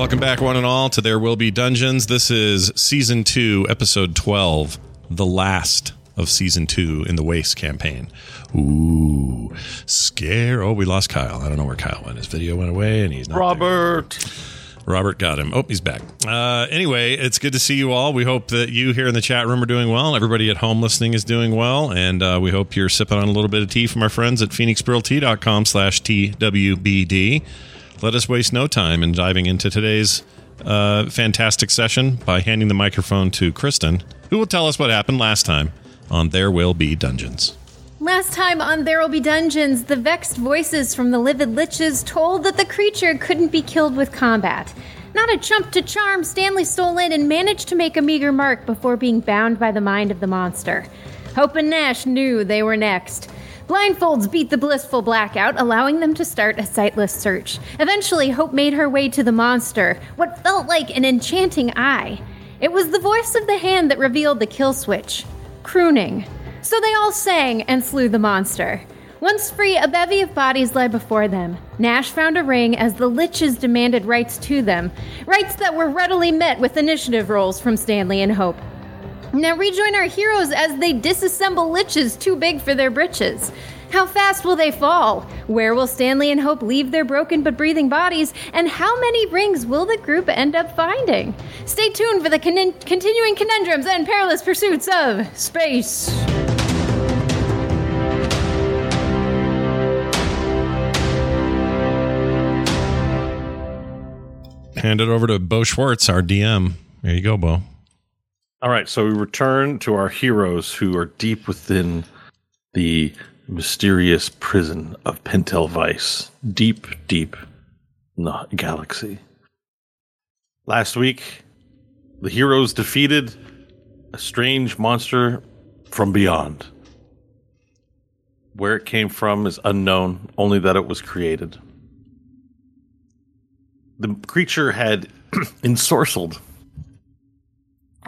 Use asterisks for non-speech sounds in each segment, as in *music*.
Welcome back, one and all, to There Will Be Dungeons. This is season two, episode 12, the last of season two in the Waste campaign. Ooh, scare. Oh, we lost Kyle. I don't know where Kyle went. His video went away and he's not. there. Robert. Robert got him. Oh, he's back. Uh, anyway, it's good to see you all. We hope that you here in the chat room are doing well. Everybody at home listening is doing well. And uh, we hope you're sipping on a little bit of tea from our friends at phoenixpearltea.com slash TWBD. Let us waste no time in diving into today's uh, fantastic session by handing the microphone to Kristen, who will tell us what happened last time on There Will Be Dungeons. Last time on There Will Be Dungeons, the vexed voices from the livid liches told that the creature couldn't be killed with combat. Not a chump to charm, Stanley stole in and managed to make a meager mark before being bound by the mind of the monster. Hope and Nash knew they were next. Blindfolds beat the blissful blackout, allowing them to start a sightless search. Eventually, Hope made her way to the monster, what felt like an enchanting eye. It was the voice of the hand that revealed the kill switch crooning. So they all sang and slew the monster. Once free, a bevy of bodies lay before them. Nash found a ring as the liches demanded rights to them, rights that were readily met with initiative rolls from Stanley and Hope. Now rejoin our heroes as they disassemble liches too big for their britches. How fast will they fall? Where will Stanley and Hope leave their broken but breathing bodies? And how many rings will the group end up finding? Stay tuned for the con- continuing conundrums and perilous pursuits of space. Hand it over to Bo Schwartz, our DM. There you go, Bo. All right, so we return to our heroes who are deep within the mysterious prison of Pentel Vice, deep, deep in the galaxy. Last week, the heroes defeated a strange monster from beyond. Where it came from is unknown, only that it was created. The creature had *clears throat* ensorcelled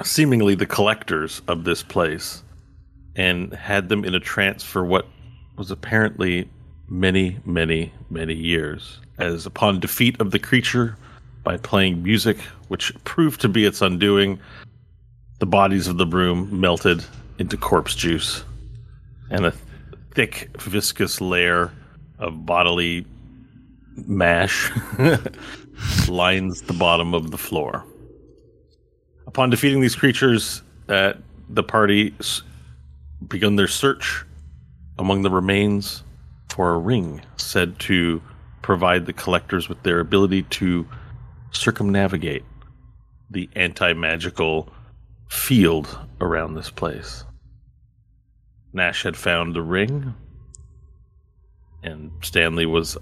seemingly the collectors of this place and had them in a trance for what was apparently many, many, many years. As upon defeat of the creature by playing music, which proved to be its undoing, the bodies of the broom melted into corpse juice, and a thick, viscous layer of bodily mash *laughs* lines the bottom of the floor. Upon defeating these creatures, uh, the party s- begun their search among the remains for a ring said to provide the collectors with their ability to circumnavigate the anti magical field around this place. Nash had found the ring, and Stanley was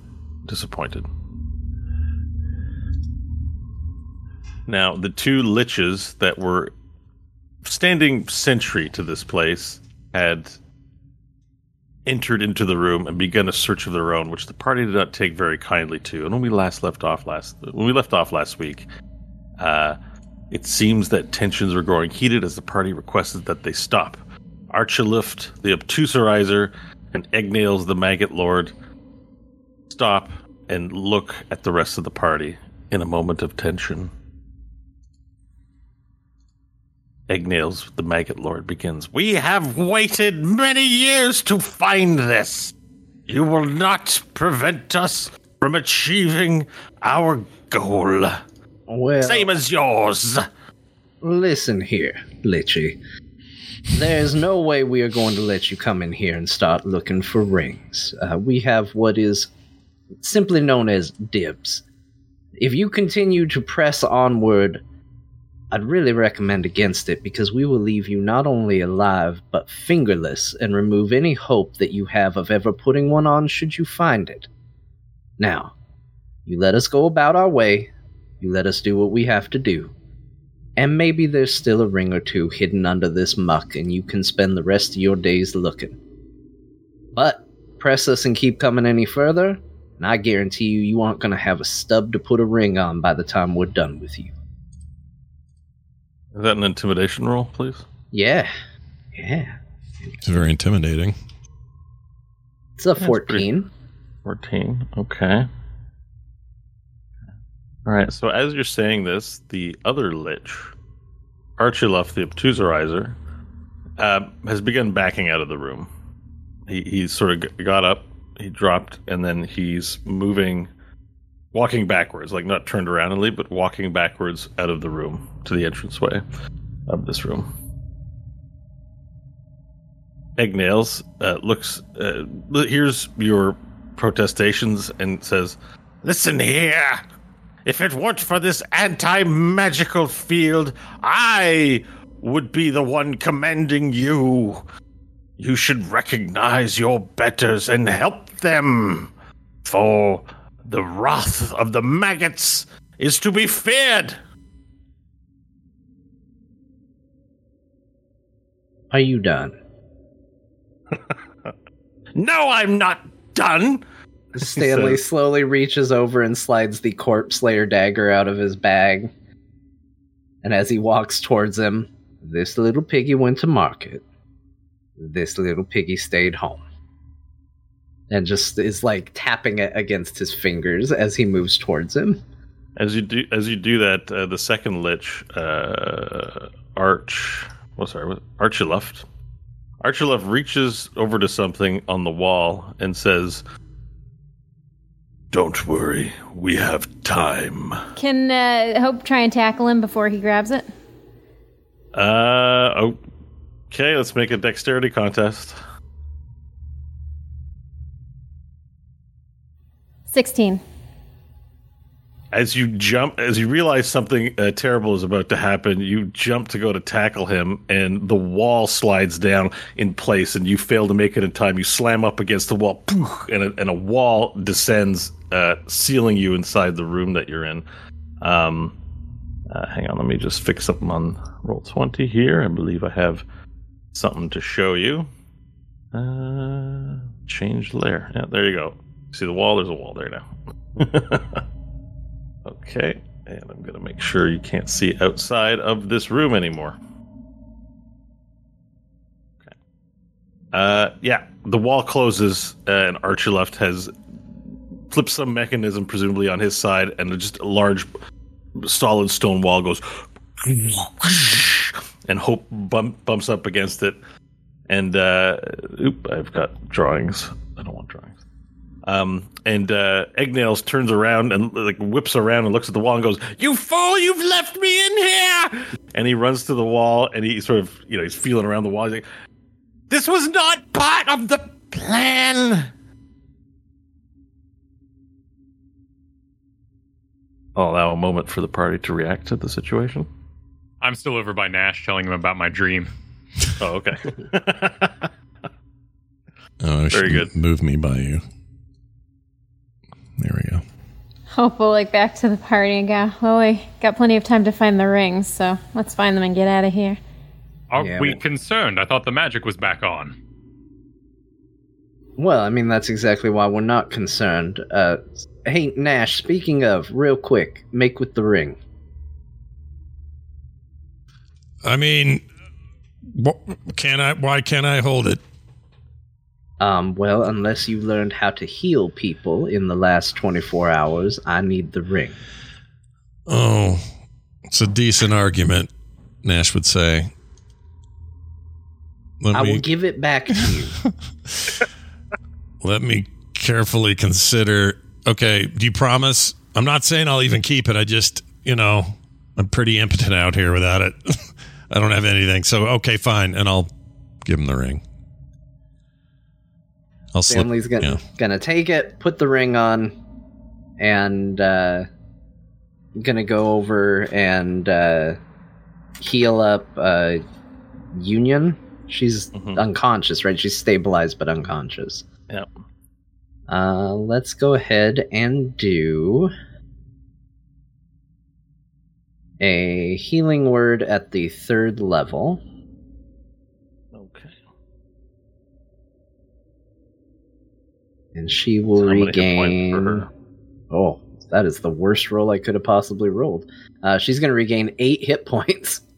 disappointed. Now, the two liches that were standing sentry to this place had entered into the room and begun a search of their own, which the party did not take very kindly to. And when we last left off last when we left off last week, uh, it seems that tensions were growing heated as the party requested that they stop. Archilift, the obtuserizer, and Egnails, the maggot lord, stop and look at the rest of the party in a moment of tension. Egnails, the maggot lord, begins. We have waited many years to find this. You will not prevent us from achieving our goal. Well, Same as yours. listen here, Litchy. There's no way we are going to let you come in here and start looking for rings. Uh, we have what is simply known as dibs. If you continue to press onward, I'd really recommend against it because we will leave you not only alive but fingerless and remove any hope that you have of ever putting one on should you find it. Now, you let us go about our way, you let us do what we have to do. And maybe there's still a ring or two hidden under this muck, and you can spend the rest of your days looking. But press us and keep coming any further, and I guarantee you, you aren't going to have a stub to put a ring on by the time we're done with you. Is that an intimidation roll, please? Yeah, yeah. It's very intimidating. It's a pretty- 14. 14. Okay. All right. So as you're saying this, the other lich, Archuluf, the obtuserizer, uh, has begun backing out of the room. He he sort of got up, he dropped, and then he's moving, walking backwards, like not turned around and leave, but walking backwards out of the room to the entranceway of this room. Egnails uh, looks, uh, hears your protestations and says, Listen here! If it weren't for this anti magical field, I would be the one commanding you. You should recognize your betters and help them. For the wrath of the maggots is to be feared. Are you done? *laughs* No, I'm not done. Stanley says- slowly reaches over and slides the corpse slayer dagger out of his bag. And as he walks towards him, this little piggy went to market. This little piggy stayed home. And just is like tapping it against his fingers as he moves towards him. As you do, as you do that, uh, the second lich, uh, Arch, well, sorry, what- Archuluf, Archuluf reaches over to something on the wall and says, "Don't worry, we have time." Can uh, Hope try and tackle him before he grabs it? Uh, okay, let's make a dexterity contest. 16. As you jump, as you realize something uh, terrible is about to happen, you jump to go to tackle him, and the wall slides down in place, and you fail to make it in time. You slam up against the wall, poof, and a, and a wall descends, uh, sealing you inside the room that you're in. Um, uh, hang on, let me just fix something on Roll20 here. I believe I have something to show you. Uh, change layer. Yeah, there you go. See the wall? There's a wall there now. *laughs* Okay, and I'm gonna make sure you can't see outside of this room anymore. Okay. Uh, yeah, the wall closes, and Archie left has flipped some mechanism, presumably on his side, and just a large, solid stone wall goes, and Hope bump, bumps up against it, and uh, oop, I've got drawings. I don't want drawings. Um, and uh, Egnails turns around and like whips around and looks at the wall and goes, "You fool! You've left me in here!" And he runs to the wall and he sort of, you know, he's feeling around the wall. He's like, "This was not part of the plan." I'll allow a moment for the party to react to the situation. I'm still over by Nash telling him about my dream. Oh, okay. Oh, *laughs* I Very should good. Move me by you. There we go. Hope will like back to the party and go, well, we got plenty of time to find the rings, so let's find them and get out of here. Are Yeah, we well- concerned? I thought the magic was back on. Well, I mean, that's exactly why we're not concerned. Uh, hey, Nash, speaking of, real quick, make with the ring. I mean, wh- can I? Why can't I hold it? Um, well, unless you learned how to heal people in the last 24 hours, I need the ring. Oh, it's a decent argument. Nash would say. Let I me will give it back to you. *laughs* let me carefully consider. Okay, do you promise? I'm not saying I'll even keep it. I just, you know, I'm pretty impotent out here without it. *laughs* I don't have anything. So okay, fine, and I'll give him the ring. I'll slip. Gonna, yeah. gonna take it, put the ring on, and uh, gonna go over and uh, heal up uh, Union. She's Mhm. unconscious, right? She's stabilized but unconscious. Yep. Uh, let's go ahead and do a healing word at the third level. Okay. And she will How many hit points for regain. Oh, that is the worst roll I could have possibly rolled. Uh, she's going to regain eight hit points. *laughs*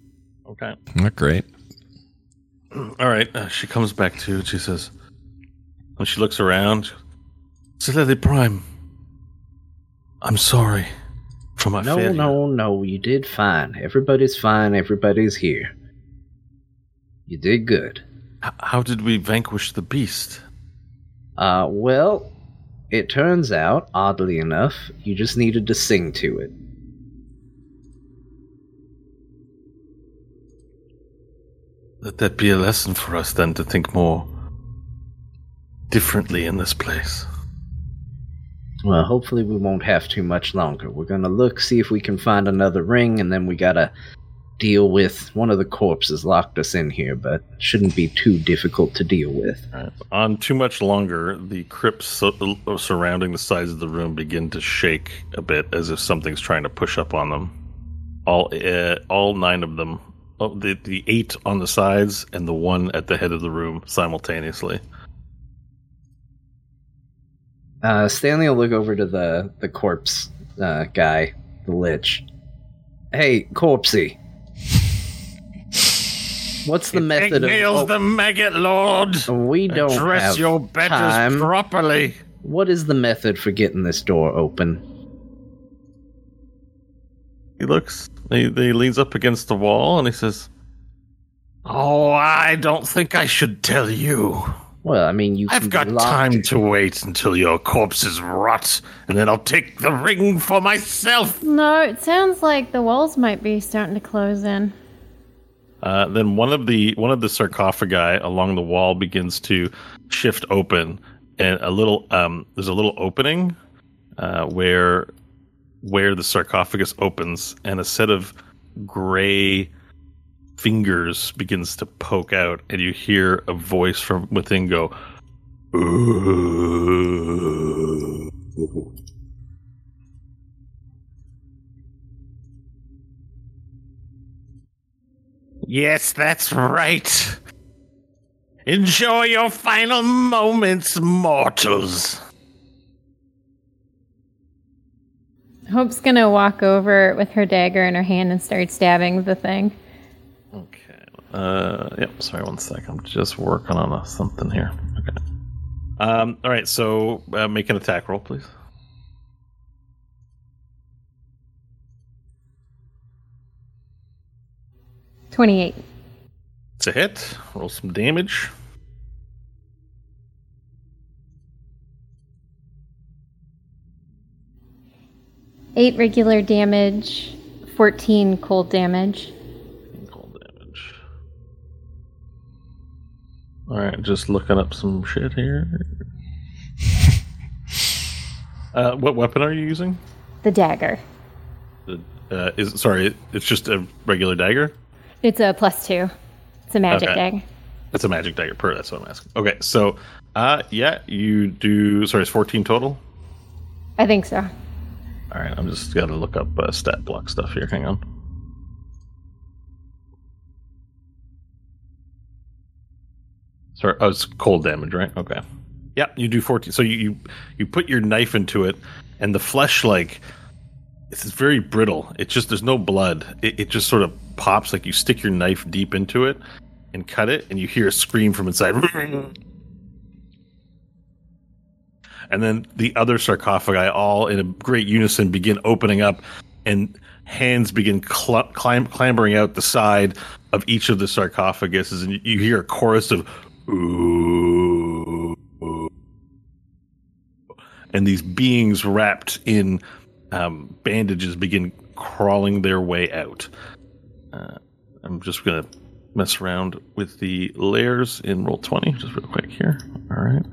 Okay. Not great. All right. Uh, she comes back to she says, when she looks around, she goes, Lily Prime, I'm sorry for my No, failure. no, no. You did fine. Everybody's fine. Everybody's here. You did good. H- how did we vanquish the beast? Uh, well, it turns out, oddly enough, you just needed to sing to it. Let that be a lesson for us then to think more differently in this place. Well, hopefully we won't have too much longer. We're gonna look, see if we can find another ring, and then we gotta deal with one of the corpses locked us in here, but shouldn't be too difficult to deal with. Alright. On too much longer, the crypts so- surrounding the sides of the room begin to shake a bit as if something's trying to push up on them. All, uh, all nine of them, oh, the the eight on the sides and the one at the head of the room simultaneously. Uh, Stanley will look over to the the corpse uh, guy, the lich. Hey, corpsey. What's the method of? Nails oh. the maggot lord. oh, we don't Address have your betters time. properly. What is the method for getting this door open? He looks. He, he leans up against the wall and he says, "Oh, I don't think I should tell you. Well, I mean, you. I've be got time to wait until your corpses rot, and then I'll take the ring for myself." No, it sounds like the walls might be starting to close in. Uh, then one of the one of the sarcophagi along the wall begins to shift open, and a little um, there's a little opening uh, where where the sarcophagus opens, and a set of gray fingers begins to poke out, and you hear a voice from within go. "Ooh." Yes, that's right. Enjoy your final moments, mortals. Hope's gonna walk over with her dagger in her hand and start stabbing the thing. Okay. Uh, yep. Sorry, one sec. I'm just working on a, something here. Okay. Um. All right. So, uh, make an attack roll, please. Twenty-eight. It's a hit. Roll some damage. Eight regular damage, fourteen cold damage. Cold damage. All right. Just looking up some shit here. *laughs* Uh, what weapon are you using? The dagger. Uh, is sorry, it's just a regular dagger. It's a plus two. It's a magic Okay. dagger. It's a magic dagger. Per that's what I'm asking. Okay, so uh, yeah, you do. Sorry, it's 14 total. I think so. All right, I'm just got to look up uh, stat block stuff here. Hang on. Sorry, oh, it's cold damage, right? Okay. Yeah, you do 14. So you you, you put your knife into it, and the flesh like it's very brittle. It just there's no blood. It, it just sort of pops like you stick your knife deep into it and cut it, and you hear a scream from inside. And then the other sarcophagi, all in a great unison, begin opening up, and hands begin cl- clambering out the side of each of the sarcophaguses, and you hear a chorus of ooh. And these beings wrapped in um, bandages begin crawling their way out. Uh, I'm just going to mess around with the layers in Roll20 just real quick here. All right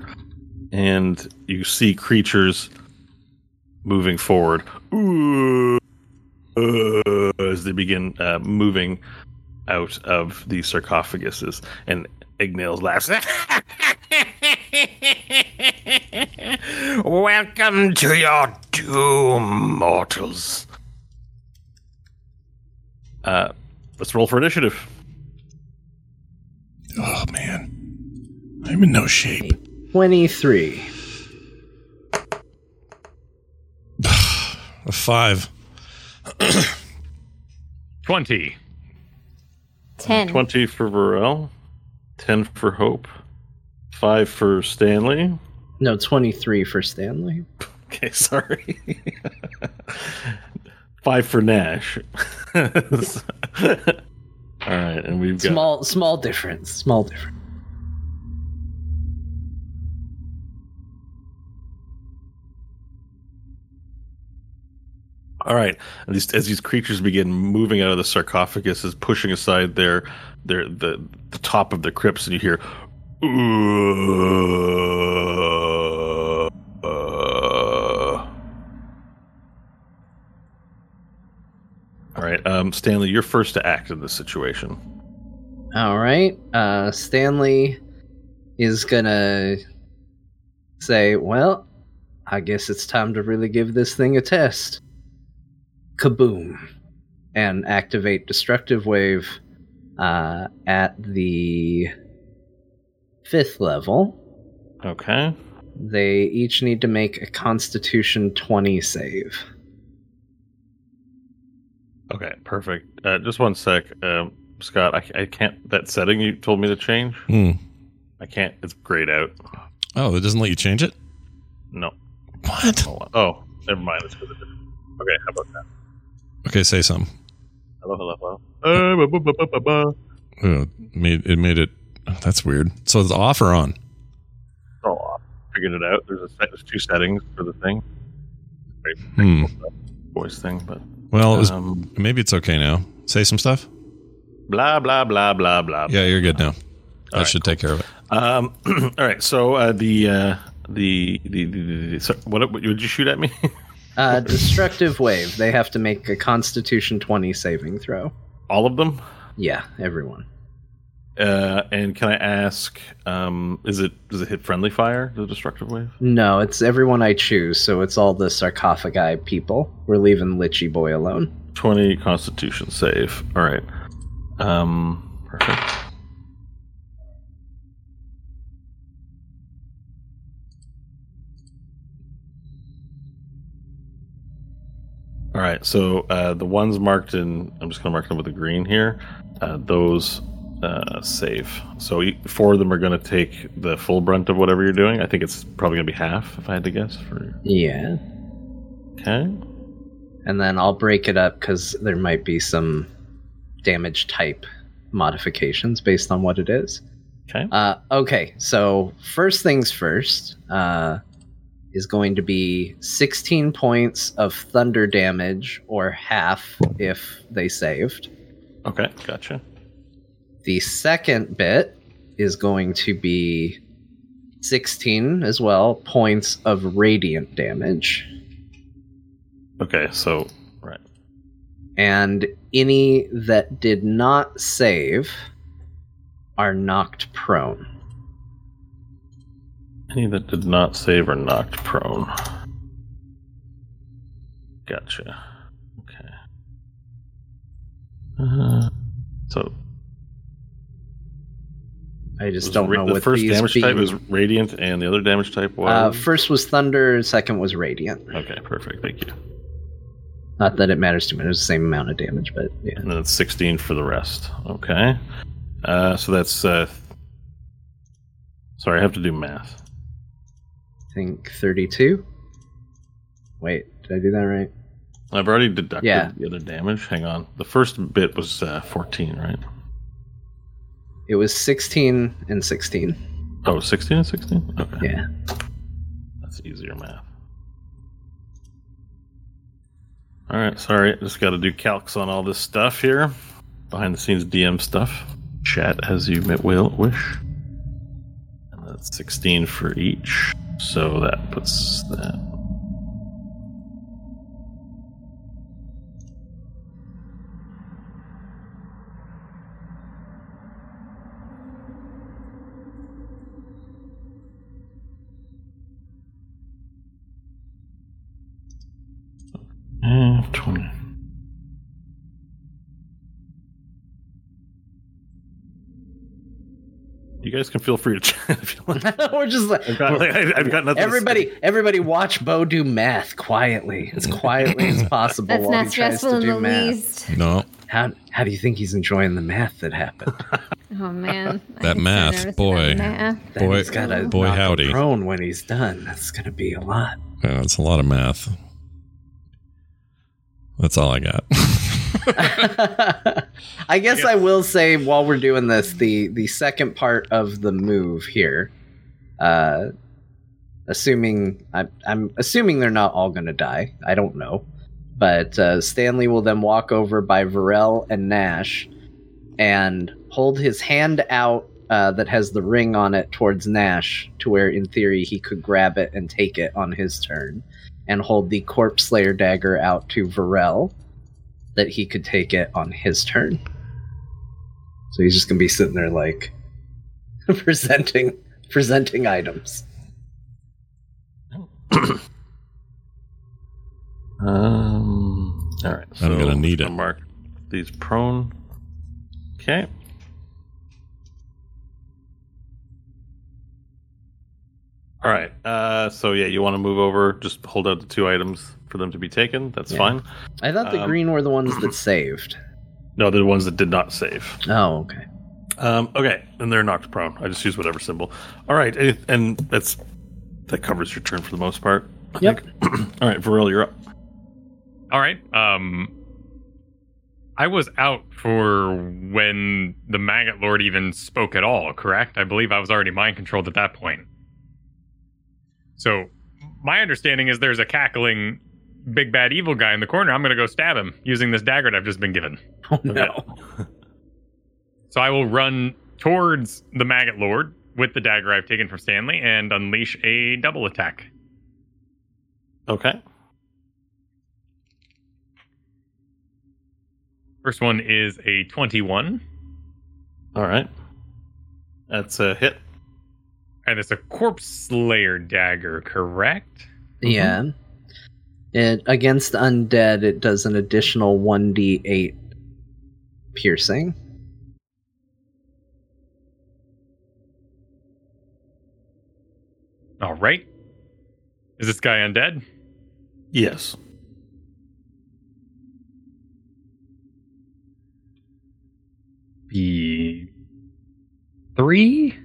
and you see creatures moving forward Ooh, uh, as they begin uh, moving out of the sarcophaguses. And Ignales laughs. *laughs* *laughs* Welcome to your doom, mortals. Uh, let's roll for initiative. Oh man, I'm in no shape. 23. *sighs* A five. *clears throat* 20. Ten. 20 for Varel, 10 for Hope, 5 for Stanley. No, 23 for Stanley. Okay, sorry. *laughs* Five for Nash. *laughs* All right, and we've got Small, small difference. Small difference. All right. And these, as these creatures begin moving out of the sarcophagus, is pushing aside their their the, the top of the crypts, and you hear. All right, um, Stanley, you're first to act in this situation. All right. Uh, Stanley is gonna say, "Well, I guess it's time to really give this thing a test." Kaboom, and activate destructive wave uh, at the fifth level. Okay. They each need to make a Constitution 20 save. Okay. Perfect. Uh, just one sec, um, Scott. I, I can't. That setting you told me to change. Hmm. I can't. It's grayed out. Oh, it doesn't let you change it? No. What? Oh, never mind. It's for the different. Okay. How about that? Okay, say something. Hello. Hello. Hello. Uh, bu- bu- bu. Oh, it made it made it. Oh, that's weird. So it's off or on? Oh, I figured it out. There's a set, there's two settings for the thing. Hmm. Voice thing, but Well, it was, um, maybe it's okay now. Say some stuff. blah blah blah blah blah. Yeah, you're good now. That right, should take care of it. Um. *clears throat* all right. So uh, the uh, the the, the, the, the so what, what would you shoot at me? *laughs* Uh, destructive wave. They have to make a Constitution 20 saving throw. All of them. Yeah, everyone. Uh, and can I ask, um, is it does it hit friendly fire? The destructive wave. No, it's everyone I choose, so it's all the sarcophagi people. We're leaving Lichy Boy alone. Twenty Constitution save. All right. Um. Perfect. All right, so uh, the ones marked in, I'm just going to mark them with a green here. Uh, those uh, save. So four of them are going to take the full brunt of whatever you're doing. I think it's probably going to be half, if I had to guess. For Yeah. okay, And then I'll break it up because there might be some damage type modifications based on what it is. okay, Uh, okay, so first things first uh, is going to be 16 points of thunder damage, or half if they saved. okay, gotcha. The second bit is going to be 16 as well points of radiant damage. Okay, so right, And any that did not save are knocked prone. any that did not save are knocked prone. Gotcha. Okay. Uh, so I just don't ra- know the first damage being- type was radiant, and the other damage type was. Uh, first was thunder, second was radiant. okay, perfect. Thank you. Not that it matters to me. It was the same amount of damage, but yeah. And then it's 16 for the rest. Okay. Uh, so that's. Uh, sorry, I have to do math. I think 32. Wait, did I do that right? I've already deducted Yeah. the other damage. Hang on. The first bit was uh, 14, right? It was 16 and 16. Oh, 16 and 16? Okay. Yeah. That's easier math. All right, sorry. Just got to do calcs on all this stuff here. Behind the scenes DM stuff. Chat as you will wish. And that's 16 for each. So that puts that. You guys can feel free to *laughs* chat if you want. *laughs* We're just like, I've got, like, I- *laughs* I've got nothing. to everybody, everybody, watch Bo do math quietly, as quietly as possible That's while not he tries stressful to in the math. least. No, How how do you think he's enjoying the math that happened? Oh man, That I'm so math, nervous about boy. math. Then Boy- he's gotta boy, knock him howdy. prone when he's done. That's gonna be a lot. Yeah, it's a lot of math. That's all I got. *laughs* I guess I will say while we're doing this, the the second part of the move here, uh, assuming I'm I'm assuming they're not all going to die. I don't know, but uh, Stanley will then walk over by Varel and Nash, and hold his hand out uh, that has the ring on it towards Nash, to where in theory he could grab it and take it on his turn, and hold the Corpse Slayer dagger out to Varel that he could take it on his turn. So he's just gonna be sitting there like *laughs* presenting presenting items. *clears throat* Um. All right. I'm gonna need it. Mark these prone. Okay. All right. Uh. So yeah, you want to move over? Just hold out the two items for them to be taken. That's Yeah. fine. I thought the Um, green were the ones that *clears throat* saved. No, they're the ones that did not save. Oh, okay. Um, okay, and they're knocked prone. I just use whatever symbol. All right, and- and that's that covers your turn for the most part. I Yep. think. *clears throat* All right, Varel, you're up. All right. Um, I was out for when the Maggot Lord even spoke at all. Correct? I believe I was already mind controlled at that point. So, my understanding is there's a cackling big bad evil guy in the corner. I'm going to go stab him using this dagger that I've just been given. Oh no. *laughs* So I will run towards the Maggot Lord with the dagger I've taken from Stanley and unleash a double attack. Okay. First one is a 21, All right. That's a hit. and it's a Corpse Slayer dagger, correct? Yeah. Mm-hmm. It against undead it does an additional 1d8 piercing. All right. Is this guy undead? Yes. Be three?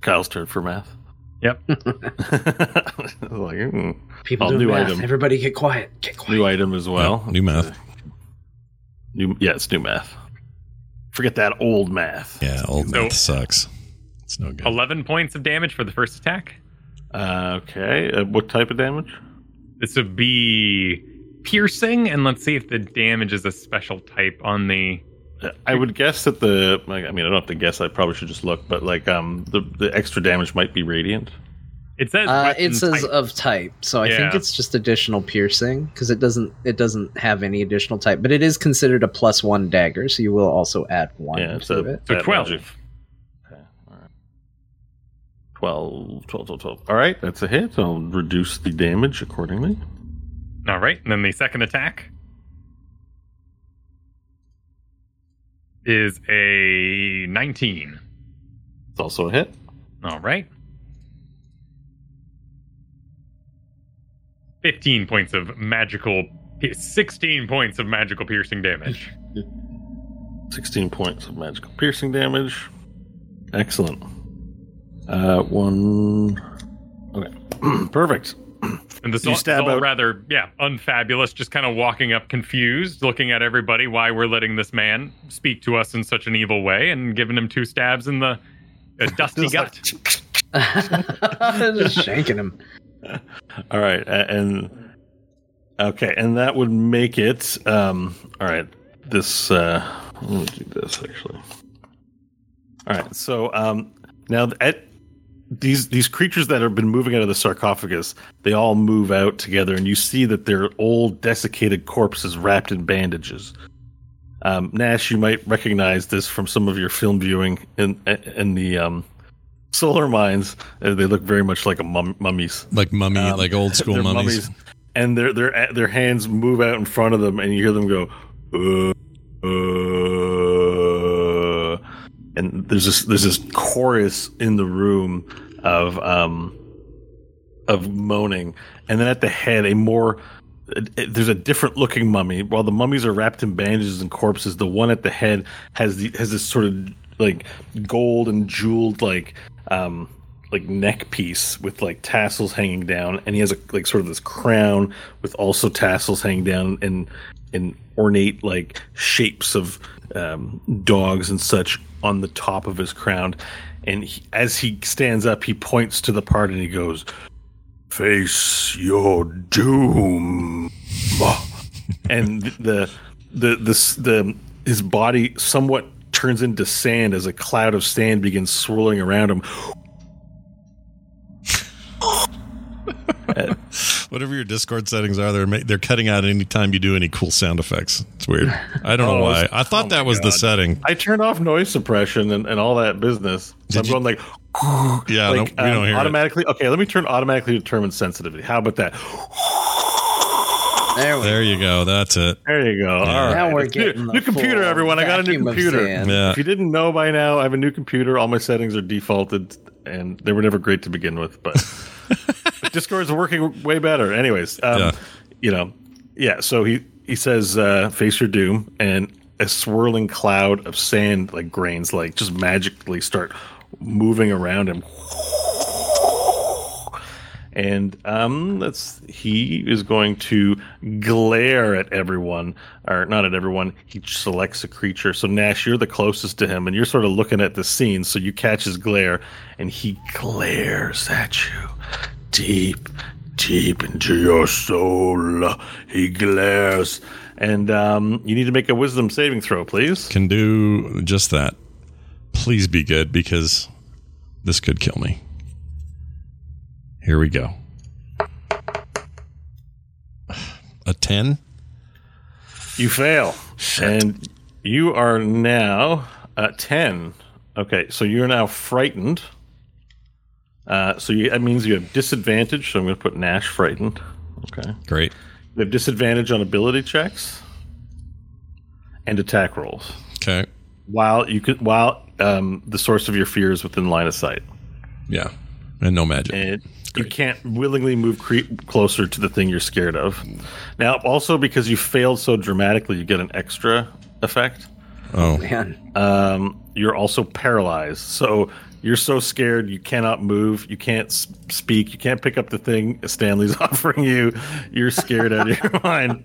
Kyle's turn for math. Yep. *laughs* like, mm, People Oh, do new math. item. Everybody get quiet. Get quiet. new item as well. New math. New, yeah, it's new math. Forget that old math. Yeah, old So- math sucks. It's no good. 11 points of damage for the first attack. Uh, okay. Uh, what type of damage? This would be piercing, and let's see if the damage is a special type on the. I would guess that the I mean, I don't have to guess. I probably should just look. But like, um, the the extra damage might be radiant. It says. Uh, it says type. of type, so I think it's just additional piercing because it doesn't it doesn't have any additional type, but it is considered a plus one dagger, so you will also add one Yeah, it's to a- it. So 12. magic. Okay. All right. 12, 12, 12, 12. All right, that's a hit. I'll reduce the damage accordingly. All right, and then the second attack is a 19. It's also a hit. All right. 15 points of magical 16 points of magical piercing damage. *laughs* 16 points of magical piercing damage. Excellent. Uh, one. Okay. *clears throat* Perfect. And this You is stab all out- rather, yeah, unfabulous. Just kind of walking up confused, looking at everybody why we're letting this man speak to us in such an evil way, and giving him two stabs in the uh, *laughs* dusty Just like- gut. just shanking him. *laughs* All right, and okay, and that would make it. Um, all right, this. Uh, let me do this actually. All right, so um, now at these these creatures that have been moving out of the sarcophagus, they all move out together, and you see that they're old, desiccated corpses wrapped in bandages. Um, Nash, you might recognize this from some of your film viewing in in the um, solar mines. Uh, they look very much like a mum- mummies like mummy, Um, like old school they're mummies. and their their their hands move out in front of them, and you hear them go, uh, uh, and there's this there's this chorus in the room of um of moaning, and then at the head a more there's a different looking mummy. While the mummies are wrapped in bandages and corpses, the one at the head has the has this sort of like gold and jeweled like um like neck piece with like tassels hanging down, and he has a like sort of this crown with also tassels hanging down and and ornate like shapes of um, dogs and such on the top of his crown. And he, as he stands up, he points to the part and he goes, "Face your doom." *laughs* and the the this the his body somewhat turns into sand as a cloud of sand begins swirling around him. *laughs* Uh, Whatever your Discord settings are, they're ma- they're cutting out any time you do any cool sound effects. It's weird. I don't know *laughs* Oh, why. I thought oh that my was the setting. I turned off noise suppression and, and all that business. So I'm you- going like, *laughs* Yeah, like no, we um, don't hear it. automatically. Okay, let me turn automatically determine sensitivity. How about that? There we There you go. That's it. There you go. All right. Now we're It's new- the new, computer, everyone. I got a new computer. Yeah. If you didn't know by now, I have a new computer. All my settings are defaulted, and they were never great to begin with. But, but *laughs* Discord's are working way better. Anyways, um, Yeah. you know, yeah. So he he says, uh, "Face your doom," and a swirling cloud of sand, like grains, like just magically start moving around him. And um, that's he is going to glare at everyone, or not at everyone. He selects a creature. So Nash, you're the closest to him, and you're sort of looking at the scene. So you catch his glare, and he glares at you, deep, deep into your soul. He glares, and um, you need to make a Wisdom saving throw, please. Can do just that. Please be good because this could kill me. Here we go. A 10? You fail, and you are now at ten. Okay, so you're now frightened. Uh, so you, that means you have disadvantage. So I'm going to put Nash frightened. Okay, Great. you have disadvantage on ability checks and attack rolls. Okay. While you could, while um, the source of your fear is within line of sight, Yeah. And no magic. and you can't willingly move cre- closer to the thing you're scared of. Now, also because you failed so dramatically, you get an extra effect. oh. Man, um, you're also paralyzed. So you're so scared you cannot move, you can't speak, you can't pick up the thing Stanley's *laughs* offering you. You're scared out of your *laughs* mind.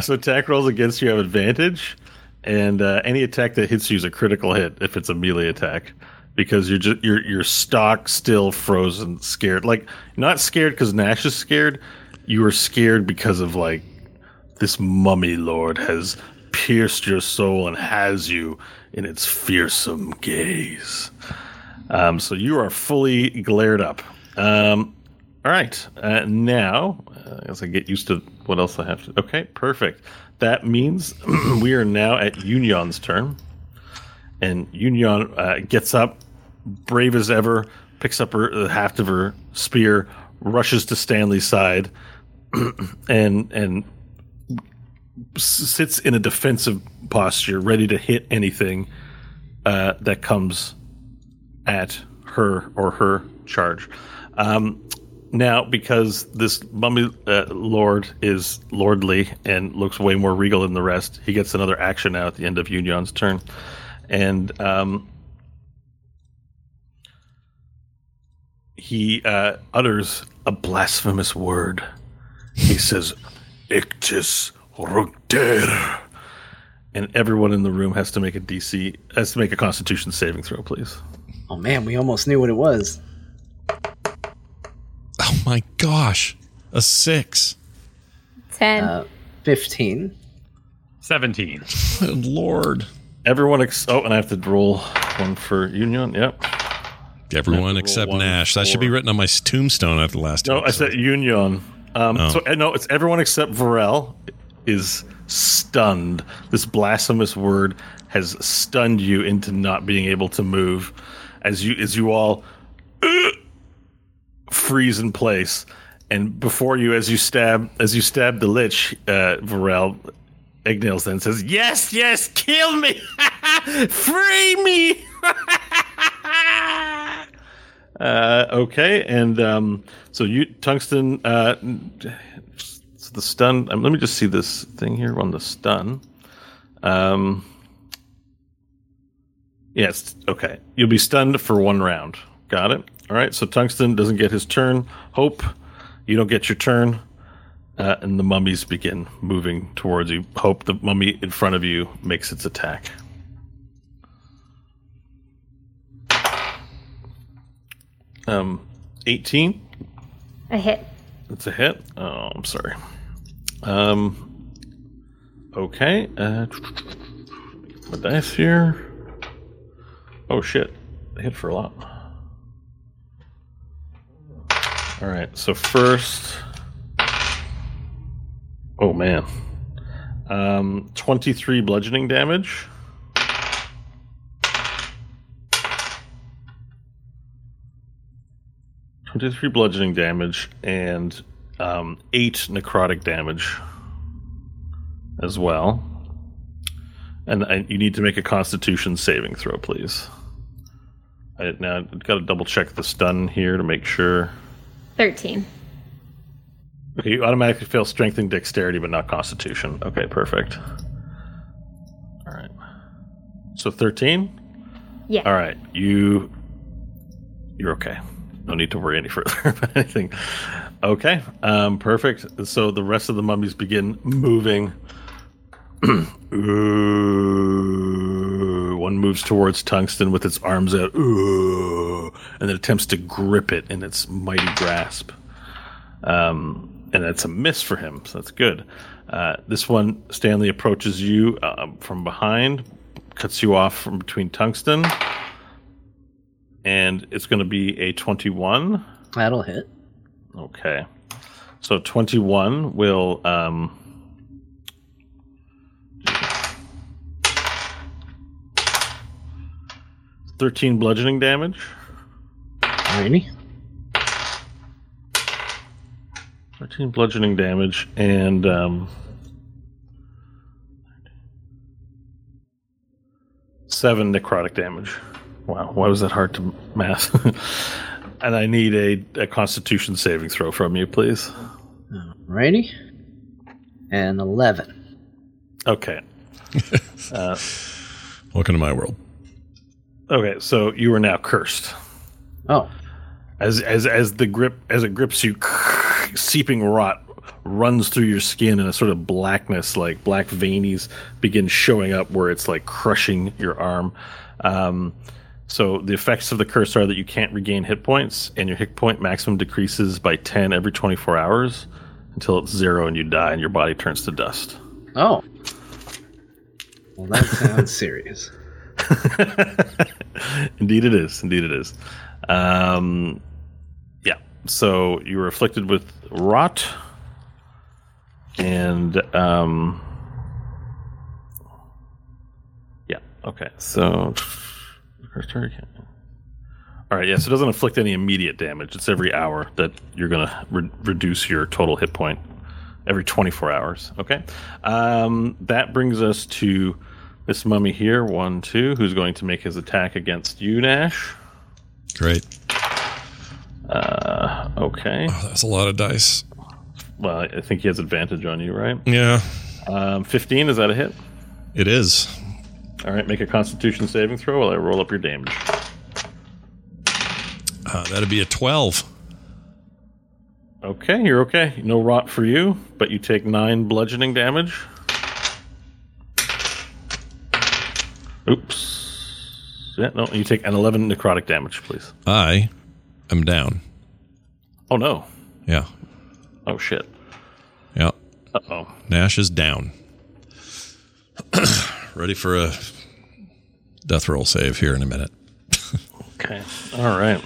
So attack rolls against you have advantage, and uh, any attack that hits you is a critical hit if it's a melee attack. Because you're just you're you're stock still frozen, scared. Like not scared because Nash is scared. You are scared because of like this mummy lord has pierced your soul and has you in its fearsome gaze. Um, so you are fully glared up. Um, all right. Uh, now, uh, as I get used to what else I have to. Okay, perfect. That means *clears throat* we are now at Union's turn. And Union uh, gets up, brave as ever, picks up her the haft of her spear, rushes to Stanley's side, *clears throat* and and sits in a defensive posture, ready to hit anything uh, that comes at her or her charge. Um, now, because this mummy uh, lord is lordly and looks way more regal than the rest, he gets another action now at the end of Union's turn, and um, he uh, utters a blasphemous word. He says, "Ictus Rugter," and everyone in the room has to make a DC has to make a Constitution saving throw, please. Oh man, we almost knew what it was. Oh my gosh. A 6. 10. Uh, Fifteen. 17. Good lord. Everyone, ex- oh, and I have to roll one for Union. Yep. Everyone except Nash. That should be written on my tombstone after the last two No, I said Union. Um, Oh. So uh, no, it's everyone except Varel is stunned. This blasphemous word has stunned you into not being able to move, as you as you all freeze in place. And before you, as you stab as you stab the lich, uh, Varel, Ignales then says, "Yes, yes, kill me, *laughs* free me." *laughs* Uh, okay, and um, so you tungsten. Uh, so the stun. Um, let me just see this thing here on the stun. Um, yes. okay. You'll be stunned for one round. Got it. All right. So Tungsten doesn't get his turn. Hope, you don't get your turn. Uh, and the mummies begin moving towards you. Hope the mummy in front of you makes its attack. Um, 18. A hit. It's a hit. Oh, I'm sorry. Um. Okay. Uh, my dice here. Oh shit! They hit for a lot. All right. So first. Oh man. Um, 23 bludgeoning damage. Twenty-three bludgeoning damage and um, eight necrotic damage as well. And I, you need to make a Constitution saving throw, please. I, now I've got to double check the stun here to make sure. 13. Okay, you automatically fail Strength and Dexterity, but not Constitution. Okay, perfect. All right. So thirteen. Yeah. All right, you you're okay. No need to worry any *laughs* further about anything. Okay, um, perfect. So the rest of the mummies begin moving. *clears throat* Ooh, one moves towards Tungsten with its arms out, Ooh, and then attempts to grip it in its mighty grasp. Um, and that's a miss for him, so that's good. Uh, this one, Stanley approaches you um, from behind, cuts you off from between Tungsten, and it's going to be a 21. That'll hit. Okay. So 21 will um Thirteen bludgeoning damage. Alrighty. Thirteen bludgeoning damage and um seven necrotic damage. Wow, why was that hard to math? *laughs* and I need a, a Constitution saving throw from you, please. Alrighty. And 11. Okay. *laughs* uh, Welcome to my world. Okay, so you are now cursed. Oh. As as as the grip as it grips you, *laughs* seeping rot runs through your skin and a sort of blackness, like black veinies, begin showing up where it's like crushing your arm. Um, so the effects of the curse are that you can't regain hit points, and your hit point maximum decreases by ten every twenty four hours until it's zero and you die, and your body turns to dust. Oh. Well, that sounds *laughs* serious. *laughs* Indeed, it is. Indeed, it is. Um, yeah. So you were afflicted with rot, and um, yeah. Okay. So, all right. Yeah. So it doesn't inflict any immediate damage. It's every hour that you're gonna re- reduce your total hit point. Every 24 hours. Okay. Um, that brings us to this mummy here, one, two, who's going to make his attack against you, Nash. Great. Uh, okay. Oh, that's a lot of dice. Well, I think he has advantage on you, right? Yeah, Um, 15, is that a hit? it is. All right, make a constitution saving throw while I roll up your damage. Uh, that'd be a 12. Okay, you're okay. No rot for you, but you take nine bludgeoning damage. Oops. Yeah, no, you take an 11 necrotic damage, please. I am down. Oh, no. Yeah. Oh, shit. Yeah. Uh oh. Nash is down. *clears throat* Ready for a death roll save here in a minute. Okay. All right.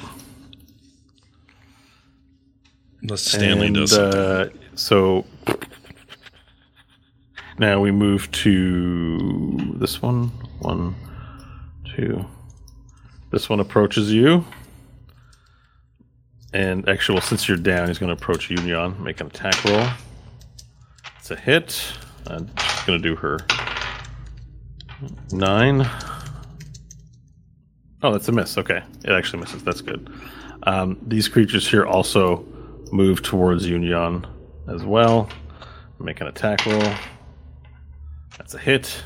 Unless Stanley And, does. Uh, so now we move to this one. One, two. This one approaches you. And actually, well, since you're down, he's going to approach Union, make an attack roll. It's a hit. I'm going to do her nine. Oh, that's a miss. Okay. It actually misses. That's good. Um, these creatures here also move towards Union as well. Make an attack roll. That's a hit.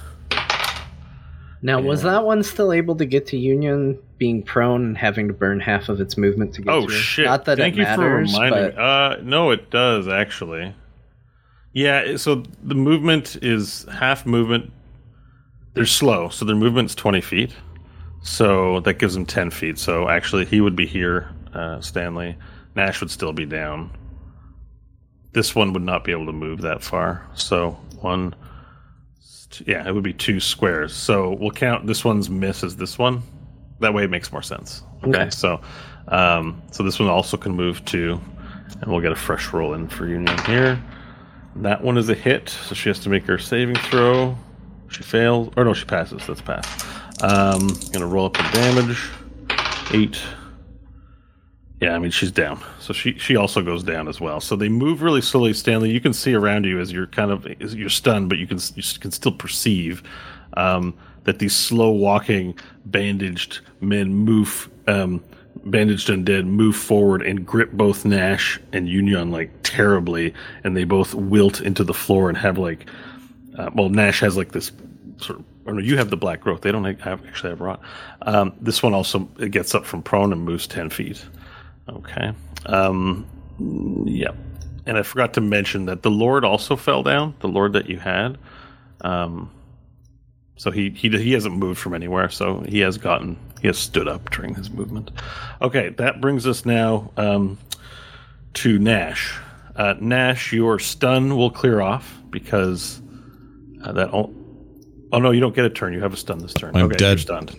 Now, was that one still able to get to Union being prone and having to burn half of its movement to get Oh to you? shit! Not that Thank it you matters, for reminding but me. Uh, no, it does actually. Yeah. So the movement is half movement. They're slow, so their movement's twenty feet. So that gives them ten feet. So actually, he would be here. Uh, Stanley Nash would still be down. This one would not be able to move that far. So one, yeah, it would be two squares. So we'll count this one's miss as this one. That way, it makes more sense. Okay, Okay. so um, so this one also can move two, and we'll get a fresh roll in for Union here. That one is a hit, so she has to make her saving throw. She fails, or no, she passes. That's pass. Um, gonna roll up the damage. Eight. Yeah, I mean she's down, so she she also goes down as well. So they move really slowly. Stanley, you can see around you as you're kind of you're stunned, but you can you can still perceive um, that these slow walking bandaged men move, um, bandaged undead move forward and grip both Nash and Union like terribly, and they both wilt into the floor and have like, uh, well, Nash has like this sort of. Or no, you have the black growth. They don't have, actually have rot. Um, this one also it gets up from prone and moves ten feet. Okay. Um, yep. And I forgot to mention that the Lord also fell down. The Lord that you had. Um, so he he he hasn't moved from anywhere. So he has gotten he has stood up during his movement. Okay, that brings us now um, to Nash. Uh, Nash, your stun will clear off because uh, that. Oh, oh no, you don't get a turn. You have a stun this turn. I'm okay, dead. You're stunned.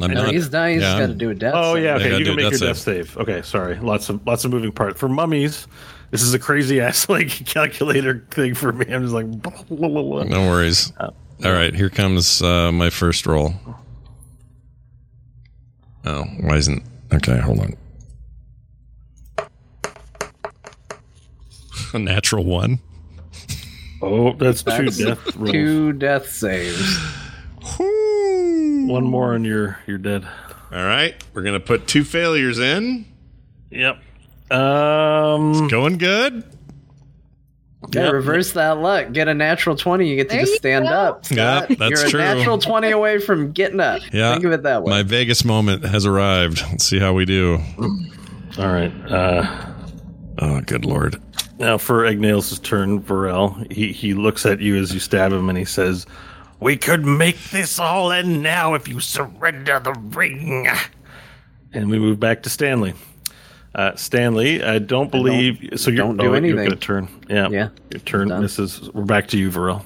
I'm not. he's dying. He's yeah, got to do a death. Oh save. yeah, okay. You can a make your death death save. Okay, sorry. Lots of lots of moving parts for mummies. This is a crazy *laughs* ass like calculator thing for me. I'm just like. blah, *laughs* blah, blah, blah. No worries. All right, here comes uh, my first roll. Oh, why isn't? Okay, hold on. A natural one. Oh, that's two death rolls. Two death saves. One more and you're you're dead. All right, we're gonna put two failures in. Yep. Um. Going good. Yeah, Yep. reverse that luck. Get a natural 20. You get to There just stand go. up. Yeah, Scott. that's You're true. a natural 20 away from getting up. Yeah, Think of it that way. My Vegas moment has arrived. Let's see how we do. All right. Uh. Oh, good lord. Now for Egnails' turn, Varel. He he looks at you as you stab him, and he says, "We could make this all end now if you surrender the ring." And we move back to Stanley. Uh, Stanley, I don't believe so. You're, don't do oh, You anything. get a turn. Yeah. Yeah, Your turn. This is. We're back to you, Varel.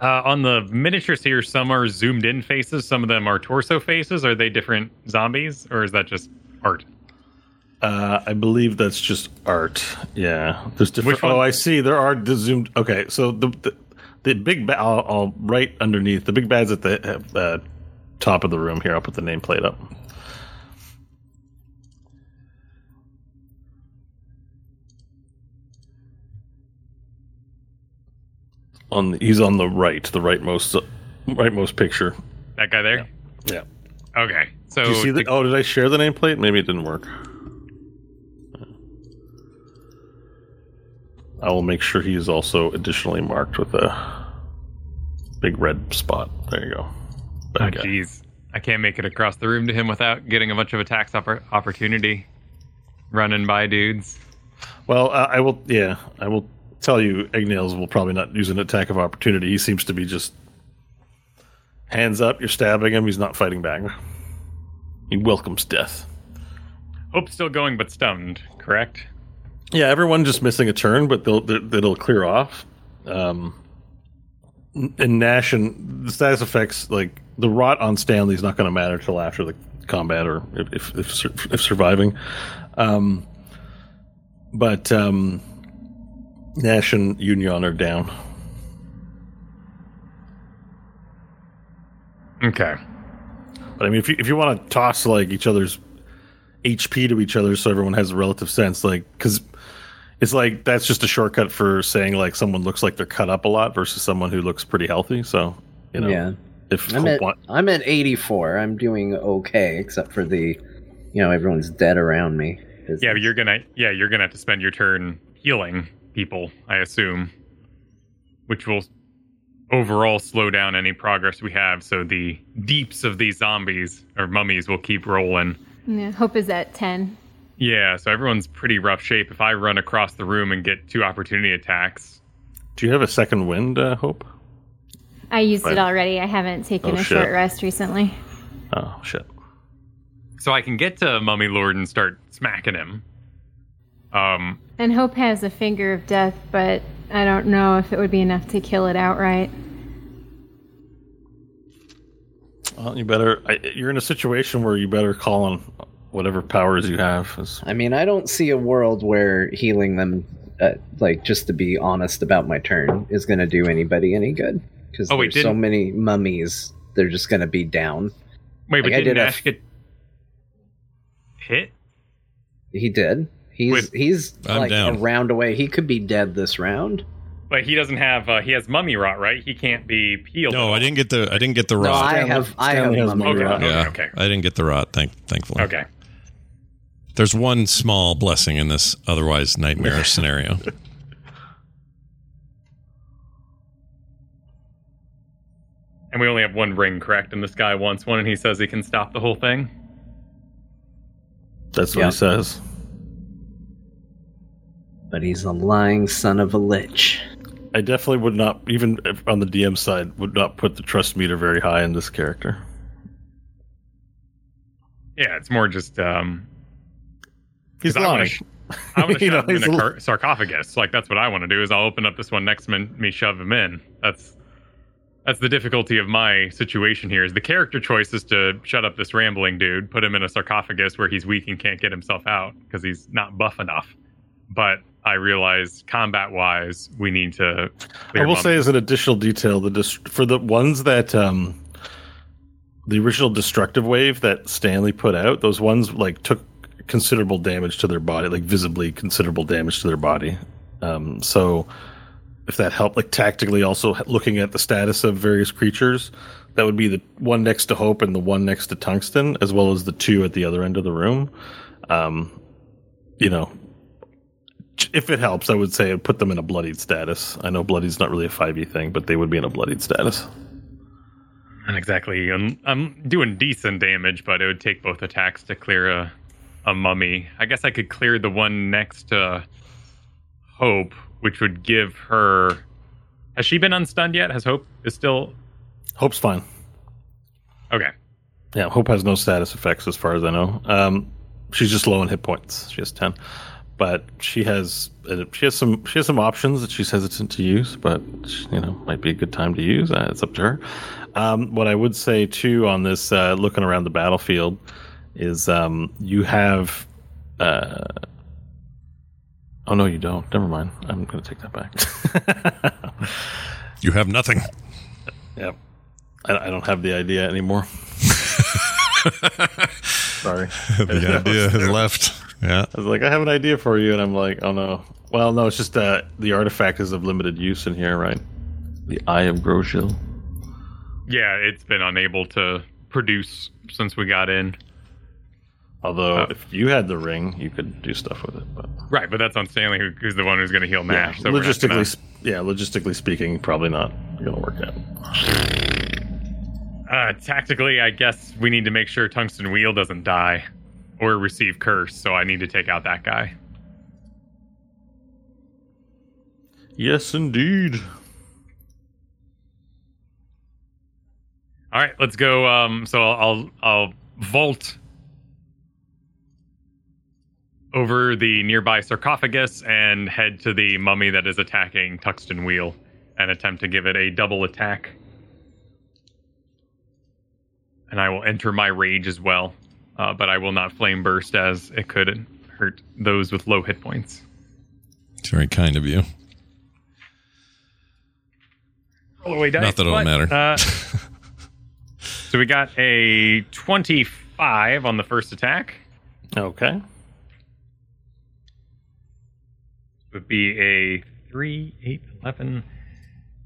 Uh, on the miniatures here, some are zoomed in faces, some of them are torso faces. Are they different zombies, or is that just art? Uh, I believe that's just art. Yeah, there's different. Which? Oh, I see. There are the zoomed. Okay, so the the, the big ba- I'll, I'll right underneath the big bad's at the uh, top of the room here. I'll put the nameplate up. On the, he's on the right, the rightmost rightmost picture. That guy there? Yeah. Okay. So Do you see the? the- Oh, did I share the nameplate? Maybe it didn't work. I will make sure he is also additionally marked with a big red spot. There you go. oh, Bad guy. jeez. I can't make it across the room to him without getting a bunch of attacks oppor- opportunity running by dudes. Well, uh, I will. Yeah, I will tell you. Egnails will probably not use an attack of opportunity. He seems to be just hands up. You're stabbing him. He's not fighting back. He welcomes death. Hope still going, but stunned, correct? Yeah, everyone just missing a turn, but they'll they- it'll clear off. Um, and Nash and the status effects, like the rot on Stanley, is not going to matter till after the combat or if if, if, if surviving. Um, but um, Nash and Union are down. Okay. But I mean, if you if you want to toss like each other's HP to each other, so everyone has a relative sense, like because it's like that's just a shortcut for saying like someone looks like they're cut up a lot versus someone who looks pretty healthy. So you know, yeah. if I'm at, want- I'm at 84. I'm doing okay, except for the, you know, everyone's dead around me. Yeah, but you're gonna yeah, you're gonna have to spend your turn healing people, I assume. Which will overall slow down any progress we have so the deeps of these zombies or mummies will keep rolling. Yeah, hope is at 10. Yeah, so everyone's pretty rough shape. If I run across the room and get two opportunity attacks, Do you have a second wind, uh, Hope? I used Right. it already. I haven't taken Oh, a shit. short rest recently. Oh shit. so I can get to Mummy Lord and start smacking him. Um, And Hope has a finger of death, but I don't know if it would be enough to kill it outright. Well, you better. I, you're in a situation where you better call on whatever powers you have. 'cause- I mean, I don't see a world where healing them, uh, like just to be honest about my turn, is going to do anybody any good. Because Oh, wait, there's so many mummies, they're just going to be down. wait, but Like, I didn't did a- Ash get hit? He did. He's With- he's I'm like down. a round away. He could be dead this round. But he doesn't have. Uh, he has mummy rot, right? He can't be healed. No, I didn't get the I didn't get the No, rot. I have I have mummy mummy rot. rot. yeah, okay. I didn't get the rot. Thank thankfully. Okay. There's one small blessing in this otherwise nightmarish *laughs* scenario. And we only have one ring, correct? And this guy wants one, and he says he can stop the whole thing. That's what Yeah. he says. But he's a lying son of a lich. I definitely would not, even if on the DM side, would not put the trust meter very high in this character. Yeah, it's more just. um He's 'cause I wanna lying. I want to *laughs* You know, shove him in a car- sarcophagus. Like that's what I want to do. Is I'll open up this one next me, me, shove him in. That's that's the difficulty of my situation here. Is the character choice is to shut up this rambling dude, put him in a sarcophagus where he's weak and can't get himself out because he's not buff enough. But I realize combat wise, we need to. I will say as an additional detail, the dis- for the ones that um, the original destructive wave that Stanley put out, those ones like took considerable damage to their body, like visibly considerable damage to their body. Um, so if that helped, like tactically, also looking at the status of various creatures, that would be the one next to Hope and the one next to Tungsten, as well as the two at the other end of the room. Um, you know, if it helps, I would say put them in a bloodied status. I know bloody's not really a 5e thing, but they would be in a bloodied status. Not exactly. I'm, I'm doing decent damage, but it would take both attacks to clear a, a mummy. I guess I could clear the one next to Hope, which would give her. Has she been unstunned yet? Has Hope is still Hope's fine. okay? Yeah, Hope has no status effects as far as I know. Um, she's just low in hit points. She has 10. But she has uh, she has some she has some options that she's hesitant to use, but you know might be a good time to use. Uh, it's up to her. Um, what I would say too on this, uh, looking around the battlefield, is um, you have. Uh, oh no, you don't. Never mind. I'm going to take that back. You have nothing. *laughs* Yep. I, I don't have the idea anymore. *laughs* Sorry. the *laughs* idea has left. Yeah. I was like, I have an idea for you, and I'm like, oh no. Well, no, it's just uh, the artifact is of limited use in here, right? The Eye of Groshill. Yeah, it's been unable to produce since we got in. Although, Uh, if you had the ring, you could do stuff with it. But Right, but that's on Stanley, who, who's the one who's going to heal yeah, so logistically, gonna- sp- yeah, logistically speaking, probably not going to work out. Uh, tactically, I guess we need to make sure Tungsten Wheel doesn't die or receive curse, so I need to take out that guy. Yes, indeed. All right, let's go. Um, so I'll, I'll I'll vault over the nearby sarcophagus and head to the mummy that is attacking Tungsten Wheel and attempt to give it a double attack. And I will enter my rage as well, uh, but I will not flame burst as it could hurt those with low hit points. It's very kind of you. Roll away dice, Not that it'll but, matter. uh, *laughs* so we got a 25 on the first attack. Okay. Would be a 3, 8, 11,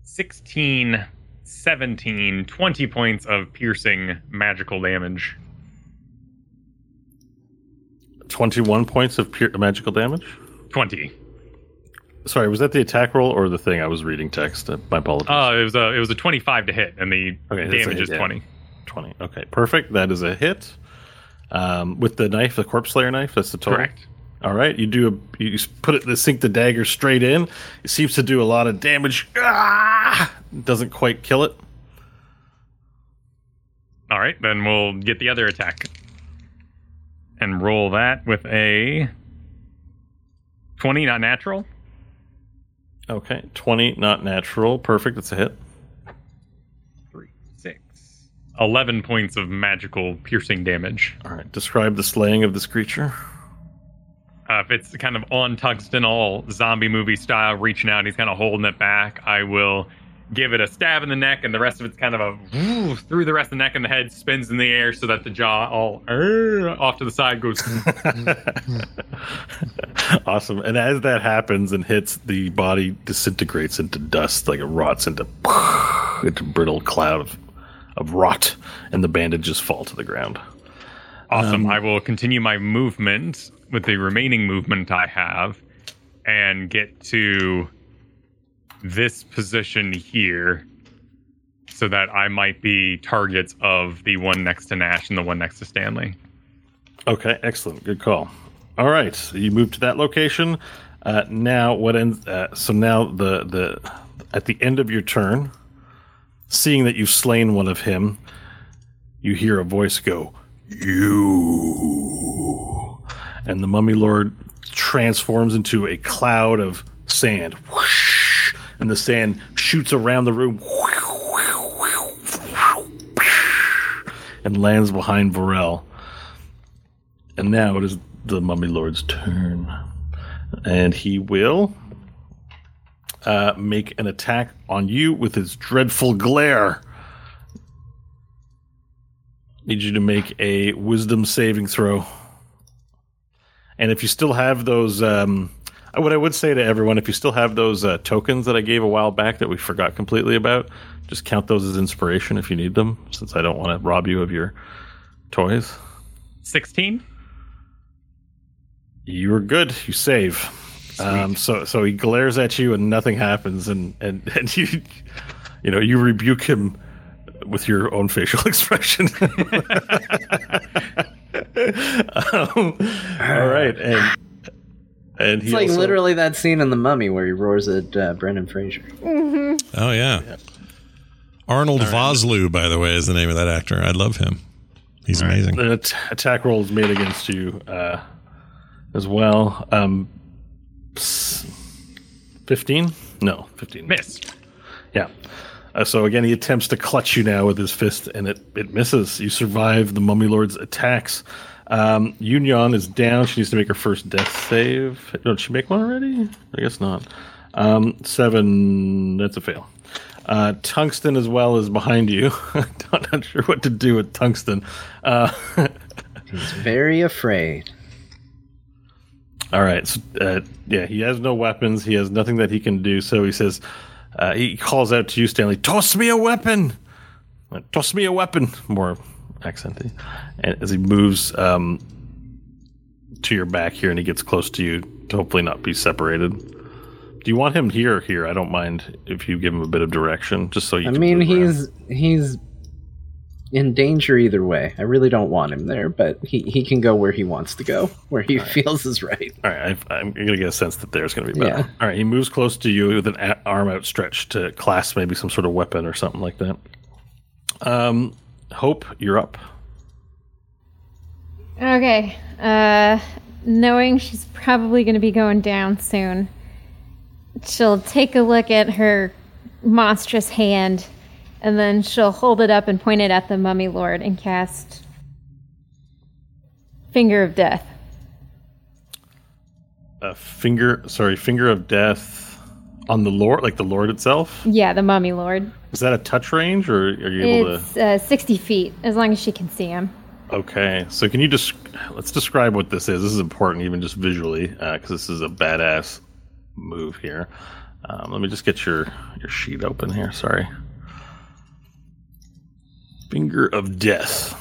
16, 17, 20 points of piercing magical damage. 21 points of pure magical damage. 20. Sorry, was that the attack roll or the thing I was reading text? Uh, My apologies. Uh, it was a it was a 25 to hit, and the Okay, damage hit, is yeah. 20. 20. Okay, perfect. That is a hit. Um, with the knife, the corpse slayer knife, that's the total. Correct. All right, you do a you put it sink the dagger straight in. It seems to do a lot of damage. Ah! Doesn't quite kill it. All right, then we'll get the other attack and roll that with a 20, not natural. Okay, 20, not natural. Perfect. That's a hit. Three, six, 11 points of magical piercing damage. All right, describe the slaying of this creature. Uh, if it's kind of on tungsten, all zombie movie style, reaching out, he's kind of holding it back. I will give it a stab in the neck, and the rest of it's kind of a through the rest of the neck, and the head spins in the air so that the jaw all off to the side goes. *laughs* awesome. And as that happens and hits, the body disintegrates into dust, like it rots into *laughs* into brittle cloud of, of rot, and the bandages fall to the ground. Awesome. I will continue my movement with the remaining movement I have and get to this position here so that I might be targets of the one next to Nash and the one next to Stanley. Okay, excellent. Good call. All right, so you move to that location. Uh, now, what ends? Uh, so now the the at the end of your turn, seeing that you've slain one of him, you hear a voice go, "You," and the mummy lord transforms into a cloud of sand, and the sand shoots around the room. And lands behind Varel. And now it is the Mummy Lord's turn. And he will uh, make an attack on you with his dreadful glare. Need you to make a wisdom saving throw. And if you still have those, um, what I would say to everyone, if you still have those uh, tokens that I gave a while back that we forgot completely about, just count those as inspiration if you need them, since I don't want to rob you of your toys. 16? You were good. You save. Um, so so he glares at you and nothing happens, and and *laughs* and you you know you rebuke him with your own facial *laughs* expression. um, all right, and and he It's like also- literally that scene in The Mummy where he roars at uh, Brendan Fraser. Oh yeah. Arnold Vosloo, by the way, is the name of that actor. I love him. He's amazing. an at- attack roll is made against you uh, as well. Um, fifteen? No, fifteen. Miss. Yeah. Uh, so again, he attempts to clutch you now with his fist, and it, it misses. You survive the Mummy Lord's attacks. Um, Yunyan is down. She needs to make her first death save. Don't she make one already? I guess not. Um, seven. That's a fail. Uh, tungsten as well is behind you. *laughs* I'm not sure what to do with tungsten. Uh, *laughs* He's very afraid. All right. So, uh, yeah, he has no weapons. He has nothing that he can do. So he says, uh, he calls out to you, Stanley, toss me a weapon. Toss me a weapon. More accenty. And as he moves um, to your back here and he gets close to you to hopefully not be separated. Do you want him here or here? I don't mind if you give him a bit of direction, just so you I mean, move around. he's he's in danger either way. I really don't want him there, but he, he can go where he wants to go, where he feels is right. All right, I've, I'm going to get a sense that there's going to be better. Yeah. All right, he moves close to you with an arm outstretched to clasp maybe some sort of weapon or something like that. Um, Hope, you're up. Okay. Uh, knowing she's probably going to be going down soon, she'll take a look at her monstrous hand, and then she'll hold it up and point it at the mummy lord and cast Finger of Death. A finger, sorry, finger of death on the Lord, like the Lord itself. Yeah, the mummy lord. Is that a touch range, or are you able It's uh, 60 feet, as long as she can see him. Okay, so can you just let's describe what this is? This is important, even just visually, because this is a badass move here. Um, let me just get your your sheet open here. Sorry. Finger of Death.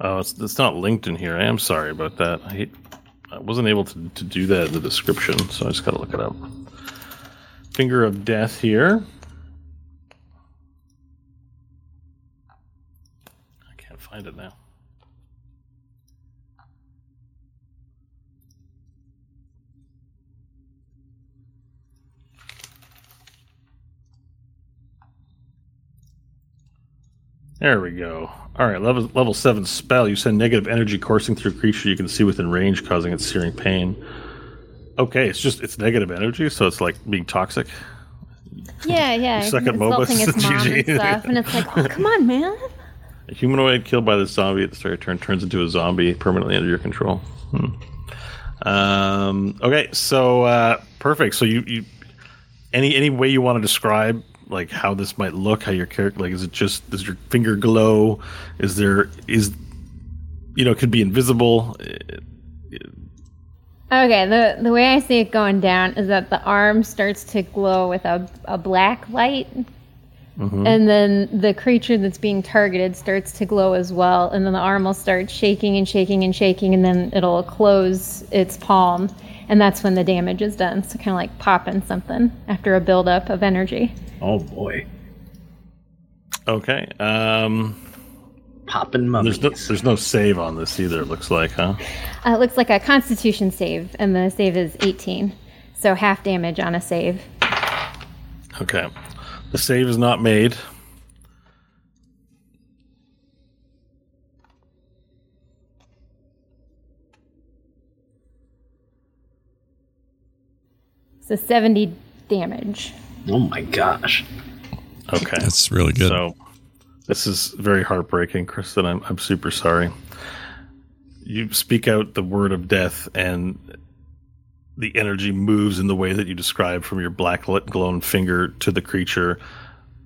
Oh, it's, it's not linked in here. I am sorry about that. I, hate, I wasn't able to, to do that in the description, so I just got to look it up. Finger of Death here. I can't find it now. There we go. All right, level level seven spell. You send negative energy coursing through a creature you can see within range, causing it searing pain. Okay, it's just it's negative energy, so it's like being toxic. Yeah, yeah. You suck at MOBAs? insulting its *laughs* mom and GG. stuff, and it's like, oh, come on, man. A humanoid killed by the zombie at the start of your turn turns into a zombie permanently under your control. Hmm. Um, okay, so uh, perfect. So you, you any any way you want to describe like how this might look, how your character like is it just does your finger glow? Is there is you know it could be invisible. Okay, the the way I see it going down is that the arm starts to glow with a, a black light. Mm-hmm. And then the creature that's being targeted starts to glow as well. And then the arm will start shaking and shaking and shaking, and then it'll close its palm. And that's when the damage is done. So, kind of like popping something after a buildup of energy. Oh boy, Okay. Um, popping mummies. there's no there's no save on this either. It looks like, huh? Uh, it looks like a constitution save, and the save is 18. So, half damage on a save. Okay. The save is not made. So, 70 damage. oh my gosh. Okay. That's really good. So this is very heartbreaking, Kristen. I'm I'm super sorry. You speak out the word of death and the energy moves in the way that you describe from your black lit glowing finger to the creature,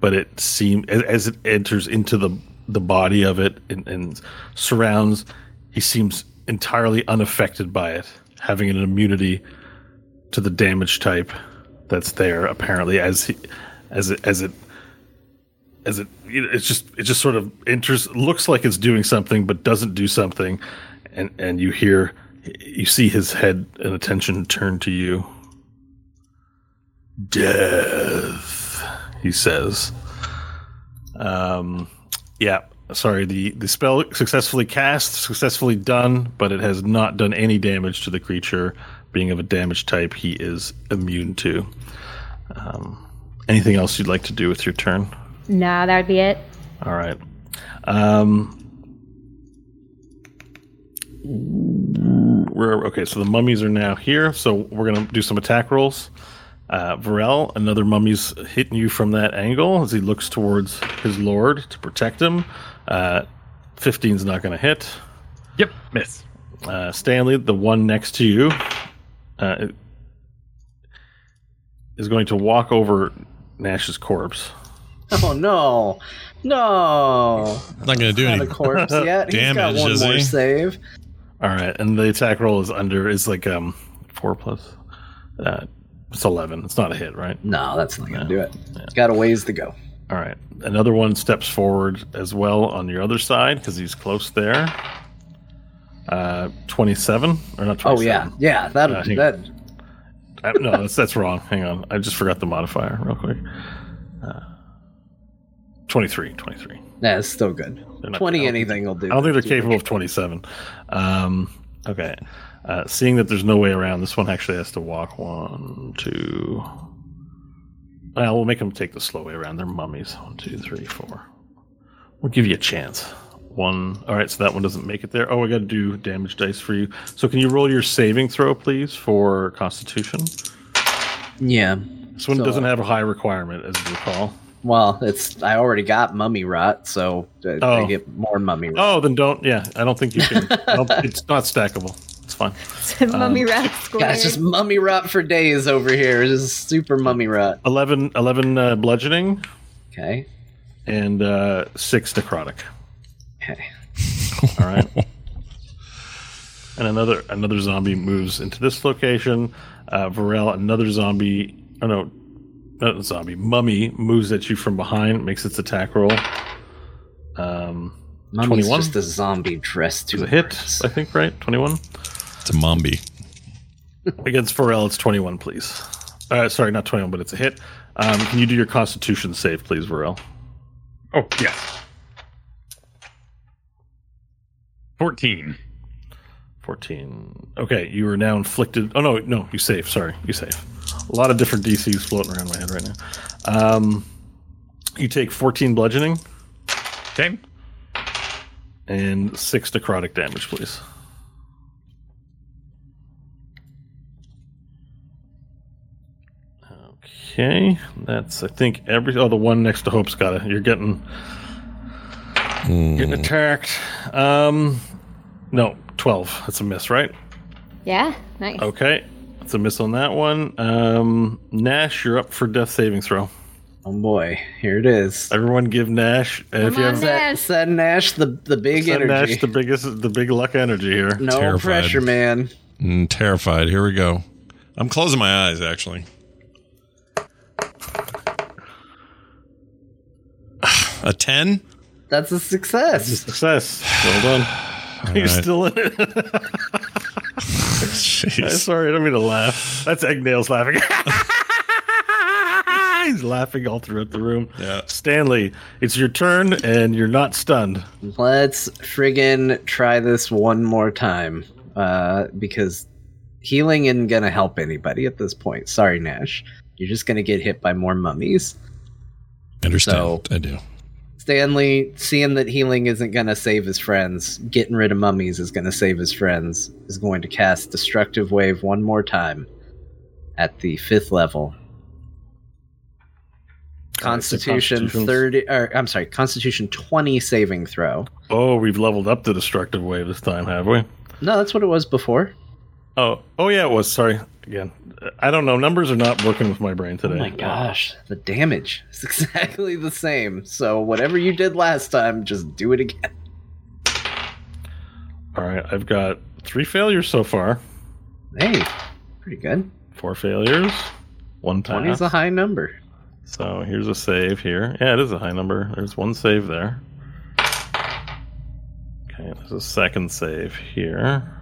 but it seems as, as it enters into the the body of it and, and surrounds, he seems entirely unaffected by it, having an immunity to the damage type that's there apparently as he, as it as it as it it's just it just sort of enters looks like it's doing something but doesn't do something. And and you hear you see his head and attention turn to you. Death he says. Um yeah sorry the the spell successfully cast successfully done but it has not done any damage to the creature being of a damage type he is immune to um anything else you'd like to do with your turn Nah, that would be it. all right. Um, we're okay. So the mummies are now here. So we're gonna do some attack rolls. Uh, Varel, another mummy's hitting you from that angle as he looks towards his lord to protect him. Uh, 15's not going to hit. Yep, miss. Uh, Stanley, the one next to you, uh, is going to walk over Nash's corpse. *laughs* Oh no, no! Not going to do Not a any. corpse *laughs* yet. He's got Damage, one is more he? save. All right, and the attack roll is under is like um four plus. Uh, it's eleven. It's not a hit, right? No, that's not gonna do it. Yeah. It's got a ways to go. All right, another one steps forward as well on your other side because he's close there. Uh, twenty-seven or not? 27. Oh yeah, yeah. That Uh, that Uh, no, that's that's wrong. Hang on, I just forgot the modifier real quick. Uh, 23, 23. that's still good. They're not- Twenty I don't- anything will do. I don't think they're capable of 27. Um, okay. Uh, seeing that there's no way around, this one actually has to walk one, two. Well, we'll make them take the slow way around. They're mummies. One, two, three, four. We'll give you a chance. One. All right, so that one doesn't make it there. Oh, I got to do damage dice for you. So can you roll your saving throw, please, for Constitution? Yeah. This one So- doesn't have a high requirement, as you recall. Well, it's I already got mummy rot, so I, I Oh. get more mummy rot. Oh, then don't. Yeah, I don't think you can. *laughs* It's not stackable. It's fine. Mummy rat square. Yeah, it's just mummy rot for days over here. Just super mummy rot. 11, 11 uh, bludgeoning Okay. and uh, six necrotic. Okay. All right. and another another zombie moves into this location. Uh, Varel, another zombie. Oh no, not a zombie. Mummy moves at you from behind, makes its attack roll. Um, Mummy's 21? just a zombie dressed to a hit, impress. I think, right? 21? It's a mombi. Against Varel, it's 21, please. Uh, sorry, not 21, but it's a hit. Um, can you do your constitution save, please, Varel? Oh, yes. 14. 14. Okay, you are now inflicted. Oh, no, no, you save. Sorry, you save. A lot of different DCs floating around my head right now. Um, you take 14 bludgeoning Okay. and 6 necrotic damage, please. Okay, that's I think every oh the one next to Hope's got it. You're getting getting attacked. Um, no, twelve. That's a miss, right? Yeah, nice. Okay, that's a miss on that one. Um, Nash, you're up for death saving throw. Oh boy, here it is. Everyone, give Nash. And if Come you on, have Nash. Send, send Nash the the big send energy. Nash the biggest, the big luck energy here. no Terrified. pressure, man. Mm, terrified. Here we go. I'm closing my eyes, actually. *sighs* A 10? That's a success. Success. Well done. You're right. still in it. *laughs* Jeez. Sorry, I don't mean to laugh. That's Egnails laughing. *laughs* He's laughing all throughout the room. Yeah. Stanley, it's your turn, and you're not stunned. Let's friggin' try this one more time. Uh, because healing isn't gonna help anybody at this point. Sorry, Nash. You're just gonna get hit by more mummies. Understand. So- I do. Stanley, seeing that healing isn't going to save his friends, getting rid of mummies is going to save his friends, is going to cast Destructive Wave one more time at the fifth level. Constitution 30, or I'm sorry, Constitution 20 saving throw. Oh, we've leveled up the destructive wave this time, have we? No, that's what it was before. Oh, oh yeah, it was. Sorry again. I don't know. Numbers are not working with my brain oh today. Oh my gosh, the damage is *laughs* exactly the same. So whatever you did last time, just do it again. All right, I've got three failures so far. Hey, pretty good. Four failures. One 20 is a high number. So here's a save here. Yeah, it is a high number. There's one save there. Okay, there's a second save here.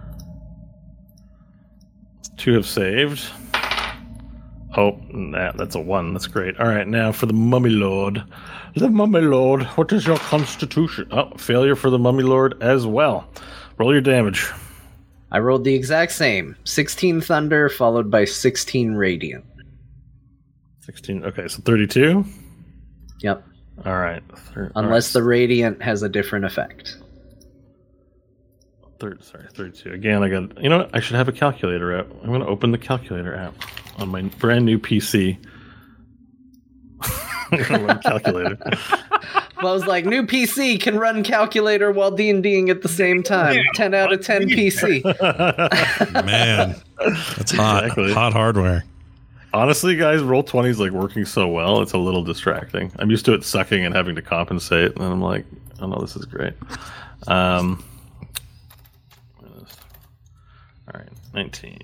Two have saved. Oh, that, that's a one. That's great. All right, now for the Mummy Lord. The Mummy Lord, what is your constitution? Oh, failure for the Mummy Lord as well. Roll your damage. I rolled the exact same 16 thunder followed by 16 radiant. 16. Okay, so 32. Yep. All right. thir- Unless right. the radiant has a different effect. Third, sorry, 32. Again, I got. You know what? I should have a calculator app. I'm going to open the calculator app on my brand new PC. *laughs* I'm gonna run calculator. *laughs* Well, I was like, new PC can run calculator while D and Ding at the same time. 10 out of 10 PC. *laughs* Man, that's hot. Exactly. Hot hardware. Honestly, guys, Roll20 is like working so well. It's a little distracting. I'm used to it sucking and having to compensate, and I'm like, oh no, this is great. Um, all right, 19.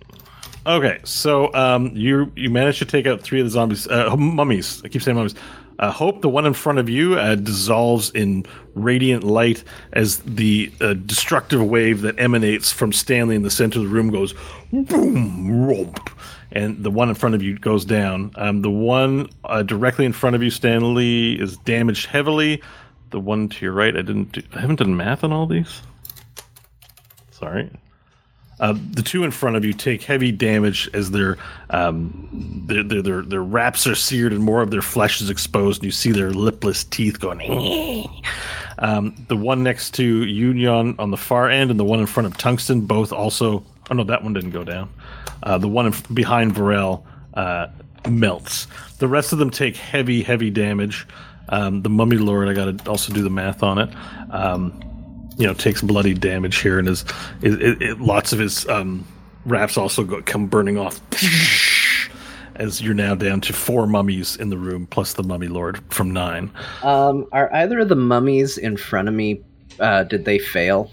Okay, so um, you you managed to take out three of the zombies, uh, mummies. I keep saying mummies. Uh, Hope, the one in front of you, uh, dissolves in radiant light as the uh, destructive wave that emanates from Stanley in the center of the room goes boom, romp, and the one in front of you goes down. Um, the one uh, directly in front of you, Stanley, is damaged heavily. The one to your right, I didn't. Do, I haven't done math on all these. Sorry. Uh, the two in front of you take heavy damage as their, um, their, their their their wraps are seared and more of their flesh is exposed, and you see their lipless teeth going. um, the one next to Union on the far end, and the one in front of Tungsten, both also. Oh no, that one didn't go down. Uh, the one in, behind Varel uh, melts. The rest of them take heavy, heavy damage. Um, the Mummy Lord, I got to also do the math on it. You know takes bloody damage here and is it, it, it, lots of his um wraps also go, come burning off *laughs* as you're now down to four mummies in the room plus the mummy lord from nine Um, are either of the mummies in front of me, uh, did they fail?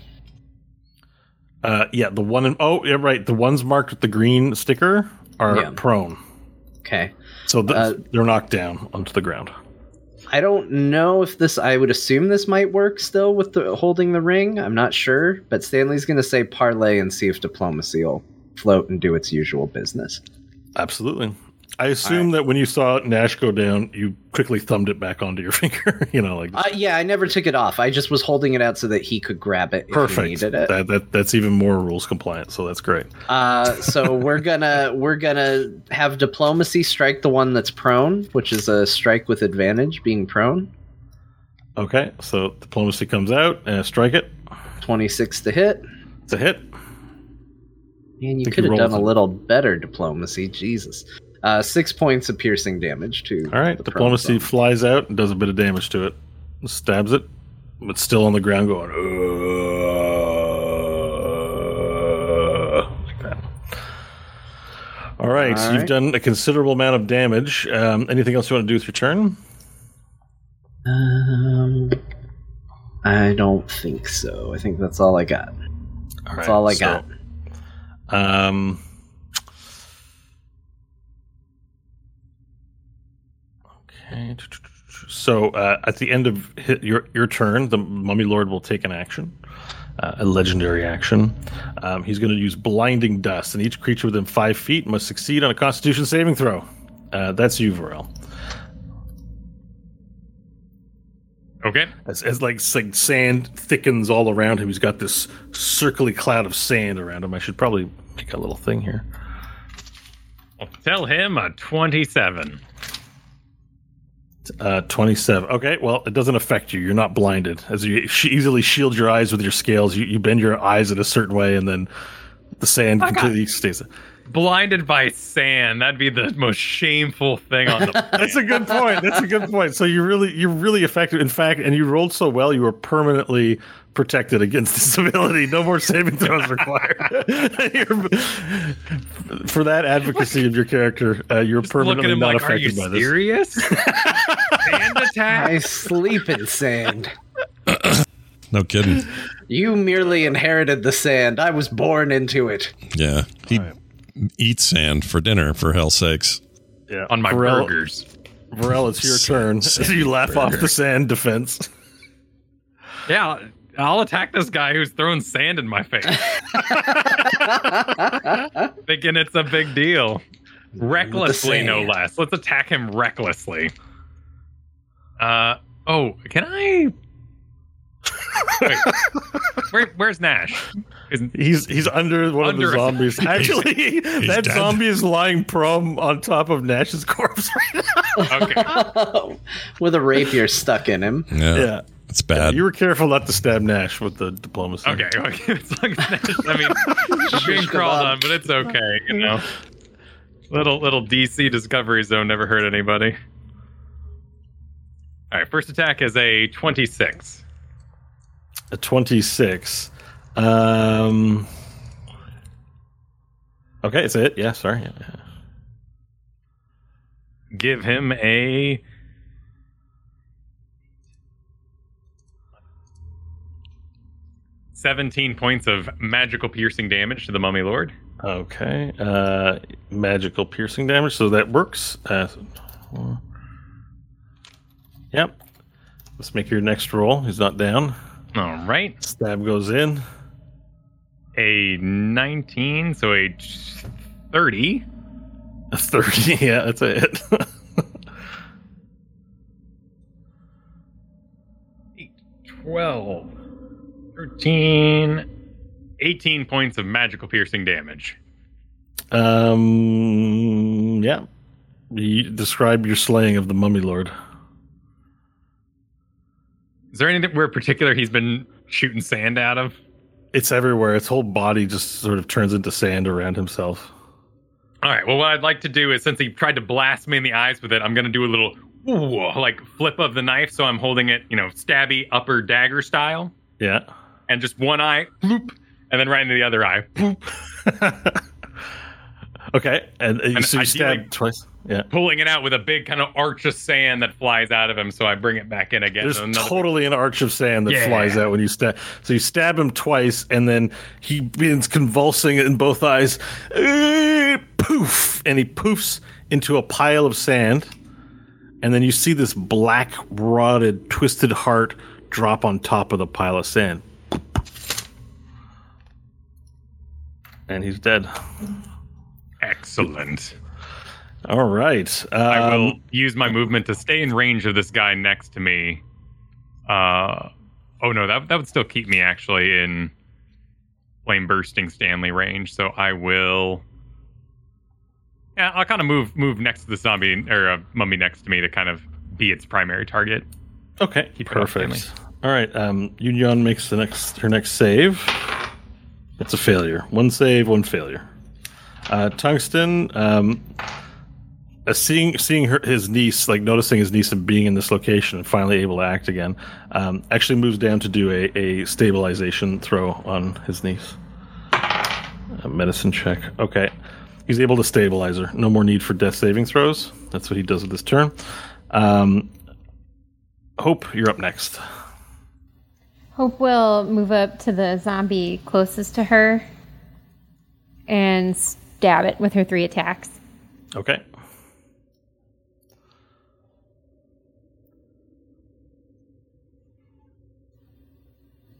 uh yeah the one in oh yeah right the ones marked with the green sticker are Yeah. prone Okay. so th- Uh, they're knocked down onto the ground I don't know if this. I would assume this might work still with the holding the ring. I'm not sure, but Stanley's going to say parlay and see if diplomacy will float and do its usual business. Absolutely. I assume that when you saw Nash go down, you quickly thumbed it back onto your *laughs* finger. you know, like Uh, yeah, I never took it off. I just was holding it out so that he could grab it if he perfect. needed it. That, that that's even more rules compliant. So that's great. Uh, so we're *laughs* gonna we're gonna have diplomacy strike the one that's prone, which is a strike with advantage, being prone. Okay, so diplomacy comes out and strike it. Twenty six to hit. It's a hit. And you could have done a little better diplomacy. Jesus. Uh, six points of piercing damage to. All right, the diplomacy flies out and does a bit of damage to it. Stabs it, but still on the ground going. "Uh," like that. All right, All you've done a considerable amount of damage. Um, anything else you want to do with your turn? Um, I don't think so. I think that's all I got. All That's all I so, got. Um. Okay. So uh, at the end of your your turn, the Mummy Lord will take an action, uh, a legendary action. Um, he's going to use Blinding Dust, and each creature within five feet must succeed on a Constitution saving throw. Uh, that's you, Varel. Okay. As, as like, like sand thickens all around him, he's got this circly cloud of sand around him. I should probably make a little thing here. I'll tell him a 27. Uh, 27. Okay, well, it doesn't affect you. You're not blinded. As you sh- easily shield your eyes with your scales, you, you bend your eyes in a certain way, and then the sand got- completely stays. Blinded by sand. That'd be the most shameful thing on the *laughs* That's a good point. That's a good point. So you really, you're really effective. In fact, and you rolled so well, you were permanently protected against disability. No more saving throws *laughs* required. For that advocacy of your character, uh, you're Just permanently not like, affected by this. Are you serious? sand *laughs* attack? I sleep in sand. No kidding. You merely inherited the sand. I was born into it. Yeah. He All right. eats sand for dinner, for hell's sakes. Yeah. On my Varel- burgers. Varel, it's your *laughs* turn. As you laugh off the sand defense. Yeah, I'll attack this guy who's throwing sand in my face. *laughs* *laughs* Thinking it's a big deal. Recklessly, no less. Let's attack him recklessly. Uh oh, can I? Wait, *laughs* where, where's Nash? Is, He's he's under one Under of the zombies. Actually, that dead. zombie is lying prone on top of Nash's corpse right now. okay, With a rapier stuck in him. Yeah. Yeah. It's bad. You were careful not to stab Nash with the diplomacy. okay, okay. *laughs* It's like Nash. I mean, *laughs* she's being crawled on, but it's okay. You know, *laughs* little little DC Discovery Zone never hurt anybody. All right, first attack is a twenty-six. A 26. Um Okay, it's it. Yeah, sorry. Yeah, yeah. Give him a seventeen points of magical piercing damage to the Mummy Lord. Okay. Uh magical piercing damage, so that works. Uh, yep. Let's make your next roll. He's not down. All right, Stab goes in. a nineteen, so a thirty. A 30. *laughs* Yeah, that's a hit. *laughs* 12, 13, 18 points of magical piercing damage. um yeah. You describe your slaying of the mummy lord. Is there anything where particular he's been shooting sand out of? It's everywhere. Its whole body just sort of turns into sand around himself. All right. Well, what I'd like to do is, since he tried to blast me in the eyes with it, I'm going to do a little ooh, like flip of the knife. So I'm holding it, you know, stabby upper dagger style, Yeah. And just one eye, bloop, and then right into the other eye, bloop, *laughs* okay, and, uh, And so you stab twice. Yeah, pulling it out with a big kind of arch of sand that flies out of him. So I bring it back in again. there's totally an arch of sand that Yeah. flies out when you stab. So you stab him twice, and then he begins convulsing in both eyes. Eh, poof, and he poofs into a pile of sand. and then you see this black, rotted, twisted heart drop on top of the pile of sand. And he's dead. Excellent. All right. I will um, use my movement to stay in range of this guy next to me. Uh, oh no, that that would still keep me actually in flame bursting Stanley range. So I will. Yeah, I'll kind of move move next to the zombie or uh, mummy next to me to kind of be its primary target. Okay, Keep perfect. All right, um, Yunyan makes the next her next save. It's a failure. One save, one failure. Uh, Tungsten, um, uh, seeing seeing her his niece, like noticing his niece and being in this location and finally able to act again, um, actually moves down to do a, a stabilization throw on his niece. A medicine check. Okay, he's able to stabilize her. No more need for death saving throws. That's what he does with this turn. Um, Hope, you're up next. Hope will move up to the zombie closest to her and stab it with her three attacks. Okay.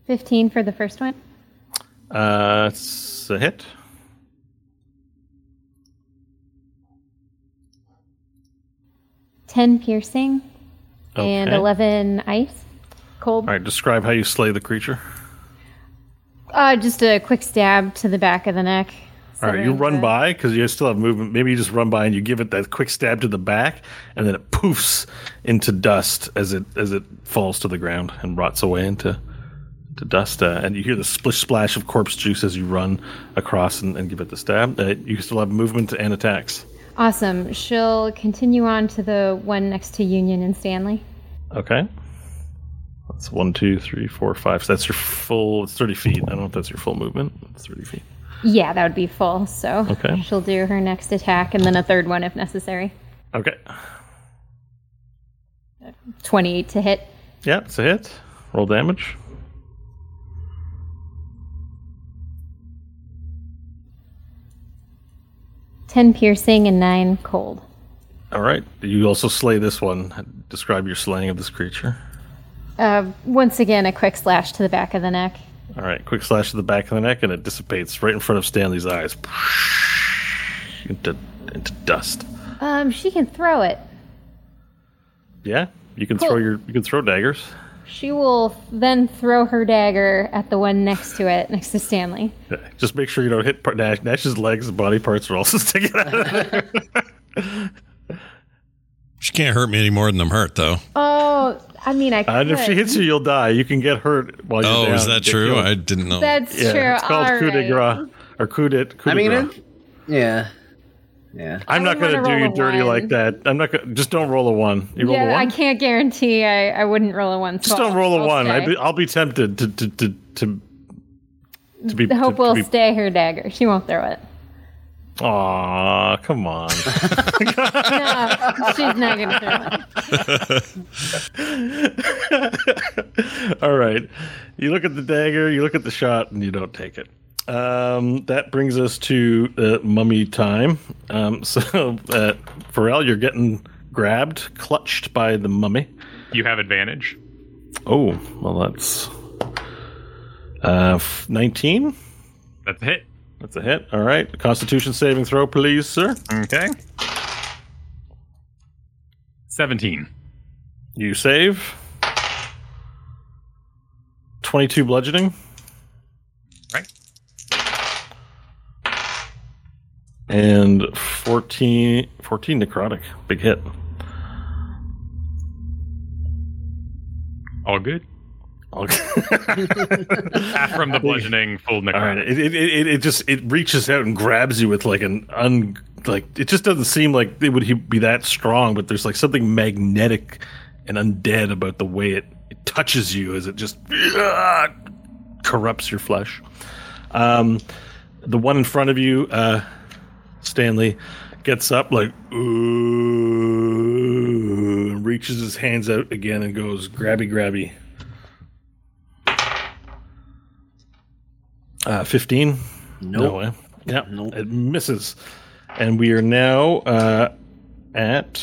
Fifteen for the first one. Uh, it's a hit. Ten piercing and Okay. eleven ice. Cold. All right, describe how you slay the creature. Uh, just a quick stab to the back of the neck. All right, you run the- by because you still have movement. Maybe you just run by and you give it that quick stab to the back, and then it poofs into dust as it as it falls to the ground and rots away into to dust. Uh, and you hear the splish splash of corpse juice as you run across and, and give it the stab. Uh, you still have movement and attacks. Awesome. She'll continue on to the one next to Union and Stanley. Okay. That's one, two, three, four, five. So that's your full. It's thirty feet. I don't know if that's your full movement. It's thirty feet. Yeah, that would be full. So Okay. she'll do her next attack and then a third one if necessary. Okay. 28 to hit. Yeah, it's a hit. Roll damage. Ten piercing and nine cold. All right. You also slay this one. Describe your slaying of this creature. Uh, once again, a quick slash to the back of the neck. All right. Quick slash to the back of the neck, and it dissipates right in front of Stanley's eyes. Into into dust. Um, she can throw it. Yeah. You can Cool. throw your you can throw daggers. She will then throw her dagger at the one next to it, next to Stanley. Yeah. Just make sure you don't hit Nash. Nash's legs and body parts are also sticking out of there. *laughs* She can't hurt me any more than I'm hurt, though. Oh, I mean, I could. And if she hits you, you'll die. You can get hurt while you're Oh, down is that true? killed. I didn't know. That's yeah, true. it's called All coup de right. grace or coup de coup I de mean, grace. it, yeah, yeah. I'm not going to do you dirty one. like that. I'm not going. to Just don't roll a one. You roll a one. I can't guarantee I, I wouldn't roll a one. Just don't roll a I'll one. stay. I'd be, I'll be tempted to to to to, to be. The hope to, will to be, stay her dagger. She won't throw it. Aw, come on. *laughs* No, she's not going to throw. *laughs* All right. You look at the dagger. You look at the shot, and you don't take it. Um, that brings us to uh, mummy time. Um, *laughs* so, uh, Varel, you're getting grabbed, clutched by the mummy. You have advantage. Oh, well, that's uh, f- 19. That's a hit. That's a hit. All right. Constitution saving throw, please, sir. Okay. 17. You save. 22 bludgeoning Right. and 14, 14 necrotic. Big hit. All good. *laughs* From the bludgeoning, full All right. necrotic. It, it, it, it just it reaches out and grabs you with like an un like it just doesn't seem like it would be that strong, but there's like something magnetic and undead about the way it, it touches you as it just *laughs* corrupts your flesh. Um, the one in front of you, uh, Stanley, gets up like ooh, and reaches his hands out again and goes grabby grabby. Uh, 15? No way. Yeah, Nope. it misses. And we are now uh, at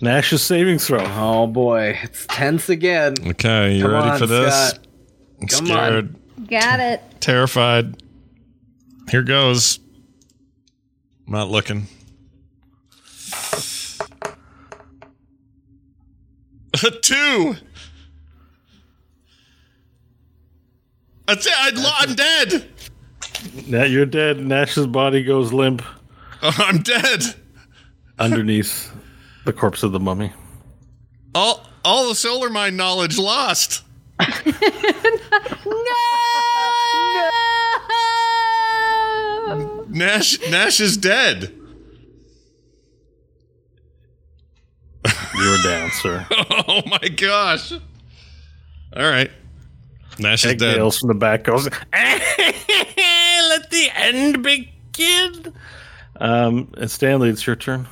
Nash's saving throw. Oh boy, it's tense again. Okay, you Come ready on, for this? Scott. I'm Come scared, Got it. terrified. Here goes. I'm not looking. A *laughs* two. That's it. I'd, lo- I'm dead. Now you're dead. Nash's body goes limp *laughs* I'm dead. underneath the corpse of the mummy. All all the solar mine knowledge lost. *laughs* No! Nash Nash is dead. You're down, sir. *laughs* Oh my gosh. All right. Nash is dead. Egg from the back goes. *laughs* Let the end begin. Um, and Stanley, it's your turn.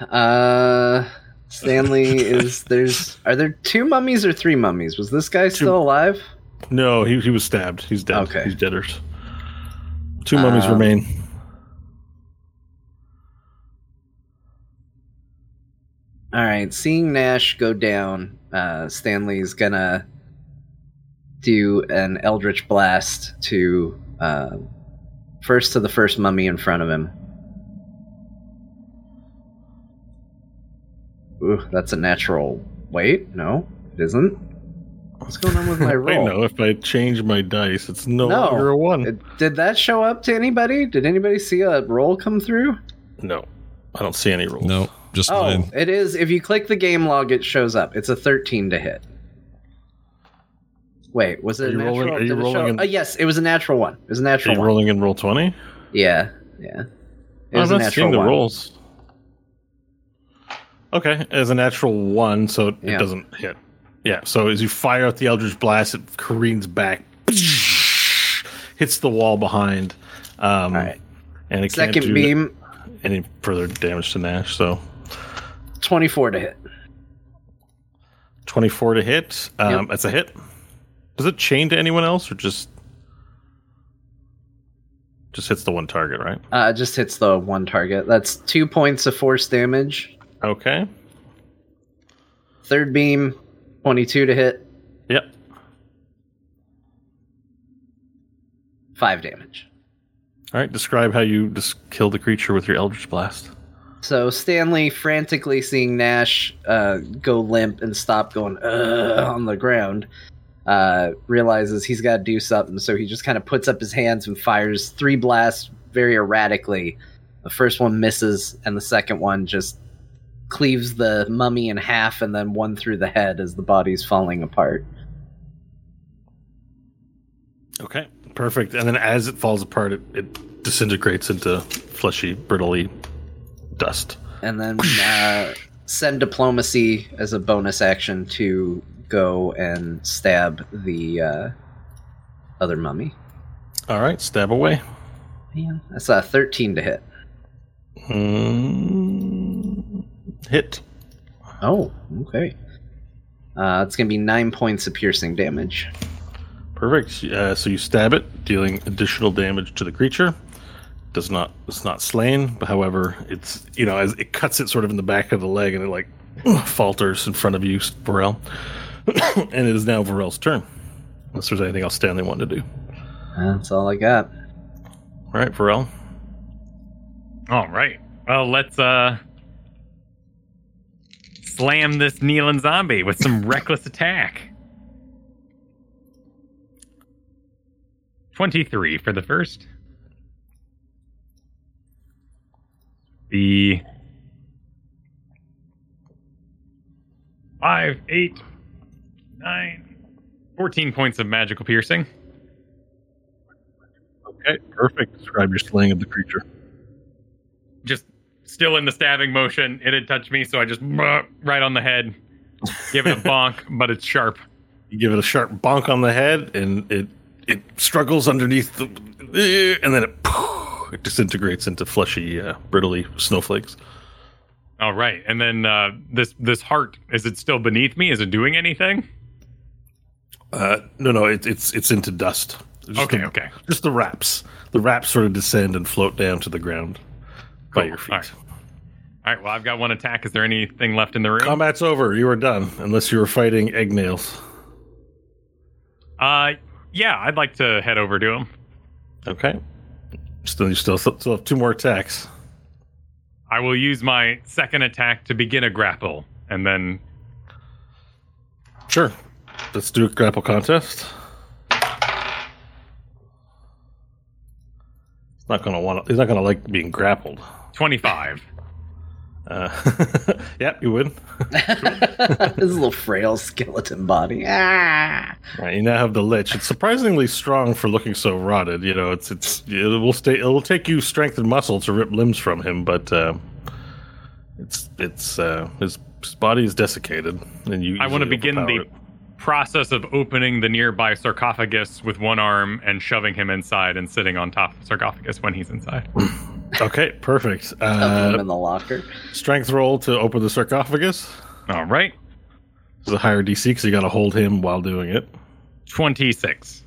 Uh, Stanley is *laughs* there's are there two mummies or three mummies? Was this guy still alive? No, he he was stabbed. He's dead. Okay. he's deaders. Two mummies Um, remain. All right, seeing Nash go down, uh, Stanley's gonna do an Eldritch Blast to uh, first to the first mummy in front of him. Ooh, that's a natural. Wait, no, it isn't. What's going on with my Wait, *laughs* roll? no. If I change my dice, it's no, No. longer a one. It- Did that show up to anybody? Did anybody see a roll come through? no, I don't see any rules. No, just Oh, mine. it is. If you click the game log, it shows up. It's a 13 to hit. Wait, was it Are a you natural? rolling- are you rolling in- Uh, yes, it was a natural one. It was a Are natural you one. rolling in Roll20? Yeah, yeah. It I'm was a not natural seeing the one. rolls. Okay, as a natural one, so it Yeah. doesn't hit. Yeah, so as you fire out the Eldritch Blast, it careens back, *laughs* hits the wall behind. Um, All right. And it Second can't do beam, any further damage to Nash. So 24 to hit. 24 to hit. Um, Yep. That's a hit. Does it chain to anyone else or just just hits the one target, right? Uh, just hits the one target. That's two points of force damage. Okay. Third beam, 22 to hit, Yep. five damage. All right. Describe how you just kill the creature with your Eldritch Blast. So Stanley, frantically seeing Nash uh, go limp and stop going on the ground, uh, realizes he's got to do something. So he just kind of puts up his hands and fires three blasts very erratically. The first one misses, and the second one just cleaves the mummy in half, and then one through the head as the body's falling apart. Okay. Perfect. And then as it falls apart, it, it disintegrates into fleshy, brittly dust. And then uh, send diplomacy as a bonus action to go and stab the uh, other mummy. All right. Stab away. Man, that's a 13 to hit. Mm, hit. Oh, okay. Uh, it's going to be nine points of piercing damage. Perfect. Uh, so you stab it, dealing additional damage to the creature. Does not it's not slain, but however, it's you know as it cuts it sort of in the back of the leg, and it like *clears throat* falters in front of you, Varel. *coughs* and it is now Varel's turn. Unless there's anything else Stanley wanted to do. That's all I got. All right, Varel. All right. Well, let's uh slam this kneeling zombie with some *coughs* reckless attack. 23 for the first. The five, eight, nine, 14 points of magical piercing. Okay, perfect. Describe your slaying of the creature. just still in the stabbing motion. It had touched me, so I just right on the head, give it a *laughs* bonk, but it's sharp. You give it a sharp bonk on the head, and it it struggles underneath the, and then it it disintegrates into fleshy, uh, brittly snowflakes. All right, and then uh, this this heart is it still beneath me? Is it doing anything? Uh, no, no, it, it's it's into dust. Just Okay, the, okay. Just the wraps. The wraps sort of descend and float down to the ground by your feet. All right. All right. Well, I've got one attack. Is there anything left in the room? Combat's over. You are done, unless you were fighting egg nails. Uh, yeah. I'd like to head over to him. Okay. Still, you still still have two more attacks. I will use my second attack to begin a grapple, and then Sure. Let's do a grapple contest. He's not gonna want. He's not gonna like being grappled. twenty-five. Uh, *laughs* yeah, you win. *laughs* His little frail skeleton body. Ah. Right, you now have the lich. It's surprisingly strong for looking so rotted. You know, it's it's it will stay. It will take you strength and muscle to rip limbs from him, but uh, it's it's uh, his, his body is desiccated, and you. I want to begin the it. Process of opening the nearby sarcophagus with one arm and shoving him inside and sitting on top of the sarcophagus when he's inside. *laughs* Okay, perfect. Uh, in the locker. strength roll to open the sarcophagus. All right. It's a higher DC because you got to hold him while doing it. 26.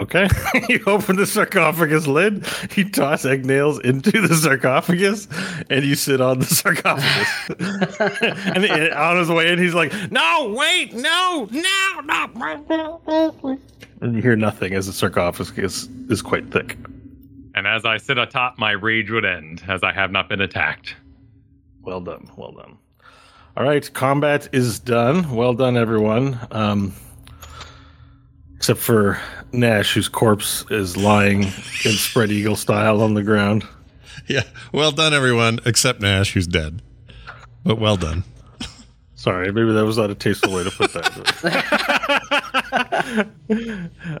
Okay. *laughs* you open the sarcophagus lid, you toss egg nails into the sarcophagus, and you sit on the sarcophagus. *laughs* and, and on his way in, he's like, No, wait, no, no, no. And you hear nothing as the sarcophagus is, is quite thick. And as I sit atop, my rage would end, as I have not been attacked. Well done. Well done. All right. Combat is done. Well done, everyone. Um, except for Nash, whose corpse is lying in spread eagle style on the ground. Yeah. Well done, everyone, except Nash, who's dead. But well done. Sorry, maybe that was not a tasteful way to put that.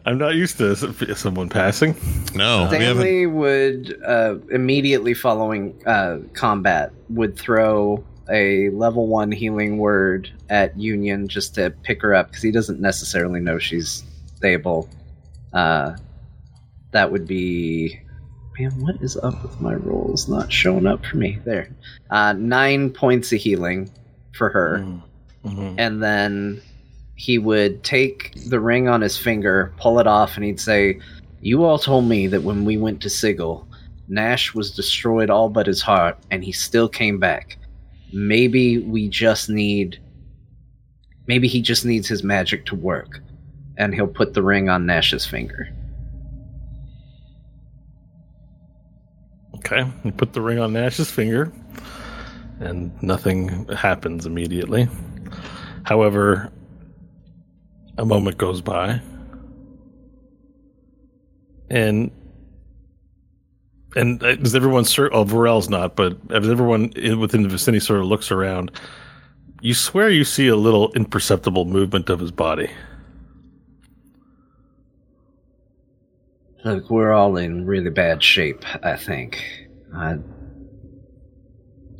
*laughs* I'm not used to someone passing. No, we haven't. Stanley would uh, immediately following uh, combat would throw a level one healing word at Union just to pick her up because he doesn't necessarily know she's stable. Uh, that would be. Man, what is up with my rolls not showing up for me? There, uh, nine points of healing for her Mhm. and then he would take the ring on his finger, pull it off, and he'd say, You all told me that when we went to Sigil, Nash was destroyed all but his heart, and he still came back. Maybe we just need. Maybe he just needs his magic to work. And he'll put the ring on Nash's finger. Okay, you put the ring on Nash's finger, and nothing happens immediately. However, a moment goes by, and and uh, does everyone? Cir- oh, Varel's not, but as everyone within the vicinity sort of looks around, you swear you see a little imperceptible movement of his body. Look, we're all in really bad shape, I think. I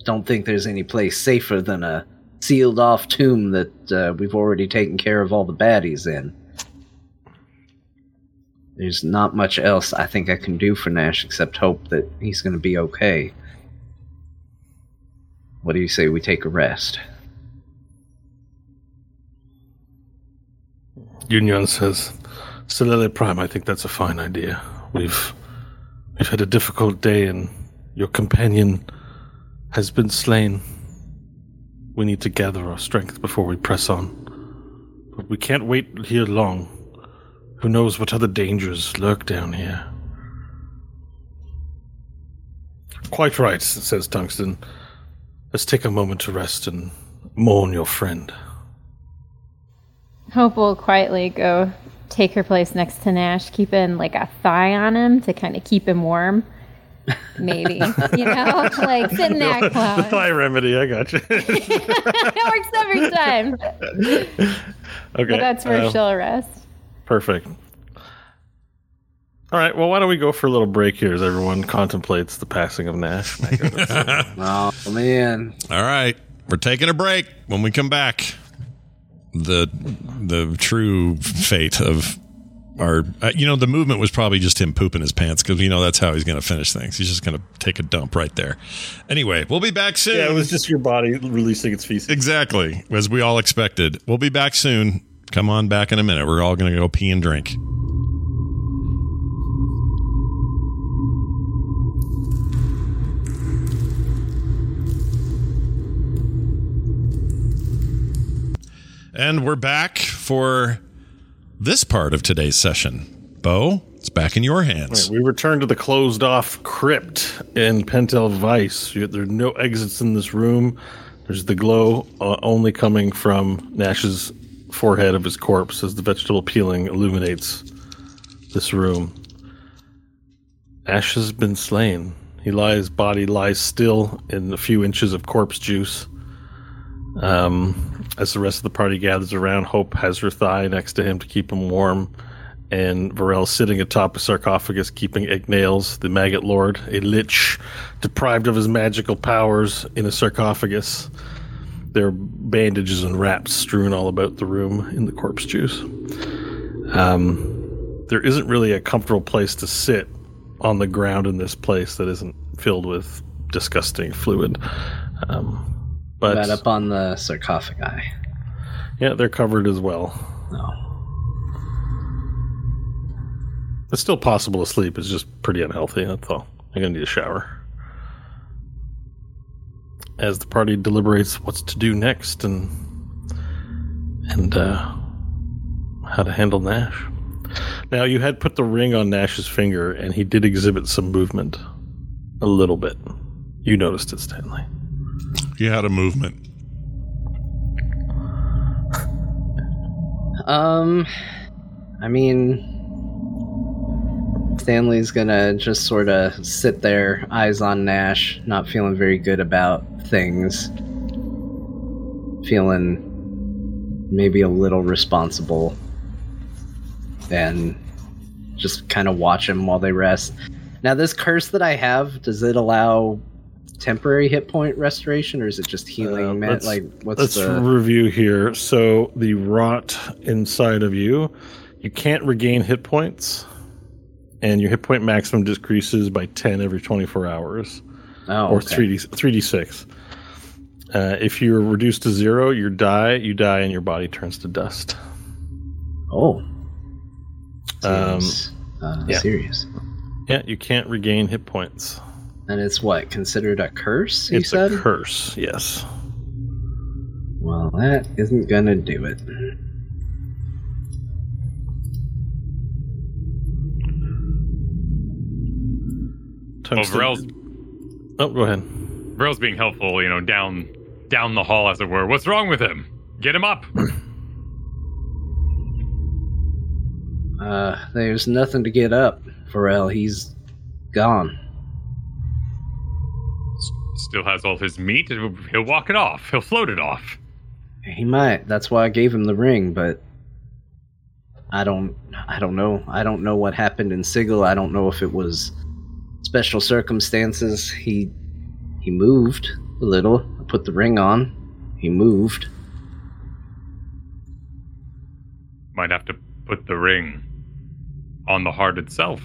don't think there's any place safer than a sealed off tomb that uh, we've already taken care of all the baddies in. There's not much else I think I can do for Nash except hope that he's going to be okay. What do you say we take a rest? Union says, Solele Prime, I think that's a fine idea. We've we've had a difficult day and your companion has been slain. We need to gather our strength before we press on. But we can't wait here long. Who knows what other dangers lurk down here? Quite right, says Tungsten. Let's take a moment to rest and mourn your friend. Hope will quietly go take her place next to Nash, keeping like a thigh on him to kind of keep him warm. Maybe, *laughs* you know, like sitting there close. Thigh remedy, I got you. *laughs* it works every time. *laughs* Okay. But that's where uh, she'll rest. Perfect. All right. Well, why don't we go for a little break here as everyone contemplates the passing of Nash? Oh, man. All right, we're taking a break. When we come back, the the true fate of our, uh, you know, the movement was probably just him pooping his pants because you know that's how he's going to finish things. He's just going to take a dump right there. Anyway, we'll be back soon. yeah, it was just your body releasing its feces. exactly as we all expected. We'll be back soon. Come on back in a minute. We're all going to go pee and drink. And we're back for this part of today's session. Bo, it's back in your hands. We return to the closed off crypt in Pentel Vice. There are no exits in this room. There's the glow uh, only coming from Nash's forehead of his corpse as the vegetable peeling illuminates this room. Ash has been slain. He lies, body lies still in a few inches of corpse juice. Um, as the rest of the party gathers around, Hope has her thigh next to him to keep him warm and Varel sitting atop a sarcophagus keeping Ignales, the maggot lord, a lich deprived of his magical powers in a sarcophagus. There are bandages and wraps strewn all about the room in the corpse juice. Um, there isn't really a comfortable place to sit on the ground in this place that isn't filled with disgusting fluid. Um, but That up on the sarcophagi. yeah, they're covered as well. No. It's still possible to sleep. It's just pretty unhealthy. That's all. I'm gonna need a shower. As the party deliberates what's to do next and and uh, how to handle Nash. Now you had put the ring on Nash's finger, and he did exhibit some movement, a little bit. You noticed it, Stanley. You had a movement. Um, I mean, Stanley's gonna just sort of sit there, eyes on Nash, not feeling very good about things, feeling maybe a little responsible, and just kind of watch him while they rest. Now, this curse that I have, does it allow temporary hit point restoration, or is it just healing? Uh, like, what's Let's the? review here. So the rot inside of you, you can't regain hit points, and your hit point maximum decreases by ten every twenty four hours, oh, or three d three d six. Uh, if you're reduced to zero, you die. You die, and your body turns to dust. Oh. Um, uh, yeah. serious. Yeah, you can't regain hit points. And it's what considered a curse? You it's said. a curse. Yes. well, that isn't gonna do it. Well, Tungsten- Varel's, Oh, go ahead. Varel's being helpful, you know, down down the hall, as it were. What's wrong with him? Get him up. *clears throat* Uh, there's nothing to get up, Varel. He's gone. Still has all his meat. He'll walk it off. He'll float it off. He might. That's why I gave him the ring, but I don't. I don't know. I don't know what happened in Sigil. I don't know if it was special circumstances. He he moved a little. I put the ring on. He moved. Might have to put the ring on the heart itself.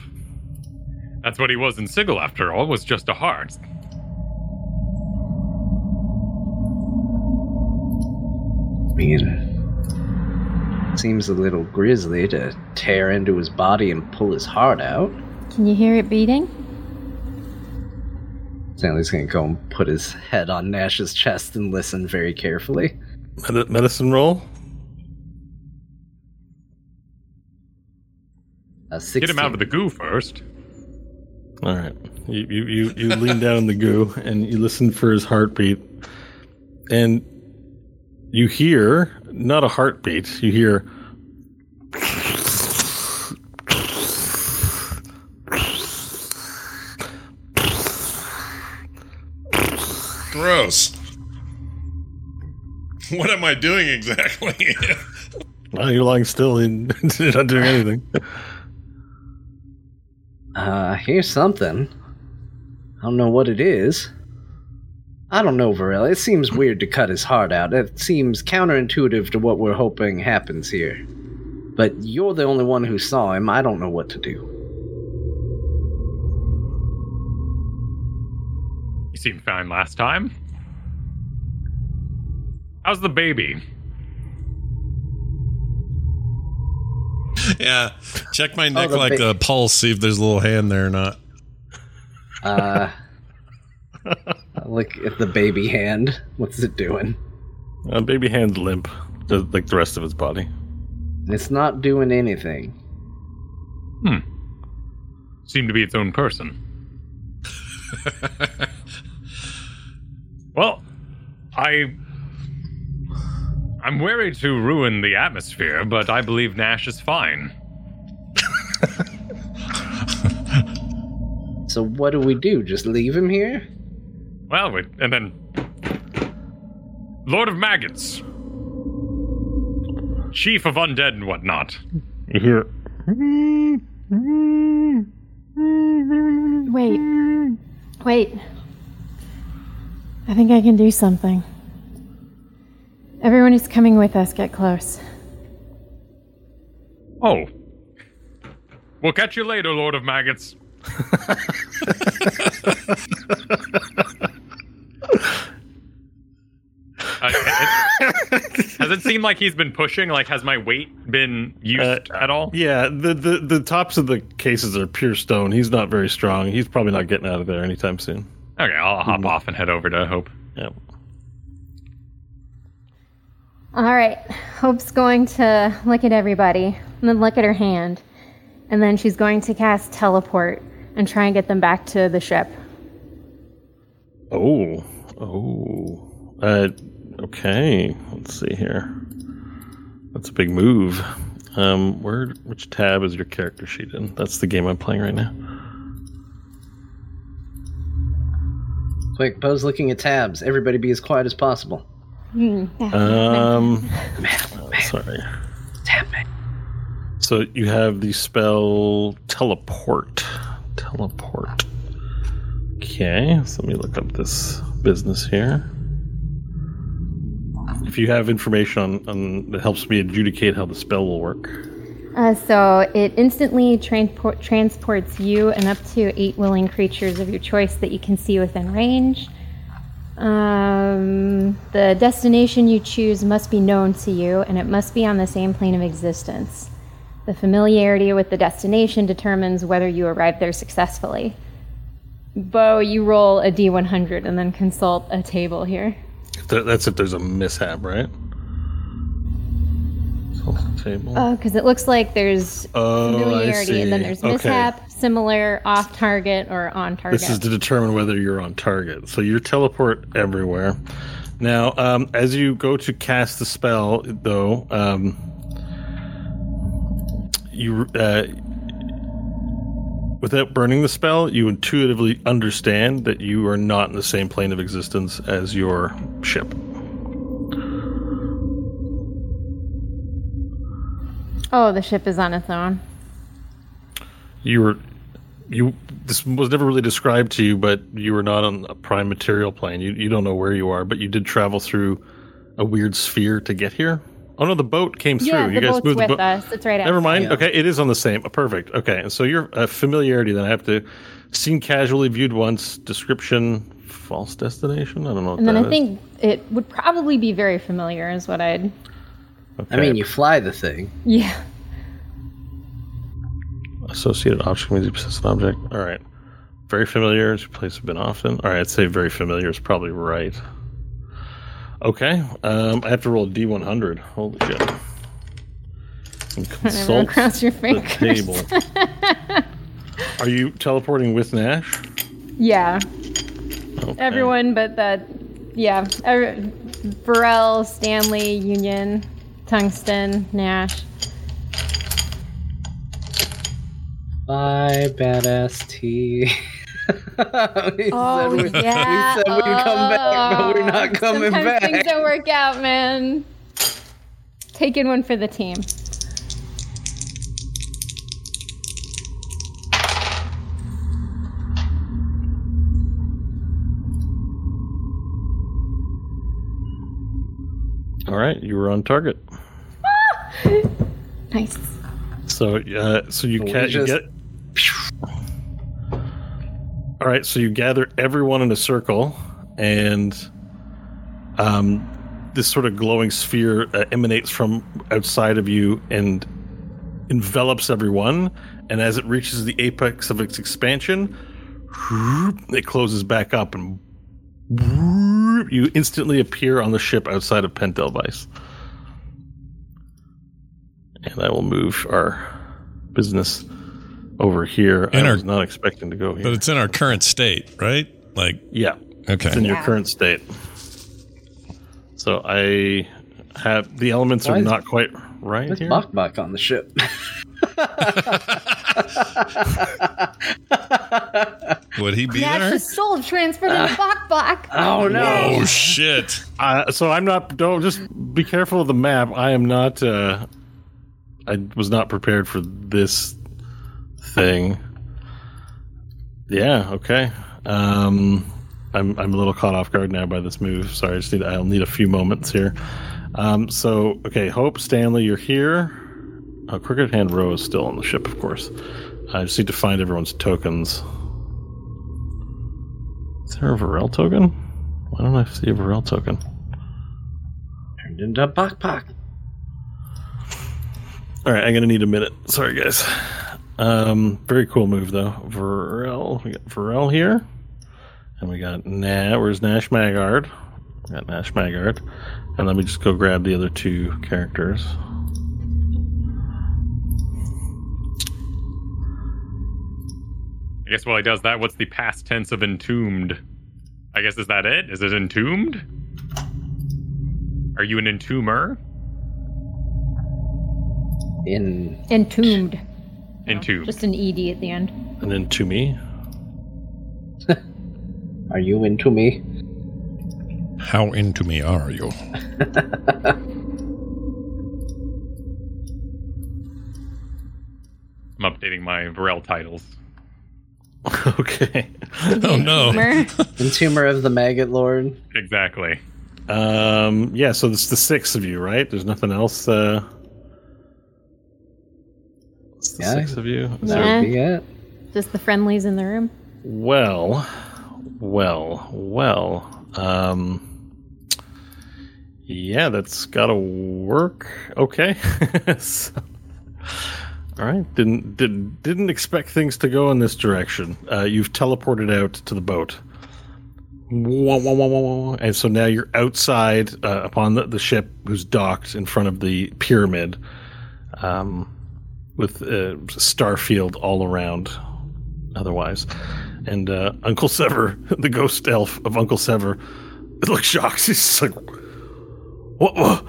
That's what he was in Sigil, after all, was just a heart. Mean, seems a little grisly to tear into his body and pull his heart out. Can you hear it beating? Stanley's gonna go and put his head on Nash's chest and listen very carefully. Medi- medicine roll. A Get him out of the goo first. All right. You you you, you lean down in the goo and you listen for his heartbeat, and you hear not a heartbeat. You hear Gross. What am I doing exactly? *laughs* oh, you're lying still and you're *laughs* not doing anything. Uh, here's something. I don't know what it is. I don't know, Varel. It seems weird to cut his heart out. It seems counterintuitive to what we're hoping happens here. But you're the only one who saw him. I don't know what to do. You seemed fine last time. How's the baby? yeah. Check my neck the like ba- a pulse, see if there's a little hand there or not. Uh, *laughs* look at the baby hand. What's it doing? Uh, baby hand's limp. the, like the rest of its body. It's not doing anything. Hmm. Seem to be its own person. *laughs* well, I. I'm wary to ruin the atmosphere, but I believe Nash is fine. *laughs* So what do we do? Just leave him here? Well, we, and then. Lord of Maggots. Chief of Undead and whatnot. You hear Wait. Wait. I think I can do something. Everyone who's coming with us, get close. Oh. We'll catch you later, Lord of Maggots. *laughs* Uh, it- *laughs* has it seemed like he's been pushing? Like, has my weight been used Uh, at all? Yeah, the, the the tops of the cases are pure stone. He's not very strong. He's probably not getting out of there anytime soon. Okay, I'll hop off and head over to Hope. Yep. All right. Hope's going to look at everybody and then look at her hand. And then she's going to cast teleport and try and get them back to the ship. Oh. Oh. Uh. Okay. Let's see here. That's a big move. Um. Where? Which tab is your character sheet in? That's the game I'm playing right now. Quick, Poe's looking at tabs. Everybody be as quiet as possible. Um. oh, sorry. Damn it. So you have the spell teleport. Teleport. Okay, so let me look up this business here. If you have information on, on that helps me adjudicate how the spell will work. Uh, so it instantly transport, transports you and up to eight willing creatures of your choice that you can see within range. Um, the destination you choose must be known to you, and it must be on the same plane of existence. The familiarity with the destination determines whether you arrive there successfully. Bo, you roll a d100 and then consult a table here. That's if there's a mishap, right? Oh, because it looks like there's Oh, familiarity, and then there's Okay. mishap, similar, off target, or on target. This is to determine whether you're on target. So you teleport everywhere. Now, um, as you go to cast the spell, though, um, you uh, without burning the spell, you intuitively understand that you are not in the same plane of existence as your ship. oh, the ship is on its own. You were you. This was never really described to you, but you were not on a prime material plane. You you don't know where you are, but you did travel through a weird sphere to get here. Oh no, the boat came through. Yeah, you the guys boat's moved with the boat. us. It's right Never outside. mind. Okay, it is on the same. perfect. Okay, and so your uh, familiarity. Then I have to seen casually, viewed once. Description, false destination. I don't know. What And then I is. think it would probably be very familiar, is what I'd. I mean, you fly the thing. Yeah. associated object means you possess an object. All right. Very familiar. Is your place have been often? All right. I'd say very familiar is probably right. Okay. Um, I have to roll a d100. Holy shit. And *laughs* Never consult cross your the table. *laughs* Are you teleporting with Nash? Yeah. Okay. Everyone but that. Yeah. Er, Varel, Stanley, Union, Tungsten, Nash. Bye, badass T. *laughs* *laughs* we Oh, said we, yeah. we said we'd come back, but we're not Oh, coming Sometimes back. things don't work out, man. Taking one for the team. All right. You were on target. *laughs* Nice. So, uh, so you We can you get. All right, so you gather everyone in a circle, and um, this sort of glowing sphere uh, emanates from outside of you and envelops everyone. And as it reaches the apex of its expansion, it closes back up, and you instantly appear on the ship outside of Pentelvice. And I will move our business over here. In I our- was not expecting to go here. But it's in our current state, right? Like, yeah, okay. it's in your Yeah. current state. So I have the elements Why are not quite right There's here. Bok Bok on the ship. *laughs* Would he be Nash there? is soul transferred into Bok Bok. oh no! Oh shit! Uh, so I'm not. Don't just be careful of the map. I am not. Uh, I was not prepared for this thing. Yeah. Okay. Um, I'm I'm a little caught off guard now by this move. Sorry. I just need. I'll need a few moments here. Um. So okay. Hope Stanley, you're here. Oh, Crooked Hand Row is still on the ship, of course. I just need to find everyone's tokens. Is there a Varel token? Why don't I see a Varel token? Turned into Bok Bok. All right, I'm gonna need a minute. Sorry, guys. Um, very cool move though. Varel, we got Varel here, and we got Na. Where's Nash Magard? We got Nash Magard, and let me just go grab the other two characters. I guess while he does that, what's the past tense of entombed? I guess is that it? Is it entombed? Are you an entomber? In Entombed. Entombed. Just an ED at the end. And then to me, *laughs* are you into me? How into me are you? *laughs* I'm updating my Varel titles. *laughs* okay. Oh no! Mer- Entomber of the Maggot Lord. Exactly. Um, yeah. So it's the six of you, right? There's nothing else. Uh, it's the Yeah. six of you. Is Yeah. there- Be. Just the friendlies in the room. Well, well, well. Um, yeah, that's got to work. Okay. *laughs* So- all right. Didn't didn't didn't expect things to go in this direction. Uh, you've teleported out to the boat. Wah, wah, wah, wah, wah. And so now you're outside uh, upon the, the ship, who's docked in front of the pyramid, um, with uh, Starfield all around otherwise. And uh, Uncle Sever, *laughs* the ghost elf of Uncle Sever, looks shocked. *laughs* He's like, what, what?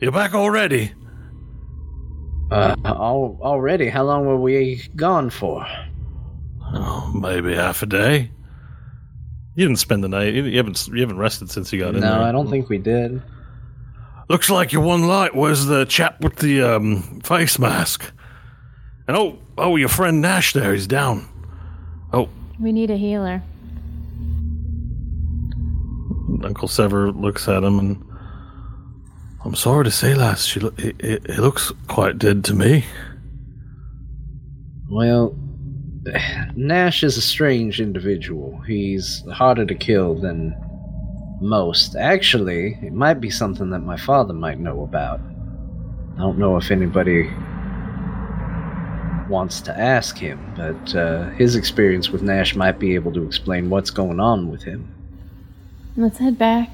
You're back already? Uh, al- already? How long were we gone for? Oh, maybe half a day. You didn't spend the night. You haven't. You haven't rested since you got in No. I don't think we did. Looks like your one light was the chap with the um, face mask. And oh, oh, your friend Nash there. He's down. Oh, We need a healer. Uncle Sever looks at him and. I'm sorry to say, lass, she lo- it, it, it looks quite dead to me. Well, *sighs* Nash is a strange individual. He's harder to kill than most. Actually, it might be something that my father might know about. I don't know if anybody wants to ask him, but uh, his experience with Nash might be able to explain what's going on with him. Let's head back.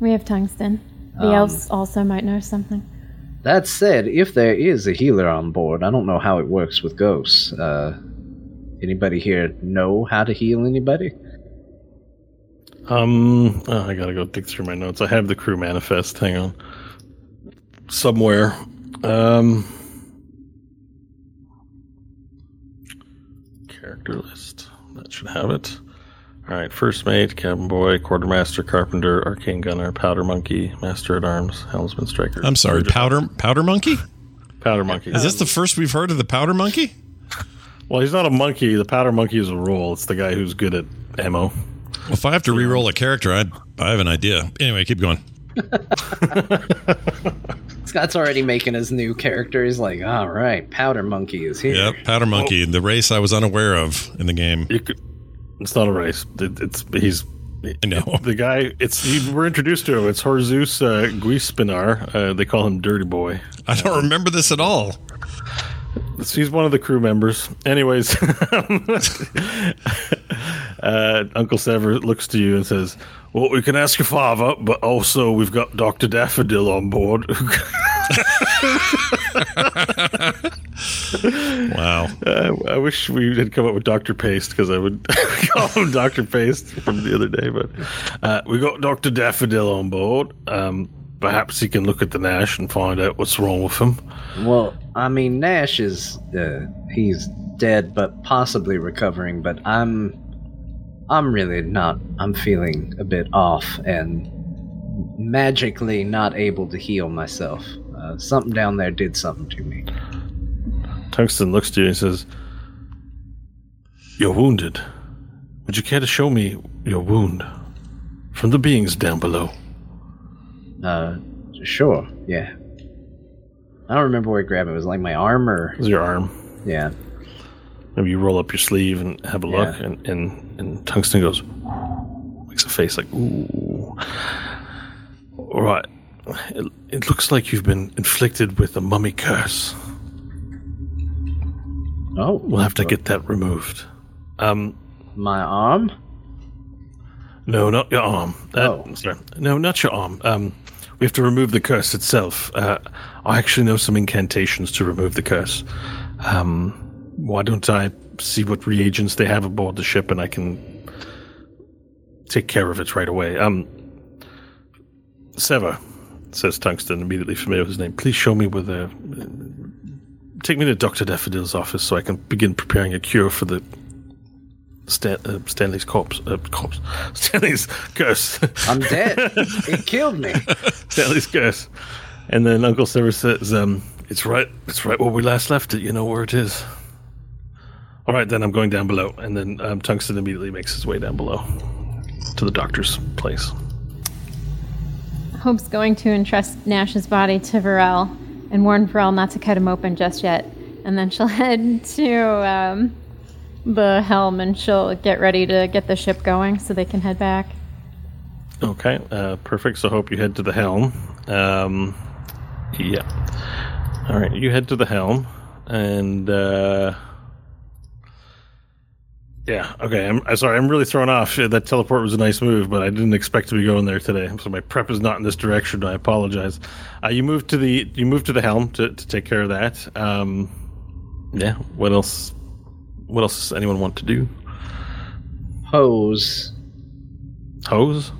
We have tungsten. The Um, elves also might know something. That said, if there is a healer on board, I don't know how it works with ghosts. Uh, anybody here know how to heal anybody? Um, oh, I gotta go dig through my notes. I have the crew manifest. Hang on, somewhere. Um, character list. That should have it. All right, first mate, cabin boy, quartermaster, carpenter, arcane gunner, powder monkey, master at arms, helmsman, striker. I'm sorry, powder powder monkey. powder monkey. Is this the first we've heard of the powder monkey? well, he's not a monkey. The powder monkey is a role. It's the guy who's good at ammo. Well, if I have to re-roll a character, I I have an idea. Anyway, keep going. *laughs* Scott's already making his new character. He's like, all right, Powder Monkey is here. Yep, powder monkey, the race I was unaware of in the game. You could. It's not a race. It, it's he's I know. the guy. It's he, we're introduced to him. It's Horzus uh, Guispinar. Uh, they call him Dirty Boy. I don't remember this at all. It's- He's one of the crew members. Anyways, *laughs* uh, Uncle Sever looks to you and says, "Well, we can ask your father, but also we've got Doctor Daffodil on board, *laughs* Wow. Uh, I wish we had come up with Doctor Paste because I would *laughs* call him Doctor Paste from the other day. But uh, we got Doctor Daffodil on board. Um, perhaps he can look at the Nash and find out what's wrong with him. Well, I mean, Nash is uh, he's dead, but possibly recovering. But I'm, I'm really not. I'm feeling a bit off and magically not able to heal myself. Uh, something down there did something to me. Tungsten looks to you and says, You're wounded. Would you care to show me your wound from the beings down below? Uh, sure, yeah. I don't remember where I grabbed it. It was like my arm or This is your arm. yeah. Maybe you roll up your sleeve and have a look, Yeah. and, and, and Tungsten goes, makes a face like, ooh. All right. It, it looks like you've been inflicted with a mummy curse. Oh, We'll have to get that removed. Um, my arm. no, not your arm. Uh, Oh. sorry. No, not your arm. Um, we have to remove the curse itself. Uh, I actually know some incantations to remove the curse. Um, why don't I see what reagents they have aboard the ship and I can take care of it right away? Um, Sever, says Tungsten, immediately familiar with his name. Please show me where the. Take me to Dr. Daffodil's office so I can begin preparing a cure for the. Stan, uh, Stanley's corpse. Uh, corpse. *laughs* Stanley's curse. I'm dead. *laughs* it killed me. Stanley's curse. And then Uncle Sever says, um, it's right it's right where we last left it, you know where it is. All right, then I'm going down below. And then um, Tungsten immediately makes his way down below to the doctor's place. Hope's going to entrust Nash's body to Varel and warn Varel not to cut him open just yet. And then she'll *laughs* head to um, the helm and she'll get ready to get the ship going so they can head back. Okay, uh, perfect. So hope you head to the helm. Um, yeah. All right, you head to the helm, and uh, yeah. Okay, I'm, I'm sorry. I'm really thrown off. That teleport was a nice move, but I didn't expect to be going there today. So my prep is not in this direction. I apologize. Uh, you moved to the you moved to the helm to, to take care of that. Um, yeah. What else? What else does anyone want to do? Hose. Hose.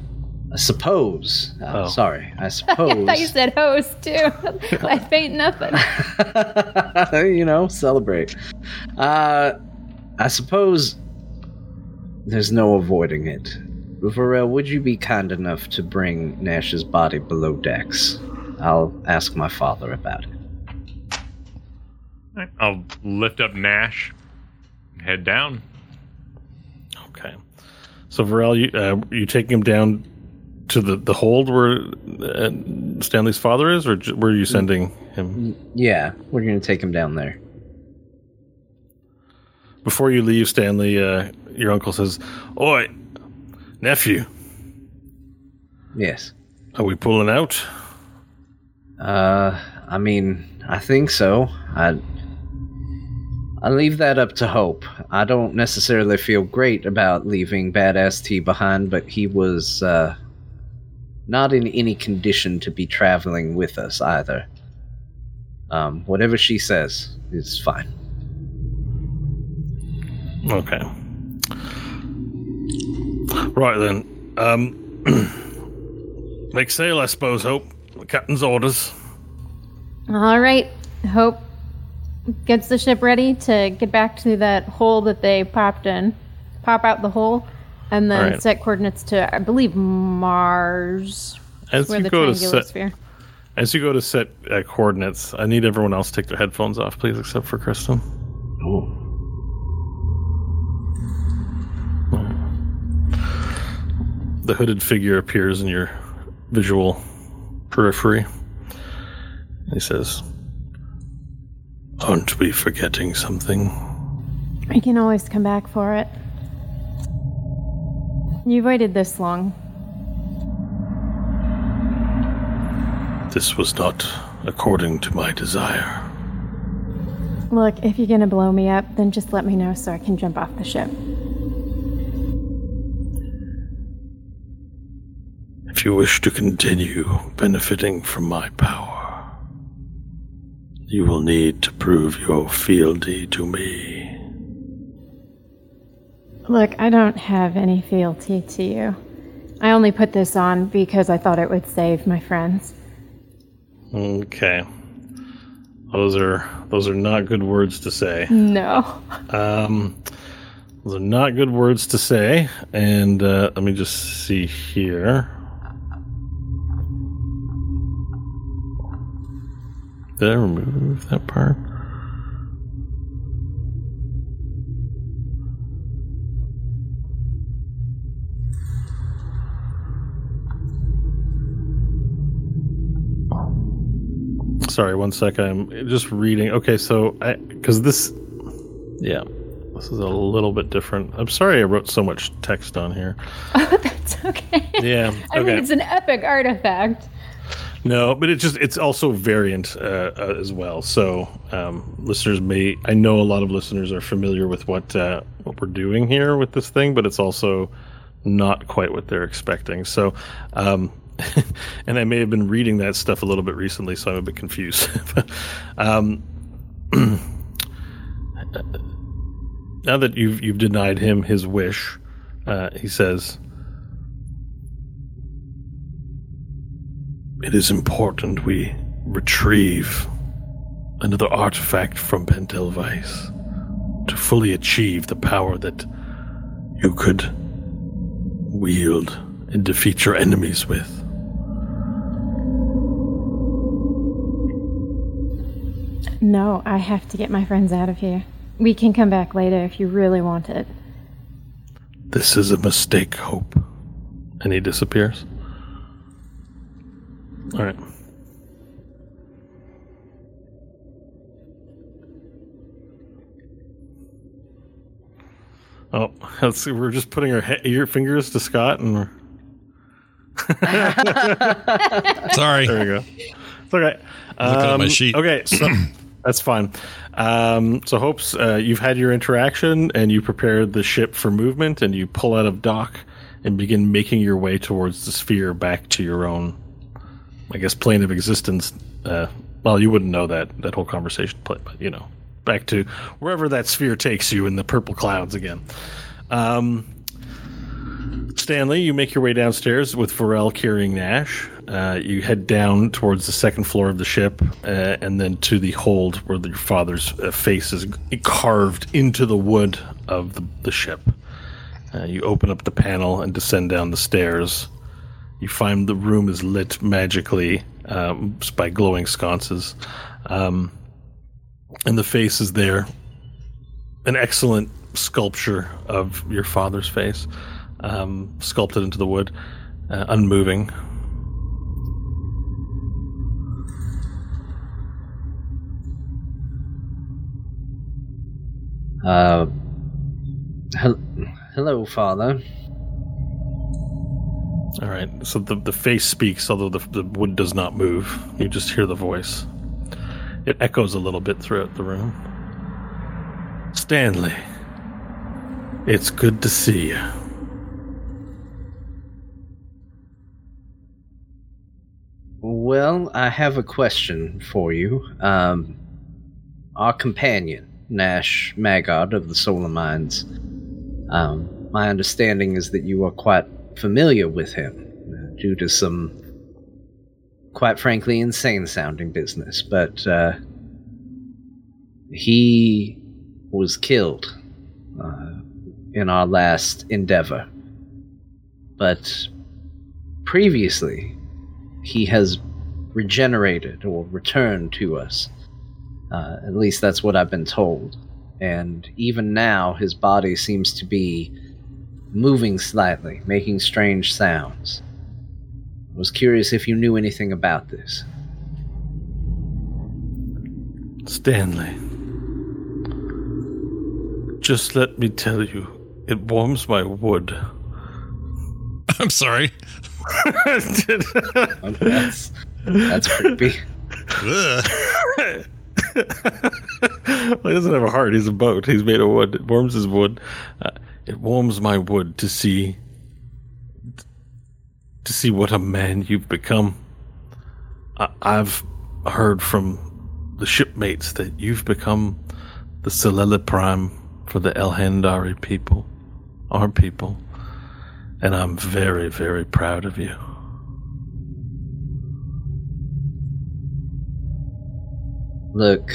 I suppose. Uh, Oh. Sorry. I *laughs* suppose. I thought you said hose too. *laughs* I faint nothing. *laughs* you know, celebrate. Uh, I suppose there's no avoiding it. Varel, would you be kind enough to bring Nash's body below decks? I'll ask my father about it. I'll lift up Nash, head down. Okay. So Varel, you uh, you taking him down to the the hold where uh, Stanley's father is, or j- where are you sending him? Yeah, we're gonna take him down there. Before you leave, Stanley, uh, your uncle says, "Oi, nephew, Yes. are we pulling out?" Uh, I mean, I think so. I I leave that up to Hope. I don't necessarily feel great about leaving Badass T behind, but he was uh, not in any condition to be traveling with us either. Um, whatever she says is fine. Okay. Right then. Um, *clears throat* make sail, I suppose. Hope the captain's orders. All right. Hope gets the ship ready to get back to that hole that they popped in. Pop out the hole and then All right. set coordinates to, I believe, Mars. As Where you the go to triangular set, sphere. as you go to set uh, coordinates, I need everyone else to take their headphones off, please, except for Kristen. Oh. the hooded figure appears in your visual periphery. He says, Aren't we forgetting something? I can always come back for it. You waited this long. This was not according to my desire. Look, if you're gonna blow me up, then just let me know so I can jump off the ship. If you wish to continue benefiting from my power, You will need to prove your fealty to me. Look, I don't have any fealty to you. I only put this on because I thought it would save my friends. Okay. Those are those are not good words to say. No. Um, those are not good words to say. And uh, let me just see here. Did I remove that part? Sorry, one sec. I'm just reading. Okay, so I because this, yeah, this is a little bit different. I'm sorry I wrote so much text on here. *laughs* Oh, that's okay. Yeah, I mean, it's an epic artifact. No, but it's just it's also variant uh, uh, as well. So um, listeners may I know a lot of listeners are familiar with what uh, what we're doing here with this thing, but it's also not quite what they're expecting. So, um, *laughs* and I may have been reading that stuff a little bit recently, so I'm a bit confused. *laughs* um, *clears throat* now that you've you've denied him his wish, uh, he says. It is important we retrieve another artifact from Pentelvice to fully achieve the power that you could wield and defeat your enemies with. No, I have to get my friends out of here. We can come back later if you really want it. This is a mistake, Hope. And he disappears. All right. Oh, let's see. We're just putting our he- ear fingers to Scott, and we're, *laughs* Sorry. there we go. It's okay. Looking at my Um, sheet. Okay, so *clears throat* that's fine. Um, so, hopes uh, you've had your interaction, and you prepared the ship for movement, and you pull out of dock and begin making your way towards the sphere back to your own, I guess, plane of existence. Uh, well, you wouldn't know that that whole conversation, but you know, back to wherever that sphere takes you in the purple clouds again. Um, Stanley, you make your way downstairs with Varel carrying Nash. Uh, you head down towards the second floor of the ship, uh, and then to the hold where your father's uh, face is carved into the wood of the, the ship. Uh, you open up the panel and descend down the stairs. You find the room is lit magically um, by glowing sconces. Um, and the face is there. An excellent sculpture of your father's face, um, sculpted into the wood, uh, unmoving. Uh, hel- hello, father. All right. So the the face speaks, although the the wood does not move. You just hear the voice. It echoes a little bit throughout the room. Stanley, it's good to see you. Well, I have a question for you. Um, our companion, Nash Magard of the Solar Mines. Um, my understanding is that you are quite familiar with him uh, due to some, quite frankly, insane sounding business. But uh, he was killed uh, in our last endeavor. But previously, he has regenerated or returned to us. Uh, at least that's what I've been told. And even now, his body seems to be moving slightly, making strange sounds. I was curious if you knew anything about this. Stanley, just let me tell you, it warms my wood. I'm sorry. *laughs* Oh, that's, that's creepy. *laughs* Well, he doesn't have a heart. He's a boat. He's made of wood. It warms his wood. Uh, it warms my wood to see to see what a man you've become. I, I've heard from the shipmates that you've become the Solella Prime for the Elhandari people, our people, and I'm very, very proud of you. Look,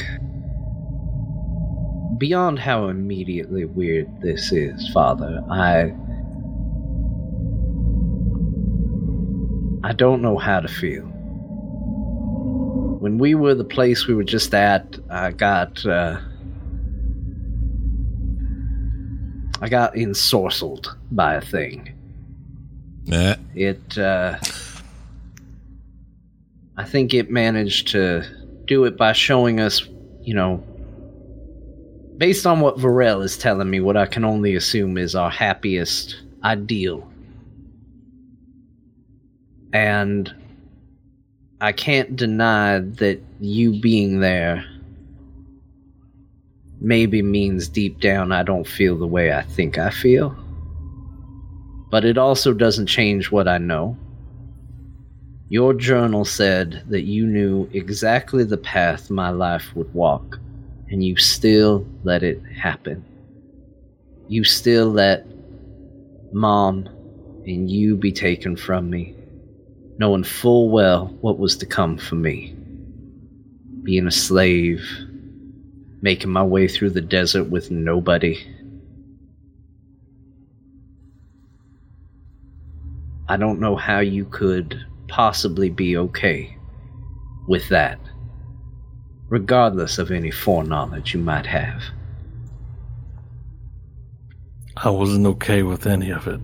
beyond how immediately weird this is, Father, I. I don't know how to feel. When we were the place we were just at, I got. Uh, I got ensorcelled by a thing. Nah. It, uh. I think it managed to do it by showing us, you know, based on what Varel is telling me, what I can only assume is our happiest ideal. And I can't deny that you being there maybe means deep down I don't feel the way I think I feel. But it also doesn't change what I know. Your journal said that you knew exactly the path my life would walk, and you still let it happen. You still let Mom and you be taken from me, knowing full well what was to come for me. Being a slave, making my way through the desert with nobody. I don't know how you could possibly be okay with that, regardless of any foreknowledge you might have. I wasn't okay with any of it.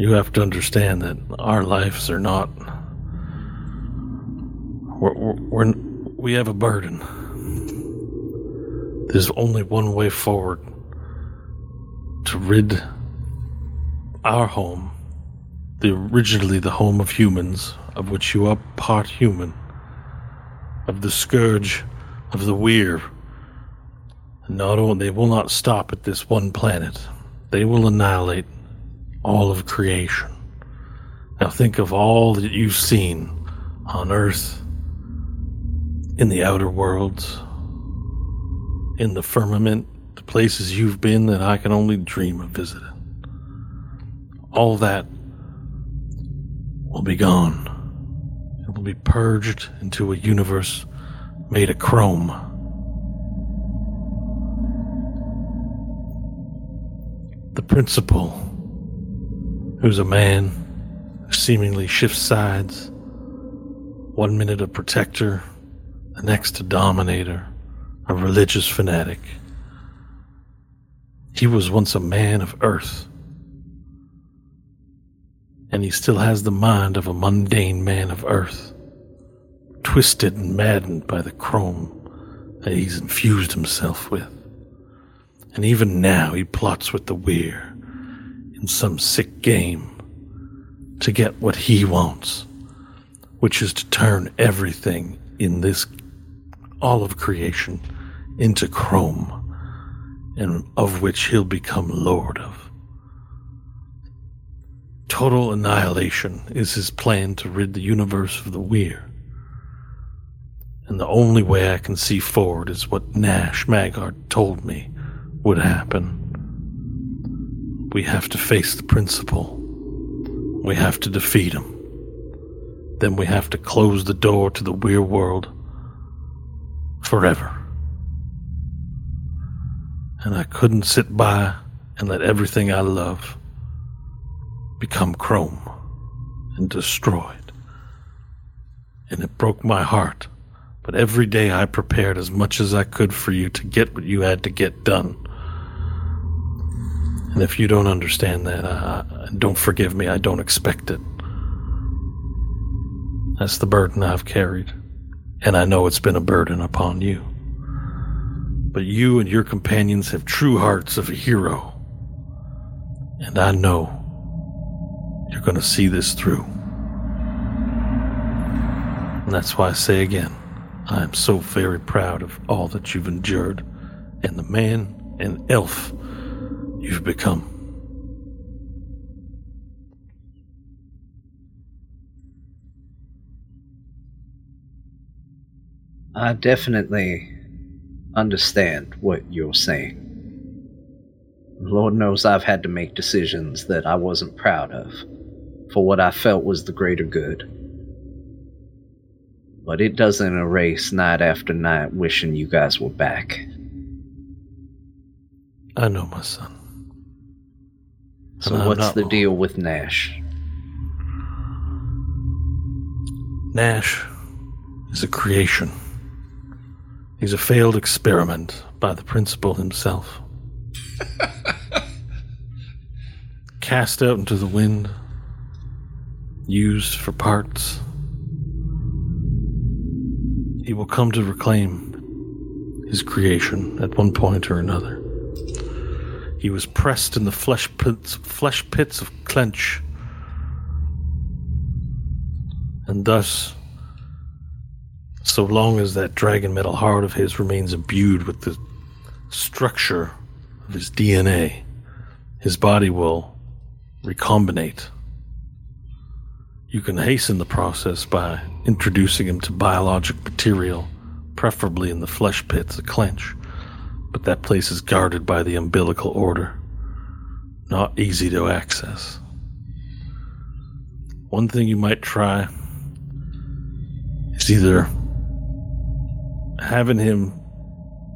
You have to understand that our lives are not. We're, we're, we have a burden. There's only one way forward to rid our home, the originally the home of humans, of which you are part human, of the scourge of the weir. And not only they will not stop at this one planet, they will annihilate all of creation. Now think of all that you've seen on Earth, in the outer worlds, in the firmament, the places you've been that I can only dream of visiting. All that will be gone. Be purged into a universe made of chrome. The principal, who's a man who seemingly shifts sides, one minute a protector, the next a dominator, a religious fanatic. He was once a man of earth, and he still has the mind of a mundane man of earth, twisted and maddened by the chrome that he's infused himself with. And even now he plots with the weir in some sick game to get what he wants, which is to turn everything in this all of creation into chrome, and of which he'll become lord of. Total annihilation is his plan to rid the universe of the weir. And the only way I can see forward is what Nash Magard told me would happen. We have to face the principal. We have to defeat him. Then we have to close the door to the weir world forever. And I couldn't sit by and let everything I love become chrome and destroyed. And it broke my heart. But every day I prepared as much as I could for you to get what you had to get done. And if you don't understand that, uh, don't forgive me. I don't expect it. That's the burden I've carried. And I know it's been a burden upon you. But you and your companions have true hearts of a hero. And I know you're going to see this through. And that's why I say again, I am so very proud of all that you've endured and the man and elf you've become. I definitely understand what you're saying. Lord knows I've had to make decisions that I wasn't proud of for what I felt was the greater good. But it doesn't erase night after night wishing you guys were back. I know, my son. So, And what's the wrong. deal with Nash? Nash is a creation. He's a failed experiment by the principal himself. *laughs* Cast out into the wind, used for parts. He will come to reclaim his creation at one point or another. He was pressed in the flesh pits, flesh pits of Clench, and thus so long as that dragon metal heart of his remains imbued with the structure of his DNA, his body will recombinate. You can hasten the process by introducing him to biologic material, preferably in the flesh pits of Clench, but that place is guarded by the umbilical order, not easy to access. One thing you might try is either having him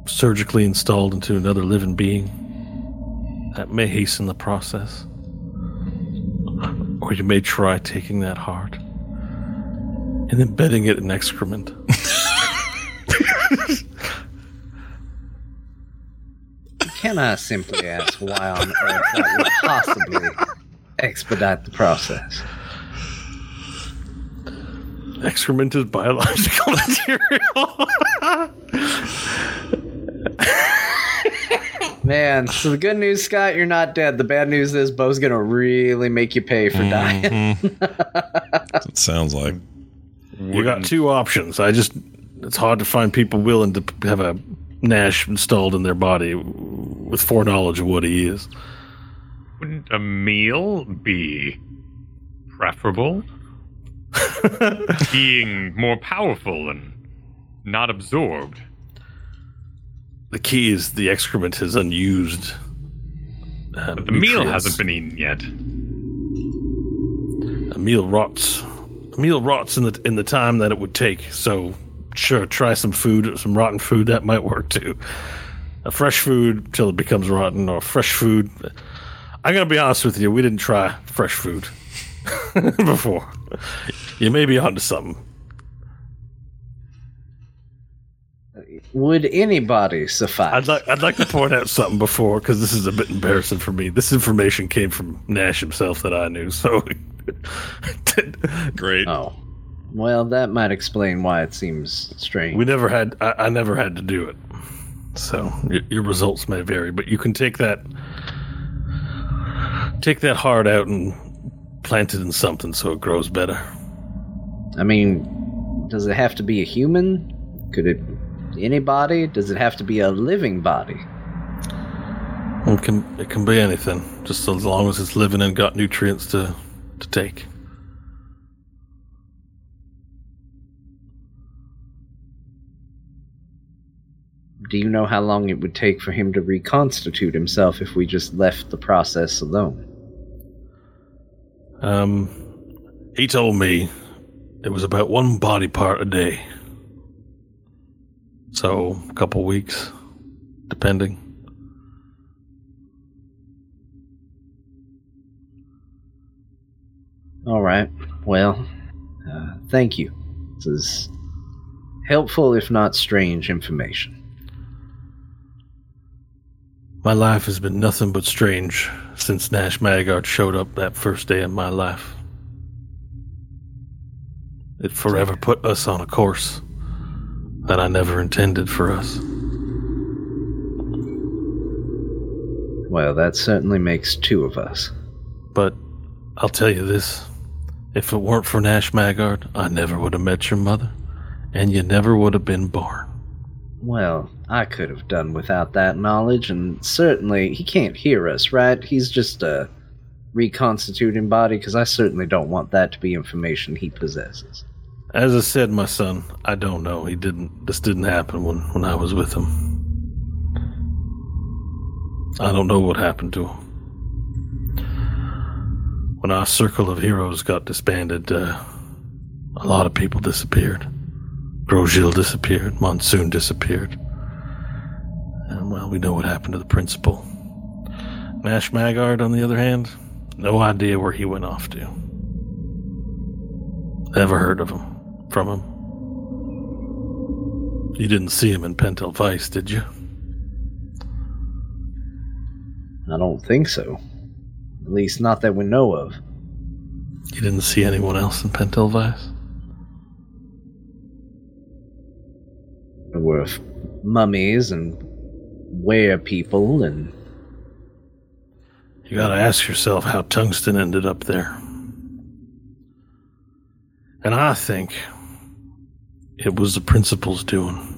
surgically installed into another living being. That may hasten the process. Or you may try taking that heart and embedding it in excrement. *laughs* Can I simply ask why on earth that would possibly expedite the process? Excrement is biological *laughs* material. Man, so the good news, Scott, you're not dead. The bad news is Bo's gonna really make you pay for dying. That's mm-hmm. *laughs* what it sounds like. you got two options. I just, it's hard to find people willing to have a Nash installed in their body with foreknowledge of what he is. Wouldn't a meal be preferable? *laughs* Being more powerful and not absorbed. The key is the excrement is unused. uh, But the meal hasn't been eaten yet. A meal rots. A meal rots in the in the time that it would take. So, sure, try some food, some rotten food. That might work too. A fresh food till it becomes rotten, or fresh food. I'm gonna be honest with you. We didn't try fresh food *laughs* before. You may be onto something. Would anybody suffice? I'd like I'd like to point out something before because this is a bit embarrassing for me. This information came from Nash himself that I knew. So, *laughs* Great. Oh. Well, that might explain why it seems strange. We never had. I, I never had to do it. So your, your results may vary, but you can take that, take that heart out and plant it in something so it grows better. I mean, does it have to be a human? Could it anybody? Does it have to be a living body? It can it can be anything, just as long as it's living and got nutrients to to take. Do you know how long it would take for him to reconstitute himself if we just left the process alone? Um, he told me it was about one body part a day. So a couple weeks, depending. All right. Well, uh, thank you. This is helpful, if not strange, information. My life has been nothing but strange since Nash Magard showed up that first day of my life. It forever put us on a course that I never intended for us. Well, that certainly makes two of us. But I'll tell you this if it weren't for Nash Magard, I never would have met your mother, and you never would have been born. Well, I could have done without that knowledge, and certainly he can't hear us, right? He's just a reconstituting body, because I certainly don't want that to be information he possesses. As I said, my son, I don't know. He didn't. This didn't happen when when I was with him. I don't know what happened to him. When our circle of heroes got disbanded, uh, a lot of people disappeared. Grosjean disappeared. Monsoon disappeared. And well, we know what happened to the principal. Nash Magard, on the other hand, no idea where he went off to. Never heard of him, from him. You didn't see him in Pentel Vice, did you? I don't think so. At least not that we know of. You didn't see anyone else in Pentel Vice? There were f- mummies and were people and You gotta ask yourself how Tungsten ended up there. And I think it was the principal's doing.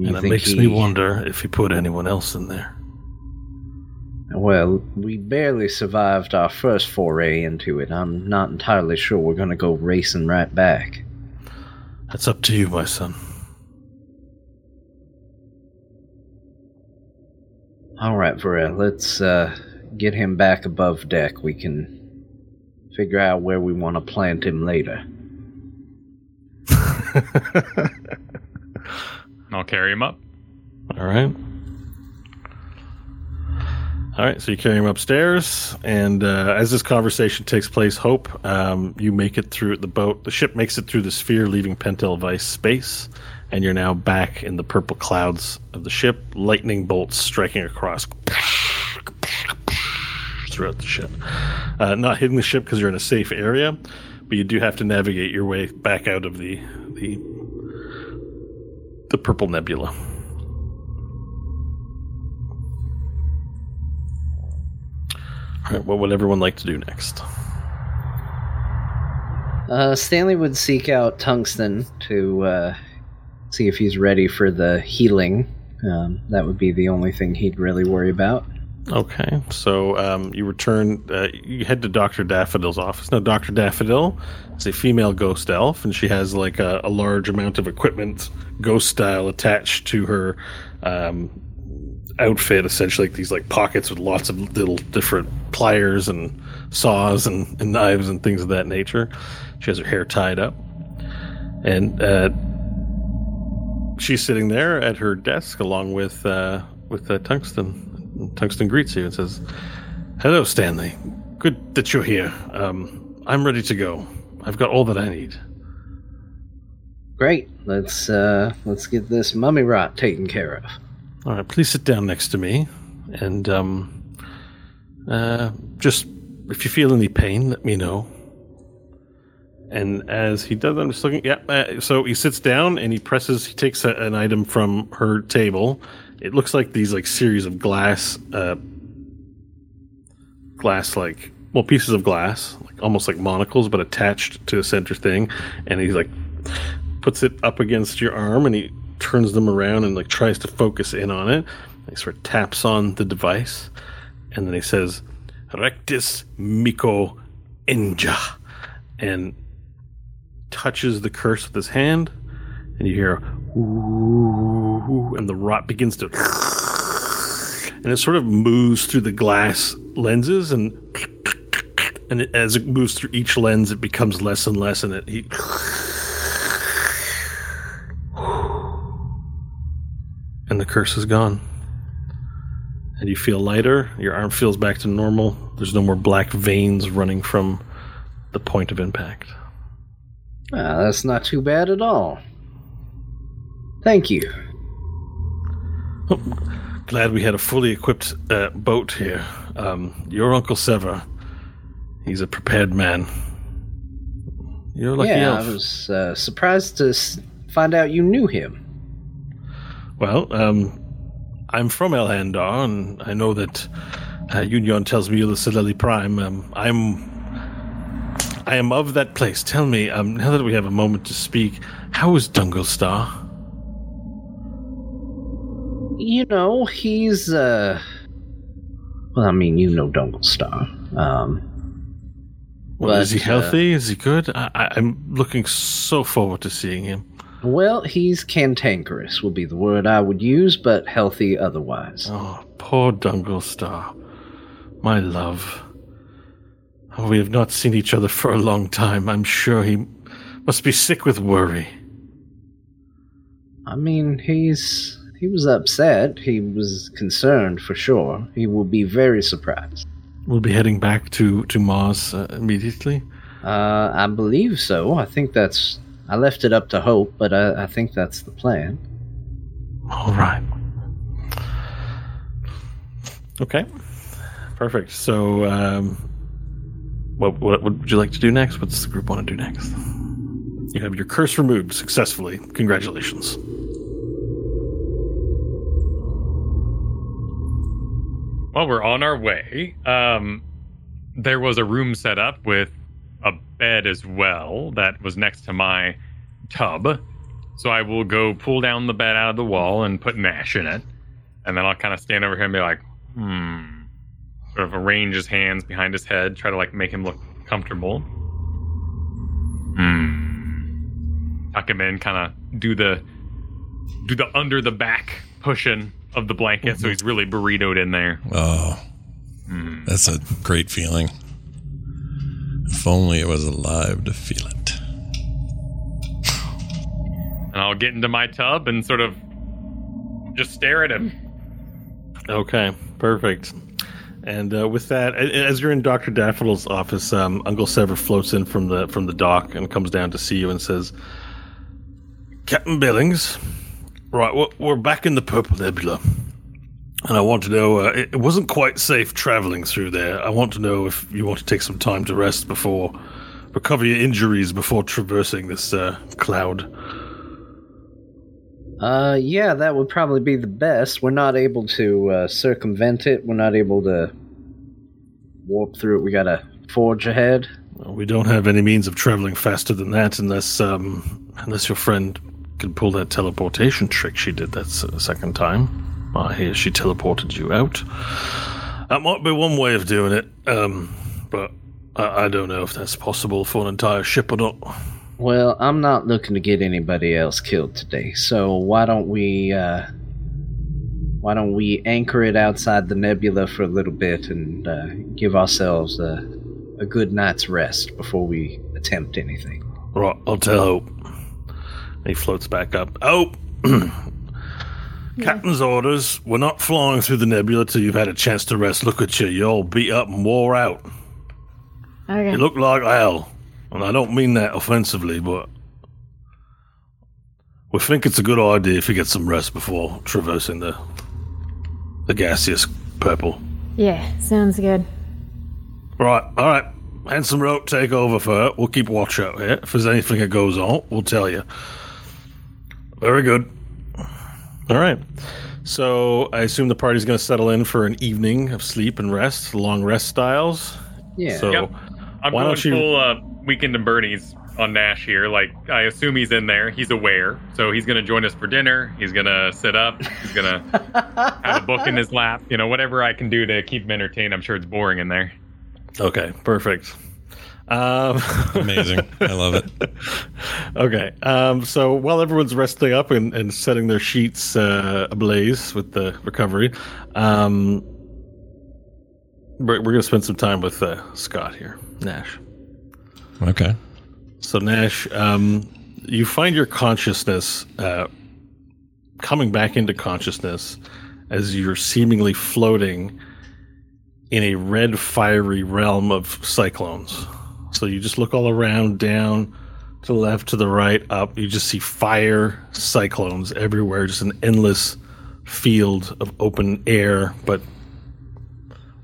you and it makes he- me wonder if he put anyone else in there. Well, we barely survived our first foray into it. I'm not entirely sure we're gonna go racing right back. That's up to you, my son. All right, Varel, let's uh, get him back above deck. We can figure out where we want to plant him later. *laughs* I'll carry him up. All right. All right, so you carry him upstairs, and uh, as this conversation takes place, Hope, um, you make it through the boat. The ship makes it through the sphere, leaving Pentel Vice space, and you're now back in the purple clouds of the ship. Lightning bolts striking across throughout the ship. Uh, not hitting the ship because you're in a safe area, but you do have to navigate your way back out of the the the purple nebula. All right, what would everyone like to do next? Uh, Stanley would seek out Tungsten to uh, see if he's ready for the healing. Um, that would be the only thing he'd really worry about. Okay, so um, you return. Uh, you head to Doctor Daffodil's office. Now, Doctor Daffodil is a female ghost elf, and she has like a, a large amount of equipment, ghost style, attached to her um, outfit. Essentially, like these like pockets with lots of little different pliers and saws and, and knives and things of that nature. She has her hair tied up, and uh, she's sitting there at her desk along with uh, with uh, Tungsten. Tungsten greets you and says, "Hello, Stanley. Good that you're here. Um, I'm ready to go. I've got all that I need." Great. Let's uh, let's get this mummy rot taken care of. All right, please sit down next to me, and um, uh, just if you feel any pain, let me know. And as he does, I'm just looking. Yeah. Uh, so he sits down and he presses. He takes a, an item from her table. It looks like these like series of glass, uh, glass like well pieces of glass, like almost like monocles, but attached to a center thing. And he's like puts it up against your arm and he turns them around and like tries to focus in on it. He sort of taps on the device, and then he says, "Rectus Miko Inja," and touches the curse with his hand, and you hear and the rot begins to, and it sort of moves through the glass lenses, and and it, as it moves through each lens, it becomes less and less, and it he. And the curse is gone. And you feel lighter. Your arm feels back to normal. There's no more black veins running from the point of impact. Ah, that's not too bad at all. Thank you. Glad we had a fully equipped uh, boat here. Um, your Uncle Sever, he's a prepared man. You're lucky yeah, elf. I was uh, surprised to s- find out you knew him. Well, um, I'm from Elhandar, and I know that uh, Union tells me you're the Sileli Prime. Um, I'm, I am of that place. Tell me, um, now that we have a moment to speak, how is Dungle Star? You know, he's uh well I mean you know Dungle Star. Um Well, is he But, uh, healthy? is he good? I, I, I'm looking so forward to seeing him. Well, he's cantankerous, will be the word I would use, but healthy otherwise. Oh, poor Dungle Star. My love. Oh, we have not seen each other for a long time. I'm sure he must be sick with worry. I mean, he's. He was upset. He was concerned for sure. He will be very surprised. We'll be heading back to, to Mars uh, immediately. Uh, I believe so. I think that's. I left it up to Hope, but I, I think that's the plan. All right. Okay. Perfect. So, um, what, what, what would you like to do next? What's the group want to do next? You have your curse removed successfully. Congratulations. Well, we're on our way. Um, there was a room set up with a bed as well that was next to my tub. So I will go pull down the bed out of the wall and put Nash in it. And then I'll kind of stand over here and be like, hmm. Sort of arrange his hands behind his head, try to like make him look comfortable. Hmm. Tuck him in, kind of do the do the under the back pushing of the blanket so he's really burritoed in there. Oh, that's a great feeling. If only it was alive to feel it. and I'll get into my tub and sort of just stare at him. Okay, perfect. And uh, with that, as you're in Doctor Daffodil's office, um, Uncle Sever floats in from the from the dock and comes down to see you and says, "Captain Billings, right, we're, we're back in the Purple Nebula, and I want to know. Uh, it, it wasn't quite safe traveling through there. I want to know if you want to take some time to rest before recover your injuries before traversing this uh, cloud." Uh, yeah, that would probably be the best. We're not able to uh, circumvent it. We're not able to warp through it. We gotta forge ahead. Well, we don't have any means of traveling faster than that unless um, unless your friend can pull that teleportation trick she did that second time. I hear she teleported you out. That might be one way of doing it, um, but I, I don't know if that's possible for an entire ship or not. Well, I'm not looking to get anybody else killed today, so why don't we, uh, why don't we anchor it outside the nebula for a little bit and uh, give ourselves a, a good night's rest before we attempt anything? Right, I'll tell Hope. He floats back up. Oh, *clears throat* Captain's orders. We're not flying through the nebula till you've had a chance to rest. Look at you. You're all beat up and wore out. Okay. You look like hell. And I don't mean that offensively, but we think it's a good idea if you get some rest before traversing the the gaseous purple. Yeah, sounds good. Right, all right. Handsome rope, take over for her. We'll keep watch out here. If there's anything that goes on, we'll tell you. Very good. All right. So I assume the party's going to settle in for an evening of sleep and rest, long rest styles. Yeah. So Yep. I'm Why going don't you- full uh, weekend and Bernie's on Nash here. Like, I assume he's in there. He's aware. So he's going to join us for dinner. He's going to sit up. He's going *laughs* to have a book in his lap. You know, whatever I can do to keep him entertained. I'm sure it's boring in there. okay, perfect. Um, *laughs* Amazing. I love it. *laughs* Okay. Um, so while everyone's resting up and, and setting their sheets uh, ablaze with the recovery, um, we're, we're going to spend some time with uh, Scott here, Nash. Okay. So, Nash, um, you find your consciousness uh, coming back into consciousness as you're seemingly floating in a red, fiery realm of cyclones. So, you just look all around, down to the left, to the right, up. You just see fire cyclones everywhere, just an endless field of open air, but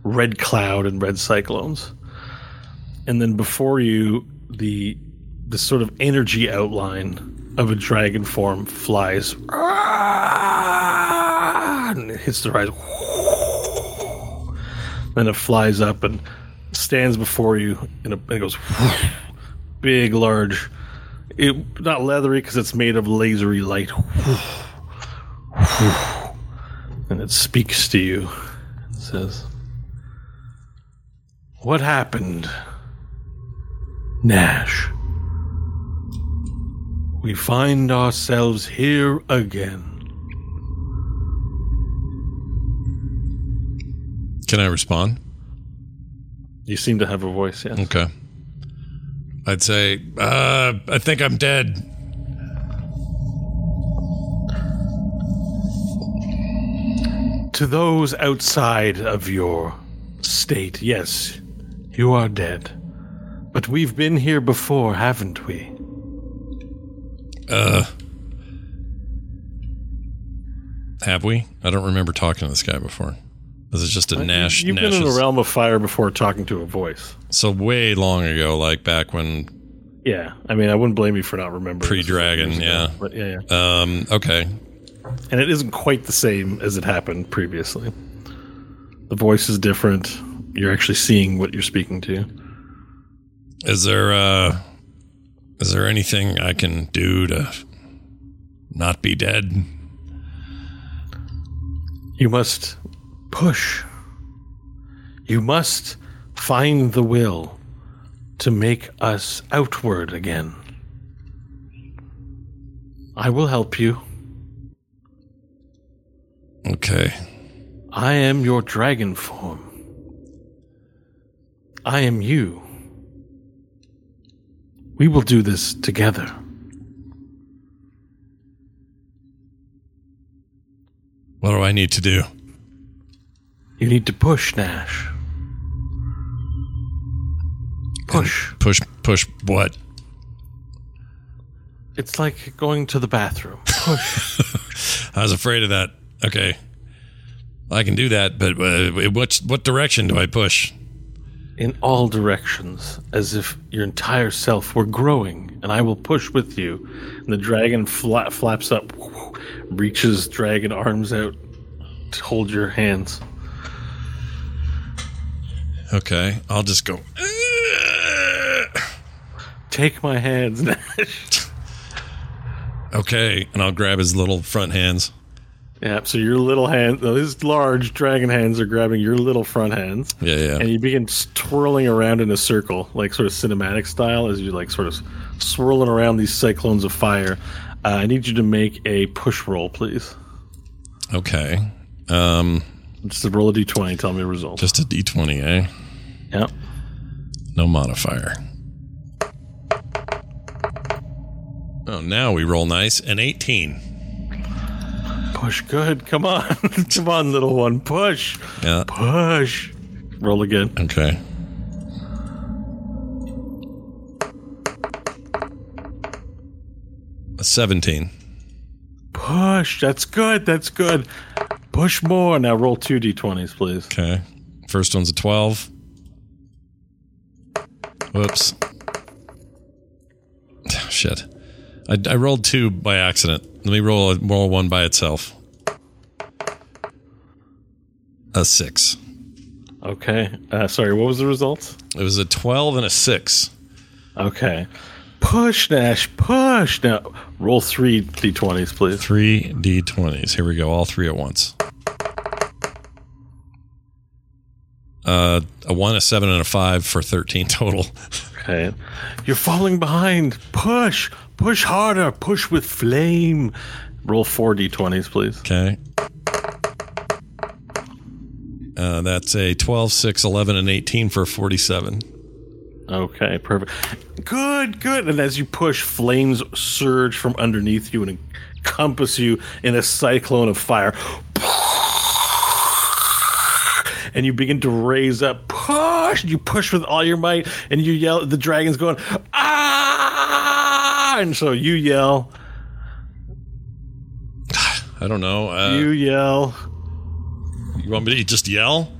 red cloud and red cyclones. And then before you, the the sort of energy outline of a dragon form flies and it hits the rise. Then it flies up and stands before you and it, goes big, large. It not leathery because it's made of lasery light. And it speaks to you. It says, "What happened?" Nash. We find ourselves here again. Can I respond? You seem to have a voice, yes. Okay. I'd say, uh, I think I'm dead. To those outside of your state, yes, you are dead. But we've been here before, haven't we? Uh, have we? I don't remember talking to this guy before. Was it just a Nash? You've been in the realm of fire before talking to a voice. So way long ago, like back when. Yeah, I mean, I wouldn't blame you for not remembering. Pre-dragon, ago, yeah. But yeah, yeah. Um. Okay. And it isn't quite the same as it happened previously. The voice is different. You're actually seeing what you're speaking to. Is there uh, is there anything I can do to not be dead? You must push. You must find the will to make us outward again. I will help you. Okay. I am your dragon form. I am you. We will do this together. What do I need to do? You need to push, Nash. Push. Push. Push. What? It's like going to the bathroom. Push. *laughs* I was afraid of that. Okay. I can do that, but uh, what what direction do I push? in all directions, as if your entire self were growing, and I will push with you. And the dragon fla- flaps up, reaches dragon arms out to hold your hands. Okay, I'll just go. Take my hands, Nash. *laughs* Okay, and I'll grab his little front hands. yeah, so your little hand, these large dragon hands are grabbing your little front hands. Yeah, yeah. And you begin twirling around in a circle, like sort of cinematic style, as you like sort of swirling around these cyclones of fire. Uh, I need you to make a push roll, please. Okay. Um, Just roll a d20. Tell me the result. just a d20, eh? Yep. No modifier. Oh, now we roll nice. An 18. Push good. Come on. *laughs* Come on, little one. Push. Yeah. Push. Roll again. Okay. A 17. Push. That's good. That's good. Push more. Now roll two d20s, please. Okay. First one's a 12. Whoops. *sighs* Shit. I, I rolled two by accident. Let me roll a, roll one by itself. A six. Okay. Uh, sorry, what was the result? It was a 12 and a six. Okay. Push, Nash. Push. Now roll three d20s, please. Three d20s. Here we go. All three at once. Uh, a one, a seven, and a five for 13 total. Okay. You're falling behind. Push. Push harder. Push with flame. Roll four d20s, please. Okay. Uh, that's a 12, 6, 11, and 18 for 47. Okay, perfect. Good, good. And as you push, flames surge from underneath you and encompass you in a cyclone of fire. And you begin to raise up. Push! You push with all your might, and you yell. The dragon's going, ah! And so you yell. *sighs* I don't know. Uh, You yell. you, want me to just yell?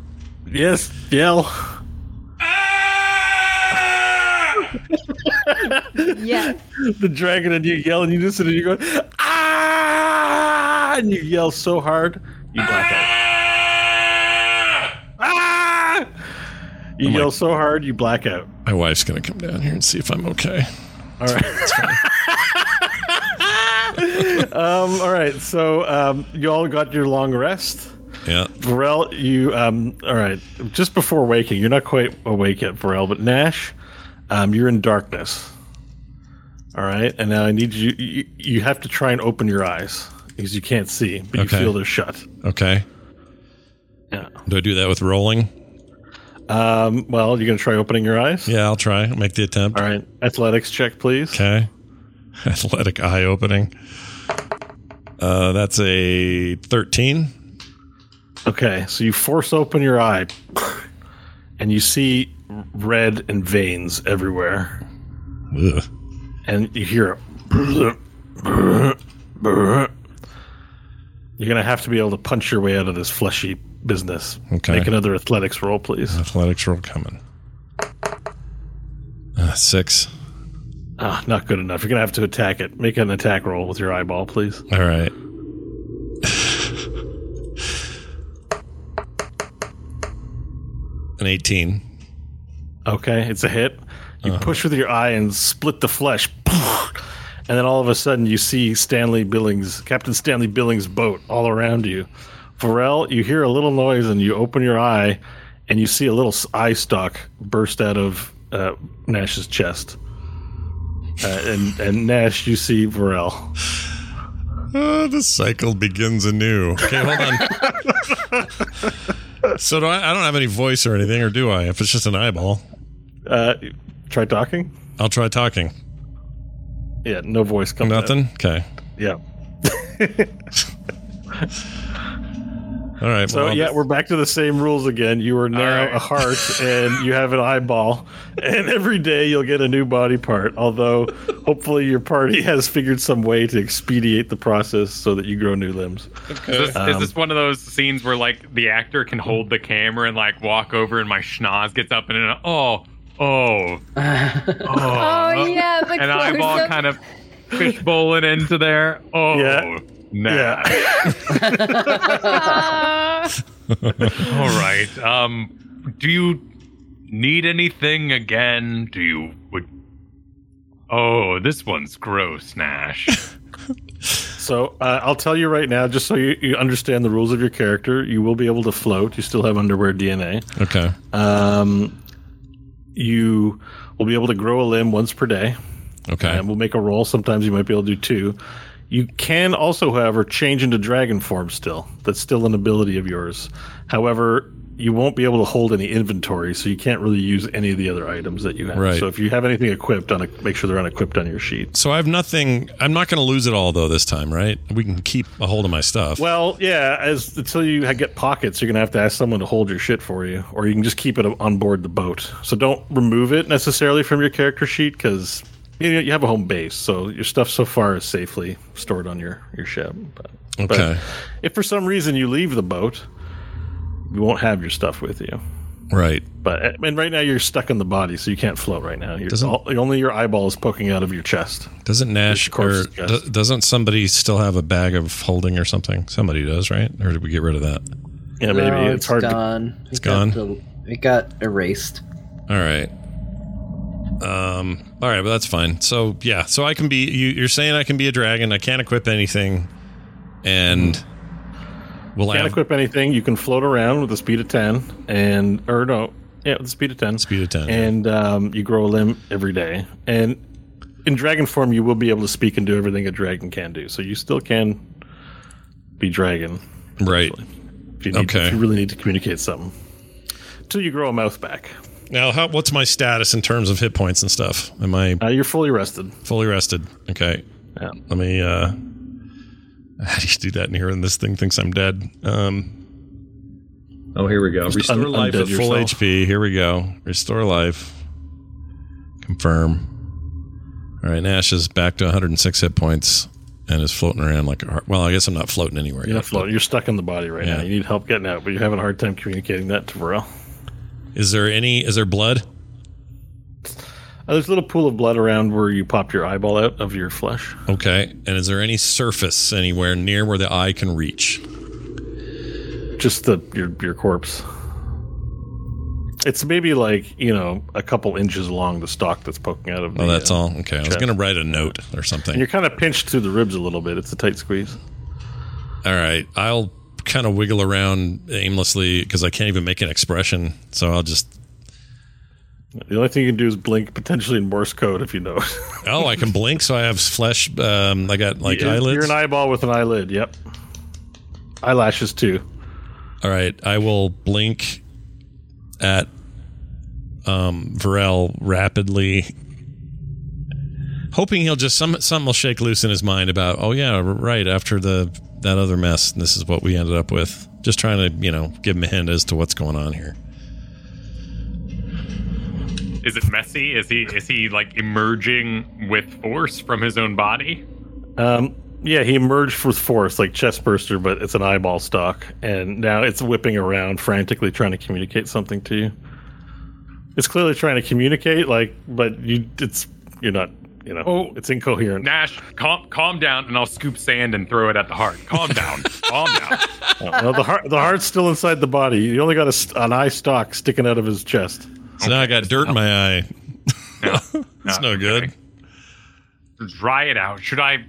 Yes, yell. *laughs* Yeah. the dragon and you yell and you listen and you go ah and you yell so hard you black out ah you yell so hard you black out My wife's going to come down here and see if I'm okay. all right *laughs* um all right so um you all got your long rest Yeah. Varel, you um all right. Just before waking, you're not quite awake yet, Varel, but Nash, Um, you're in darkness. All right, and now I need you, you. You have to try and open your eyes because you can't see, but Okay. you feel they're shut. Okay. Yeah. Do I do that with rolling? Um, well, you're gonna try opening your eyes. Yeah, I'll try. I'll make the attempt. All right. Athletics check, please. Okay. *laughs* Athletic eye opening. Uh, that's a 13. Okay, so you force open your eye, and you see red and veins everywhere, Ugh. and you hear. A *clears throat* *clears throat* *clears throat* You're gonna have to be able to punch your way out of this fleshy business. Okay. Make another athletics roll, please. Athletics roll coming. Uh, six. Ah, not good enough. You're gonna have to attack it. Make an attack roll with your eyeball, please. All right. An 18. Okay, it's a hit. You push with your eye and split the flesh. And then all of a sudden you see Stanley Billings, Captain Stanley Billings' boat all around you. Varel, you hear a little noise and you open your eye and you see a little eye stalk burst out of uh, Nash's chest. Uh, and, and Nash, you see Varel. Oh, the cycle begins anew. Okay, hold on. so do I, I don't have any voice or anything, or do I? If it's just an eyeball, Uh, try talking. I'll try talking. Yeah, no voice out. Nothing? Okay. Yeah. *laughs* All right. So well, yeah, we're back to the same rules again. You are now right. a heart, and you have an eyeball, and every day you'll get a new body part. Although, hopefully, your party has figured some way to expedite the process so that you grow new limbs. Is this, is Um, this one of those scenes where like the actor can hold the camera and like walk over and my schnoz gets up and in oh *laughs* oh Oh, yeah, the an eyeball close-up. kind of fishbowling into there. Oh Yeah. Nah. Yeah. Ah. *laughs* *laughs* All right. Um, do you need anything again? Do you would? Oh, this one's gross, Nash. *laughs* So uh, I'll tell you right now, just so you, you understand the rules of your character, you will be able to float. You still have underwear DNA. okay. Um, you will be able to grow a limb once per day. Okay. and we'll make a roll. Sometimes you might be able to do two. You can also, however, change into dragon form still. That's still an ability of yours. However, you won't be able to hold any inventory, so you can't really use any of the other items that you have. Right. So if you have anything equipped, on a, make sure they're unequipped on your sheet. So I have nothing. I'm not going to lose it all though this time, right? We can keep a hold of my stuff. Well, yeah, as until you get pockets, you're gonna have to ask someone to hold your shit for you, or you can just keep it on board the boat. So don't remove it necessarily from your character sheet because you you have a home base, so your stuff so far is safely stored on your your ship. But, but if for some reason you leave the boat, you won't have your stuff with you. right. But eh, and right now you're stuck in the body, so you can't float right now. You're, Doesn't- all, only your eyeball is poking out of your chest. Doesn't Nash or yes. do- doesn't somebody still have a bag of holding or something? Somebody does, right? Or did we get rid of that? Yeah, maybe No, it's, hard. to... gone. It's gone? it got erased. All right. Um. All right, but that's fine. So yeah, so I can be. You, you're saying I can be a dragon. I can't equip anything, and we'll can't have equip anything. You can float around with a speed of ten, and or no, yeah, with a speed of ten. speed of ten. and um, you grow a limb every day. And in dragon form, you will be able to speak and do everything a dragon can do. So you still can be dragon right. if you, need, Okay. if you really need to communicate something. Until you grow a mouth back. Now, how, what's my status in terms of hit points and stuff? Am I Uh, you're fully rested. fully rested? Okay. Yeah. Let me. uh *laughs* How do you do that in here? And this thing thinks I'm dead. Um. Oh, here we go. Restore un- life at full yourself. HP. Here we go. Restore life. Confirm. All right, Nash is back to 106 hit points and is floating around like a heart. Well, I guess I'm not floating anywhere You're yet. not floating. You're stuck in the body right Yeah. now. You need help getting out, but you're having a hard time communicating that to Varel. Is there any? Is there blood? Uh, there's a little pool of blood around where you popped your eyeball out of your flesh. Okay. And is there any surface anywhere near where the eye can reach? Just the your your corpse. It's maybe like you know a couple inches along the stalk that's poking out of. Me. Oh, the, that's uh, all. Okay. I was going to write a note or And something. you're kind of pinched through the ribs a little bit. It's a tight squeeze. All right. I'll kind of wiggle around aimlessly because I can't even make an expression. So I'll just The only thing you can do is blink potentially in Morse code if you know. *laughs* Oh, I can blink, so I have flesh. Um, I got like You're- eyelids. You're an eyeball with an eyelid. Yep. Eyelashes too. All right, I will blink at um, Varel rapidly, hoping he'll just some something will shake loose in his mind about. Oh yeah, right after the that other mess, And this is what we ended up with. Just trying to you know give him a hint as to what's going on here. Is it messy? Is he is he like emerging with force from his own body? Um, yeah, he emerged with force like chest burster, but it's an eyeball stock, and now it's whipping around frantically trying to communicate something to you. It's clearly trying to communicate, like, but you, it's you're not, you know, Oh. it's incoherent. Nash, calm calm down, and I'll scoop sand and throw it at the heart. Calm down, *laughs* calm down. Uh, well, the heart, the heart's still inside the body. You only got a, an eye stalk sticking out of his chest. So now I got dirt in my eye. No, *laughs* It's no good. Dry it out. Should I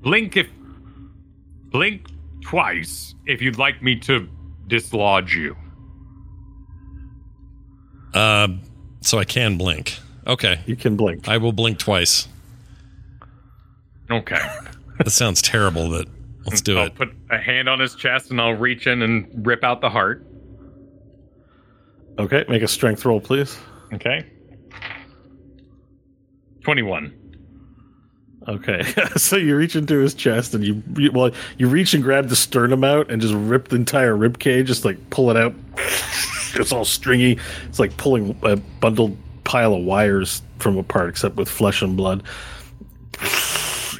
blink if blink twice if you'd like me to dislodge you? Uh, so I can blink. Okay, You can blink. I will blink twice. Okay. That sounds terrible, but let's do it. I'll it. put a hand on his chest and I'll reach in and rip out the heart. Okay, make a strength roll, please. Okay. 21. Okay, *laughs* so you reach into his chest and you, you well you reach and grab the sternum out and just rip the entire rib cage, just like pull it out. *laughs* It's all stringy. It's like pulling a bundled pile of wires from apart, except with flesh and blood.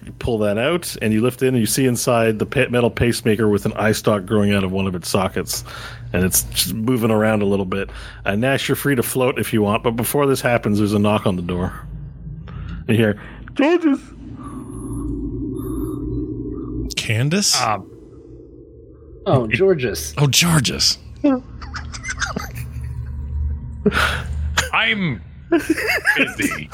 You pull that out and you lift in and you see inside the metal pacemaker with an eye stalk growing out of one of its sockets, and it's just moving around a little bit. Uh, Nash, you're free to float if you want, but before this happens, there's a knock on the door. And you hear, Georges. Candace? Um, Oh, Georges. oh, Georges. I'm busy,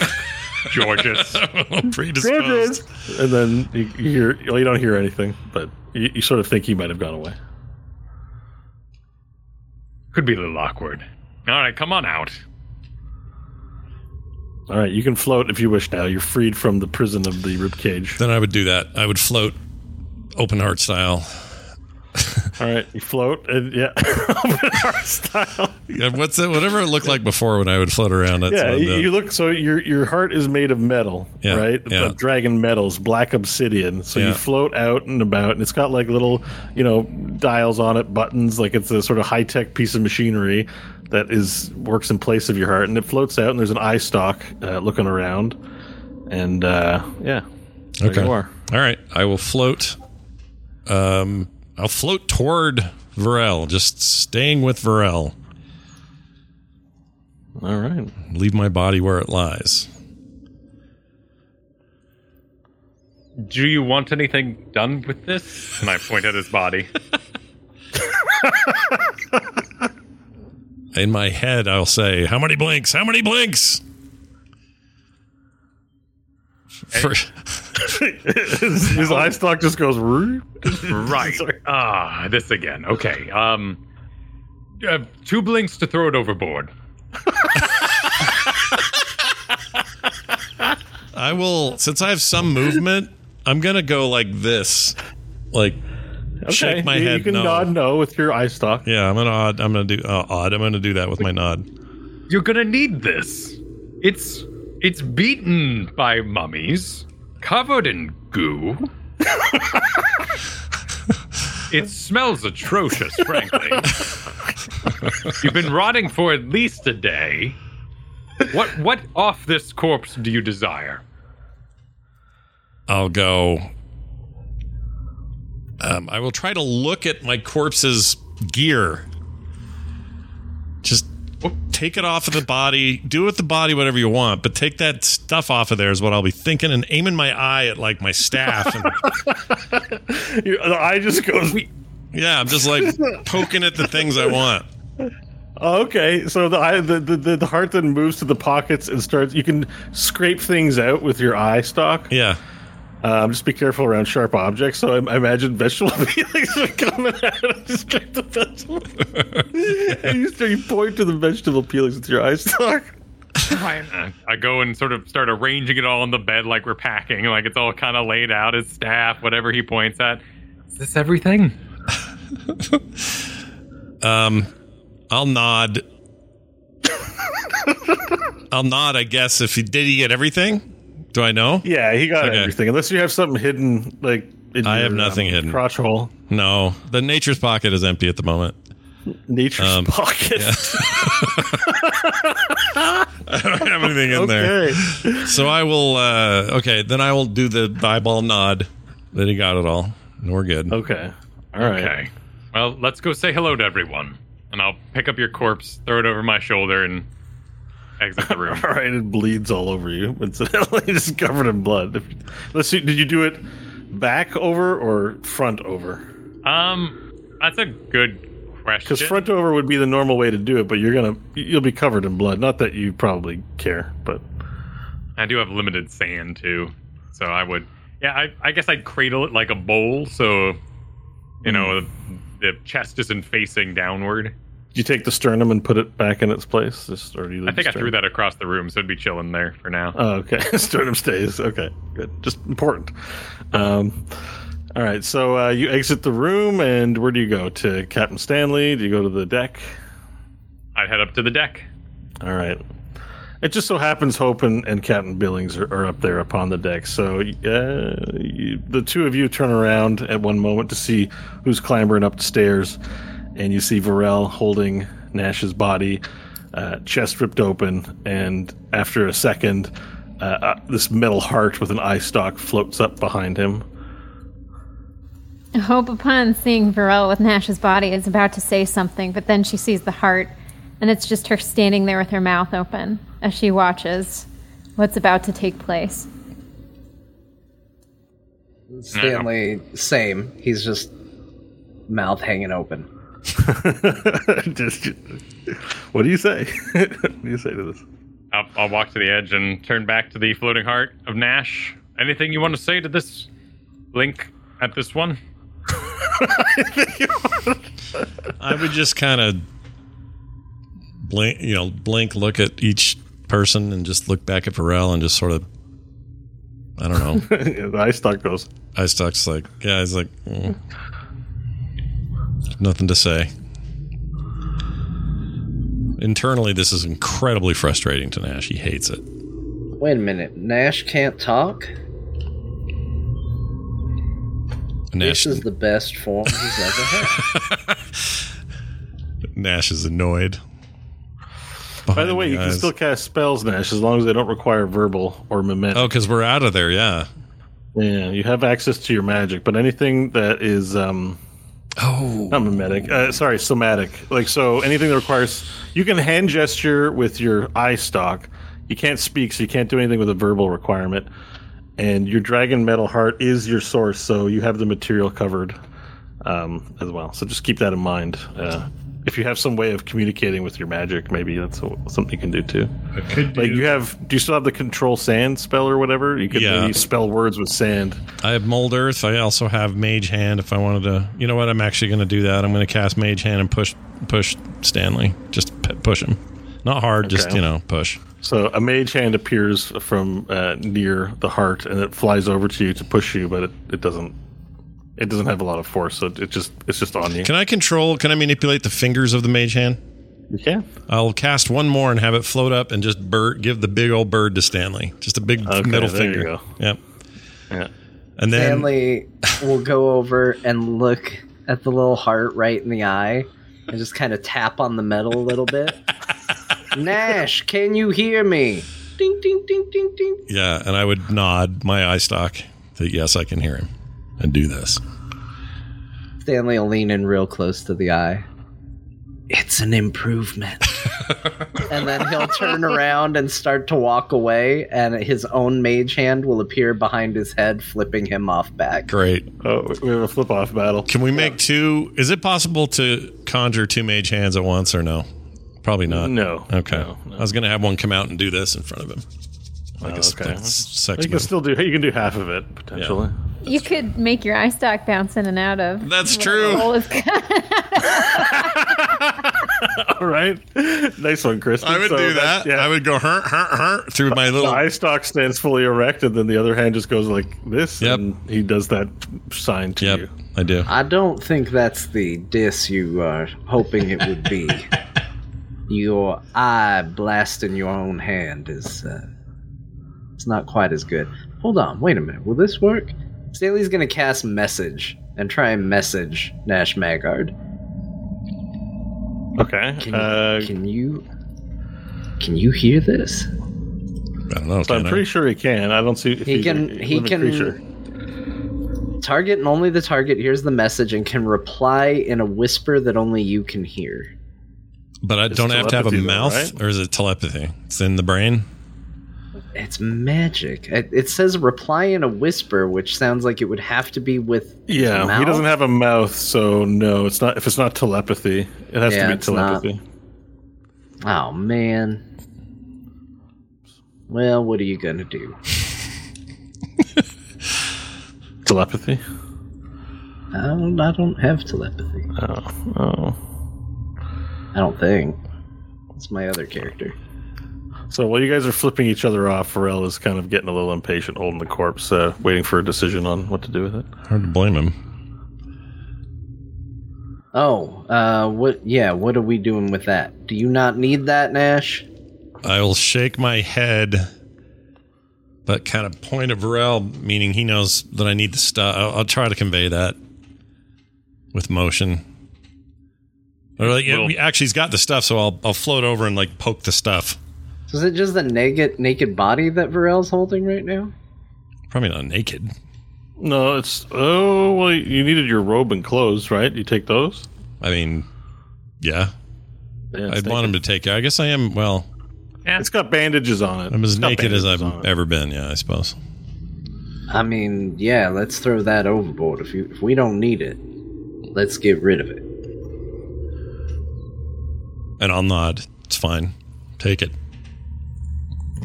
Georges. *laughs* Predisposed. And then you, you hear, well, you don't hear anything, but you, you sort of think he might have gone away. Could be a little awkward. All right, come on out. All right, you can float if you wish now. You're freed from the prison of the rib cage. Then I would do that. I would float open heart style. *laughs* All right, you float, and yeah, *laughs* heart style. Yeah, What's it? Whatever it looked like before when I would float around. That's Yeah, what you, you look. So your your heart is made of metal, Yeah, right? yeah. Of dragon metals, black obsidian. So Yeah. you float out and about, and it's got like little, you know, dials on it, buttons. Like it's a sort of high tech piece of machinery that is works in place of your heart, and it floats out. And there's an eye stalk uh, looking around, and uh, yeah, there Okay. you are. All right. I will float. Um, I'll float toward Varel, just staying with Varel. All right. Leave my body where it lies. Do you want anything done with this? And I point at his body. *laughs* In my head, I'll say, "How many blinks? How many blinks?" For, *laughs* his, his eye stalk just goes. "Root." right. *laughs* Ah, this again. Okay. Um, uh, two blinks to throw it overboard. I will, since I have some movement, I'm gonna go like this, like shake my you, head. You can no. nod no with your eye stalk. Yeah, I'm gonna odd. I'm gonna do uh, odd. I'm gonna do that with my nod. You're gonna need this. It's it's beaten by mummies, covered in goo. *laughs* it smells atrocious, frankly. You've been rotting for at least a day. What what off this corpse do you desire? I'll go. Um, I will try to look at my corpse's gear. Just take it off of the body. Do with the body whatever you want, but take that stuff off of there is what I'll be thinking and aiming my eye at like my staff. And, *laughs* Your, the eye just goes. yeah, I'm just like poking at the things I want. Okay, so the eye, the, the the the heart then moves to the pockets and starts. You can scrape things out with your eye stalk. Yeah. Um, just be careful around sharp objects. So I, I imagine vegetable *laughs* peelings are coming out and just scrape the vegetable. and *laughs* you start you point to the vegetable peelings with your eye stalk. *laughs* Fine. Uh, I go and sort of start arranging it all on the bed like we're packing, like it's all kind of laid out. His staff, whatever he points at. Is this everything? Um, I'll nod. I'll nod. I guess if he did, he get everything. Do I know? Yeah, he got Okay. everything. Unless you have something hidden, like in I your, have nothing um, hidden. Crotch hole, No. The nature's pocket is empty at the moment. nature's Um, pocket. *laughs* I don't have anything in there. okay. So I will. uh Okay, then I will do the eyeball nod that he got it all, and we're good. Okay. All right. Okay. Well, let's go say hello to everyone. And I'll pick up your corpse, throw it over my shoulder, and exit the room. *laughs* All right. It bleeds all over you. *laughs* Incidentally, *laughs* it's covered in blood. Let's see. Did you do it back over or front over? um, that's a good question. Because front over would be the normal way to do it, but you're gonna you'll be covered in blood. Not that you probably care, but I do have limited sand too, so I would. Yeah, I, I guess I'd cradle it like a bowl, so you know the, the chest isn't facing downward. You take the sternum and put it back in its place? Just or do you I think I threw that across the room, so it'd be chilling there for now. Oh, okay. *laughs* Sternum stays. Okay, good. Just important. Um, all right. So uh, you exit the room, and where do you go? To Captain Stanley? Do you go to the deck? I'd head up to the deck. All right. It just so happens Hope and, and Captain Billings are, are up there upon the deck. So uh, you, the two of you turn around at one moment to see who's clambering up the stairs, and you see Varel holding Nash's body, uh, chest ripped open, and after a second, uh, uh, this metal heart with an eye stalk floats up behind him. Hope, upon seeing Varel with Nash's body, is about to say something, but then she sees the heart, and it's just her standing there with her mouth open as she watches what's about to take place. Stanley, same. He's just mouth hanging open. *laughs* Just- what do you say? *laughs* what do you say to this? I'll, I'll walk to the edge and turn back to the floating heart of Nash. Anything you want to say to this link at this one? *laughs* I would just kind of blink, you know, blink, look at each person, and just look back at Varel and just sort of, I don't know. the eye stalk goes. I stuck's like, yeah, he's like, mm. Nothing to say. Internally, this is incredibly frustrating to Nash. He hates it. Wait a minute. Nash can't talk? Nash, This is the best form he's ever had. *laughs* Nash is annoyed. By the way, you can still cast spells, Nash, as long as they don't require verbal or mimetic. Oh, because we're out of there. Yeah. Yeah, you have access to your magic, but anything that is um Oh. not mimetic, uh, sorry, somatic. Like so, anything that requires you can hand gesture with your eye stalk. You can't speak, so you can't do anything with a verbal requirement. And your dragon metal heart is your source, so you have the material covered um, as well. So just keep that in mind. Uh, if you have some way of communicating with your magic, maybe that's a- something you can do too. I Could do. Like you have, do you still have the control sand spell or whatever? You could Yeah. maybe spell words with sand. I have Mold Earth. I also have Mage Hand. If I wanted to, you know what? I'm actually going to do that. I'm going to cast Mage Hand and push push Stanley. Just p- push him. Not hard. Just you know, push. So a mage hand appears from uh, near the heart, and it flies over to you to push you, but it, it doesn't. It doesn't have a lot of force, so it just it's just on you. Can I control? Can I manipulate the fingers of the Mage Hand? You can. I'll cast one more and have it float up and just bird, give the big old bird to Stanley. Just a big Okay, middle there you finger. go. Yep. Yeah. And then Stanley will go over and look at the little heart right in the eye and just kind of tap on the metal a little bit. *laughs* Nash, can you hear me? Ding, ding, ding, ding, ding. yeah, and I would nod my eye stock that yes, I can hear him, and do this. Stanley will lean in real close to the eye. It's an improvement. *laughs* and then he'll turn around and start to walk away, and his own mage hand will appear behind his head, flipping him off back. Great. Oh, we have a flip off battle. Can we make two? Is it possible to conjure two mage hands at once or no? Probably not. No. Okay. No, no. I was going to have one come out and do this in front of him. Like Oh, a s- okay. like a s- sex You can still do. You can do half of it potentially. You could make your eye stock bounce in and out of. That's true. Roll is- *laughs* All right. Nice one, Chris. I would So do that. Yeah. I would go hurt, hurt, hurt through my the little. eye stalk stands fully erect, and then the other hand just goes like this, Yep. and he does that sign to Yep, you. I do. I don't think that's the diss you are hoping it would be. *laughs* your eye blasting your own hand is uh, it's not quite as good. Hold on, wait a minute. Will this work? Staley's gonna cast message and try and message Nash Magard. Okay. Can, uh, can you can you hear this? I don't know. so I'm I? pretty sure he can. I don't see. If He can- A he living can- Creature. Target and only the target hears the message and can reply in a whisper that only you can hear. But I It's don't have to have a telepathy though, mouth, right? or is it telepathy? It's in the brain. It's magic. It, it says reply in a whisper, which sounds like it would have to be with. Yeah, he doesn't have a mouth, so no, it's not. If it's not telepathy, it has Yeah, to be it's not. telepathy. Oh man. Well, what are you gonna do? *laughs* Telepathy. I don't. I don't have telepathy. Oh, oh. I don't think. It's my other character. So while you guys are flipping each other off, Varel is kind of getting a little impatient, holding the corpse, uh, waiting for a decision on what to do with it. Hard to blame him. Oh, uh, what? Yeah, what are we doing with that? Do you not need that, Nash? I will shake my head, but kind of point of Varel, meaning he knows that I need the stuff. I'll, I'll try to convey that with motion. Or like, yeah, we- actually, he's got the stuff, so I'll I'll float over and like poke the stuff. So is it just the naked naked body that Varel's holding right now? Probably not naked. No, it's oh well, you needed your robe and clothes, right? You take those. I mean, yeah, Yeah, I'd want him to take. I guess I am. Well, yeah, It's got bandages on it. I'm as It's naked as I've ever been. Yeah, I suppose. I mean, yeah, let's throw that overboard. If you if we don't need it, let's get rid of it. And I'll nod. It's fine. Take it.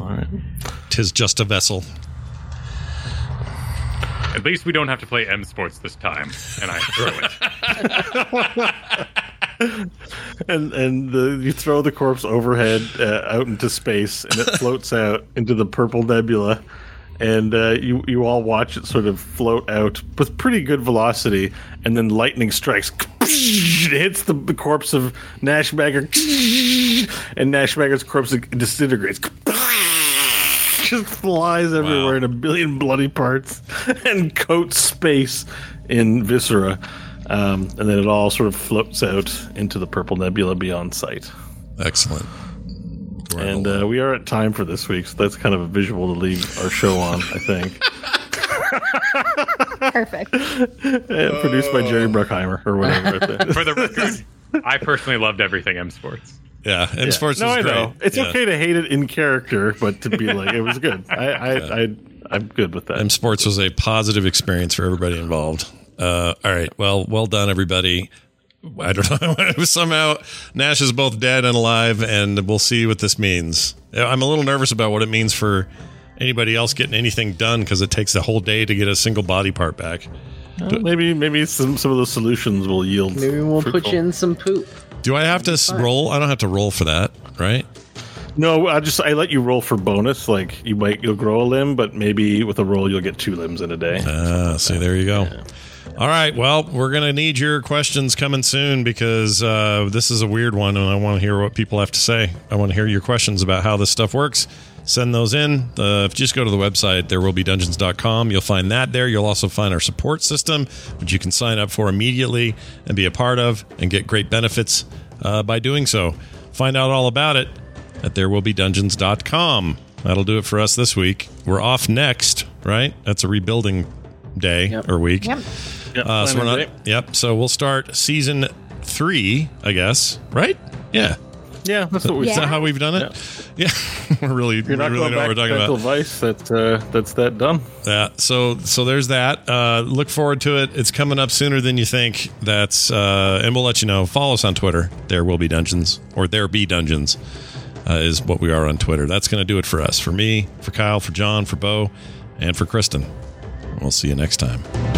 All right. Tis just a vessel. At least we don't have to play M Sports this time. And I throw it. *laughs* And and the, you throw the corpse overhead uh, out into space, and it floats out into the purple nebula. And uh, you you all watch it sort of float out with pretty good velocity, and then lightning strikes. It hits the, the corpse of Nash Magard, and Nash Magard's corpse disintegrates. Just flies everywhere in a billion bloody parts *laughs* and coats space in viscera. Um, and then it all sort of floats out into the purple nebula beyond sight. Excellent. And uh, we are at time for this week, so that's kind of a visual to leave our show on, I think. *laughs* Perfect. And produced by Jerry Bruckheimer or whatever. *laughs* For the record, I personally loved everything M Sports. Yeah, M Sports no, is I great. know. It's Yeah. okay to hate it in character, but to be like, it was *laughs* good. I, I, I, I'm good with that. M Sports was a positive experience for everybody involved. Uh, all right. Well, well done, everybody. I don't *laughs* know. Somehow Nash is both dead and alive, and we'll see what this means. I'm a little nervous about what it means for anybody else getting anything done because it takes a whole day to get a single body part back. Well, maybe maybe some, some of those solutions will yield. Maybe we'll put you in some poop. Do I have to s- roll? I don't have to roll for that, right? No, I just I let you roll for bonus. Like you might you'll grow a limb, but maybe with a roll you'll get two limbs in a day. Ah, see, there you go. All right. Well, we're going to need your questions coming soon because uh, this is a weird one, and I want to hear what people have to say. I want to hear your questions about how this stuff works. Send those in. Uh, if you just go to the website, there will be dungeons.com. You'll find that there. You'll also find our support system, which you can sign up for immediately and be a part of and get great benefits uh, by doing so. Find out all about it at there will be therewillbedungeons.com. That'll do it for us this week. We're off next, right? That's a rebuilding day Yep. or week. Yep. Yep, Uh, so we're not. day. Yep. So we'll start season three, I guess. Right? Yeah. Yeah, that's what we Is Yeah. that how we've done it? Yeah. *laughs* *laughs* we're really, we You're not really going know what back we're to talking dental about. vice. That uh, that's that done. Yeah. So so there's that. Uh, look forward to it. It's coming up sooner than you think. That's uh, and we'll let you know. Follow us on Twitter. There will be dungeons or there be dungeons. Uh, is what we are on Twitter. That's going to do it for us. For me, for Kyle, for John, for Bo, and for Kristen. We'll see you next time.